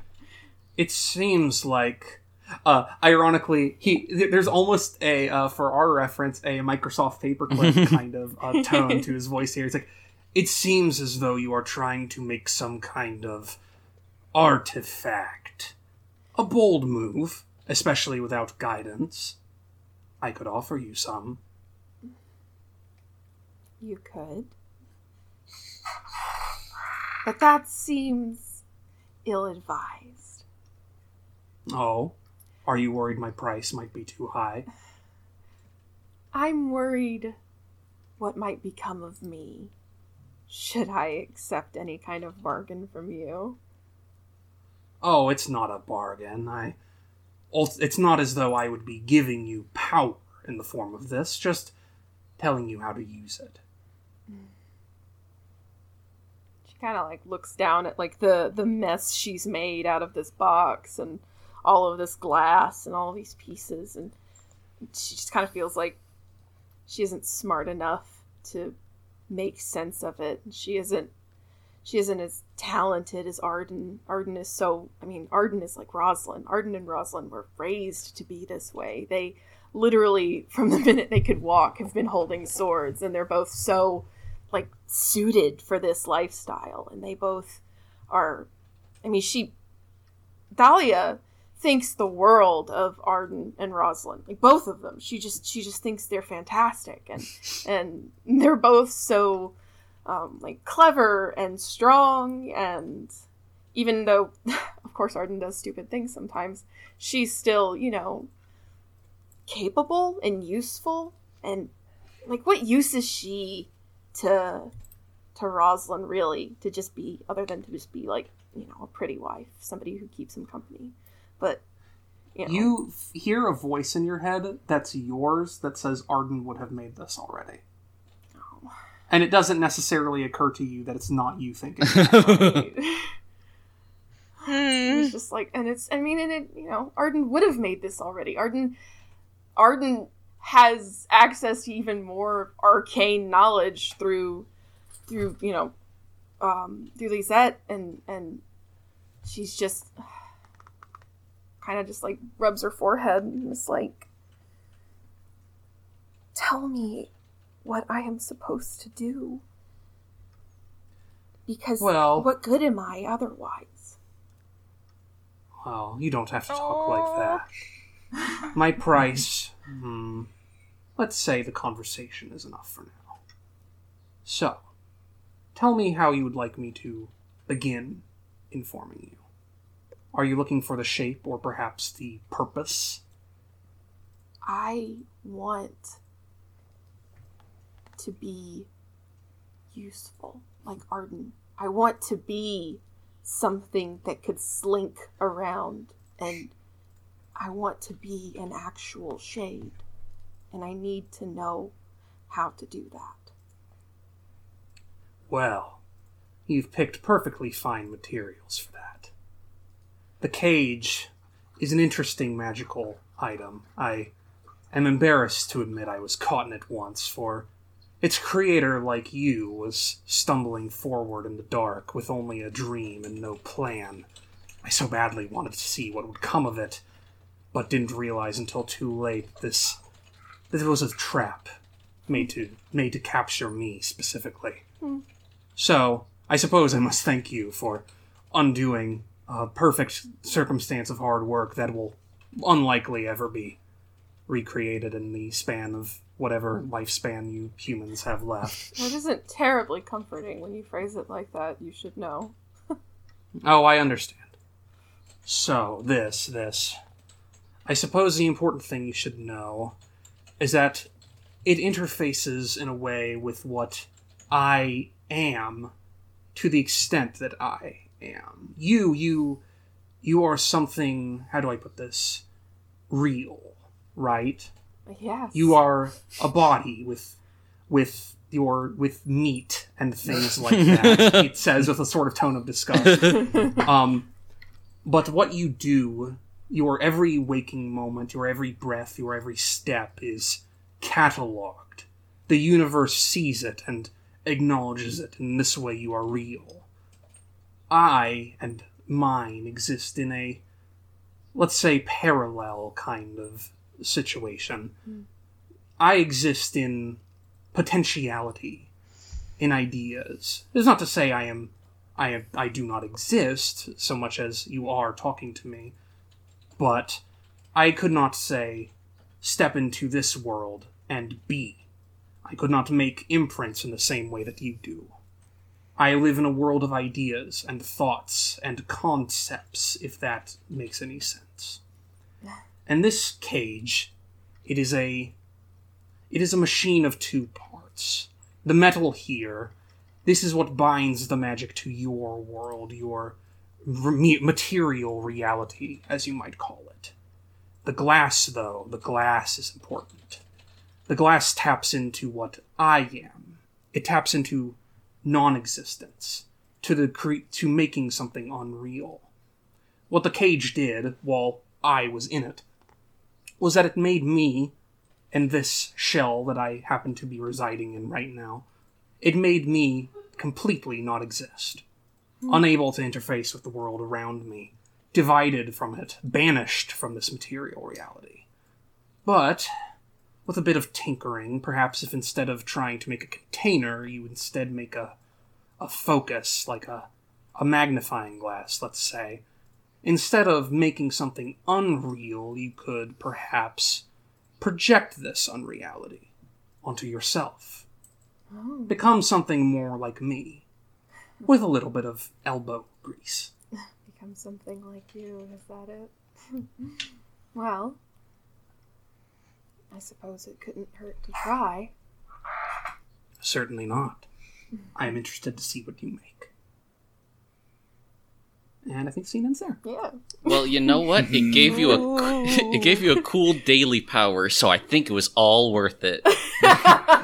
Speaker 1: It seems like, uh, ironically, he th- there's almost a uh, for our reference a Microsoft paperclip kind of uh, tone to his voice here. It's like it seems as though you are trying to make some kind of artifact. A bold move, especially without guidance. I could offer you some.
Speaker 3: You could. But that seems ill advised.
Speaker 1: Oh, are you worried my price might be too high?
Speaker 3: I'm worried what might become of me should I accept any kind of bargain from you.
Speaker 1: Oh, it's not a bargain. I. It's not as though I would be giving you power in the form of this, just telling you how to use it.
Speaker 3: She kind of like looks down at like the the mess she's made out of this box and all of this glass and all these pieces and she just kind of feels like she isn't smart enough to make sense of it. She isn't she isn't as talented as Arden. Arden is so I mean Arden is like Rosalind. Arden and Rosalind were raised to be this way. They literally from the minute they could walk have been holding swords and they're both so like suited for this lifestyle and they both are I mean she Thalia thinks the world of Arden and Rosalind. Like both of them. She just she just thinks they're fantastic and and they're both so um, like clever and strong and even though of course Arden does stupid things sometimes, she's still, you know, capable and useful and like what use is she to to Rosalind really to just be other than to just be like, you know, a pretty wife, somebody who keeps him company. But you, know,
Speaker 1: You hear a voice in your head that's yours that says Arden would have made this already. And it doesn't necessarily occur to you that it's not you thinking.
Speaker 5: Hmm.
Speaker 3: It's just like, and it's, I mean, and it, you know, Arden would have made this already. Arden, Arden has access to even more arcane knowledge through, through, you know, um, through Lisette, and, and she's just kind of just like rubs her forehead and is like, tell me what I am supposed to do. Because
Speaker 1: Well-
Speaker 3: what good am I otherwise?
Speaker 1: well, you don't have to talk like that. My price. Hmm. Let's say the conversation is enough for now. So, tell me how you would like me to begin informing you. Are you looking for the shape or perhaps the purpose?
Speaker 3: I want to be useful, like Arden. I want to be something that could slink around, and I want to be an actual shade. And I need to know how to do that.
Speaker 1: Well, you've picked perfectly fine materials for that. The cage is an interesting magical item. I am embarrassed to admit I was caught in it once, for its creator, like you, was stumbling forward in the dark with only a dream and no plan. I so badly wanted to see what would come of it, but didn't realize until too late this that it was a trap made to made to capture me specifically. Hmm. So, I suppose I must thank you for undoing a perfect circumstance of hard work that will unlikely ever be recreated in the span of whatever lifespan you humans have left.
Speaker 3: That isn't terribly comforting when you phrase it like that, you should know.
Speaker 1: Oh, I understand. So, this, this. I suppose the important thing you should know is that it interfaces in a way with what I am to the extent that I am. You, you, you are something, how do I put this? Real, right?
Speaker 3: Yes.
Speaker 1: You are a body with, with your, with meat and things like that. it says with a sort of tone of disgust. Um, but what you do, your every waking moment, your every breath, your every step is cataloged. The universe sees it and acknowledges it. In this way, you are real. I and mine exist in a, let's say, parallel kind of situation. Hmm. I exist in potentiality, in ideas. It's not to say I am I am, I do not exist so much as you are talking to me, but I could not say step into this world and be. I could not make imprints in the same way that you do. I live in a world of ideas and thoughts and concepts, if that makes any sense. And this cage, it is a it is a machine of two parts. The metal here this is what binds the magic to your world, your material reality, as you might call it. The glass, though, the glass is important. The glass taps into what I am. It taps into non-existence, to the cre- to making something unreal. What the cage did while I was in it was that it made me and this shell that I happen to be residing in right now it made me completely not exist. Hmm. Unable to interface with the world around me, divided from it, banished from this material reality. But with a bit of tinkering, perhaps if instead of trying to make a container, you instead make a a focus, like a a magnifying glass, let's say. Instead of making something unreal, you could perhaps project this unreality onto yourself.
Speaker 3: Oh.
Speaker 1: Become something more like me, with a little bit of elbow grease.
Speaker 3: Become something like you, is that it? well, I suppose it couldn't hurt to try.
Speaker 1: Certainly not. I am interested to see what you make. And I think scene ends there.
Speaker 3: Yeah.
Speaker 4: Well, you know what? It gave you a it gave you a cool daily power, so I think it was all worth it.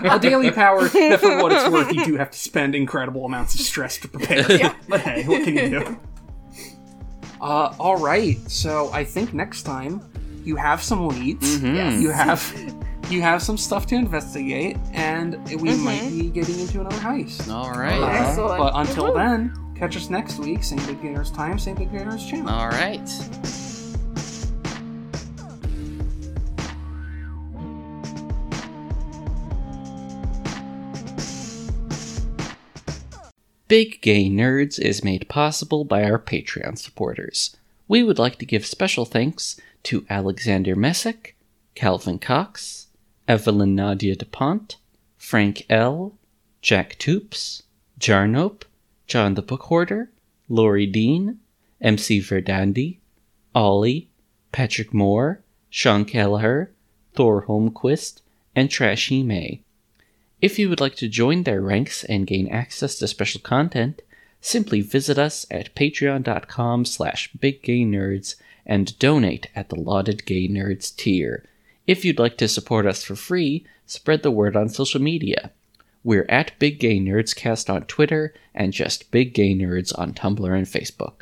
Speaker 1: A daily power that, for what it's worth, you do have to spend incredible amounts of stress to prepare. Yeah. but hey, what can you do? Uh, all right. So I think next time you have some leads.
Speaker 4: Mhm.
Speaker 1: You have you have some stuff to investigate, and we might be getting into another heist.
Speaker 4: All right.
Speaker 1: Uh,
Speaker 3: Excellent.
Speaker 1: But until then, catch us next week. Same Big Gay Nerds time, same Big Gay Nerds channel.
Speaker 4: All right. Big Gay Nerds is made possible by our Patreon supporters. We would like to give special thanks to Alexander Messick, Calvin Cox, Evelyn Nadia DuPont, Frank L., Jack Toops, Jarnope, John the Book Hoarder, Lori Dean, MC Verdandi, Ollie, Patrick Moore, Sean Kelleher, Thor Holmquist, and Trashy May. If you would like to join their ranks and gain access to special content, simply visit us at patreon.com slash biggaynerds and donate at the lauded gay nerds tier. If you'd like to support us for free, spread the word on social media. We're at Big Gay Nerds Cast on Twitter and just Big Gay Nerds on Tumblr and Facebook.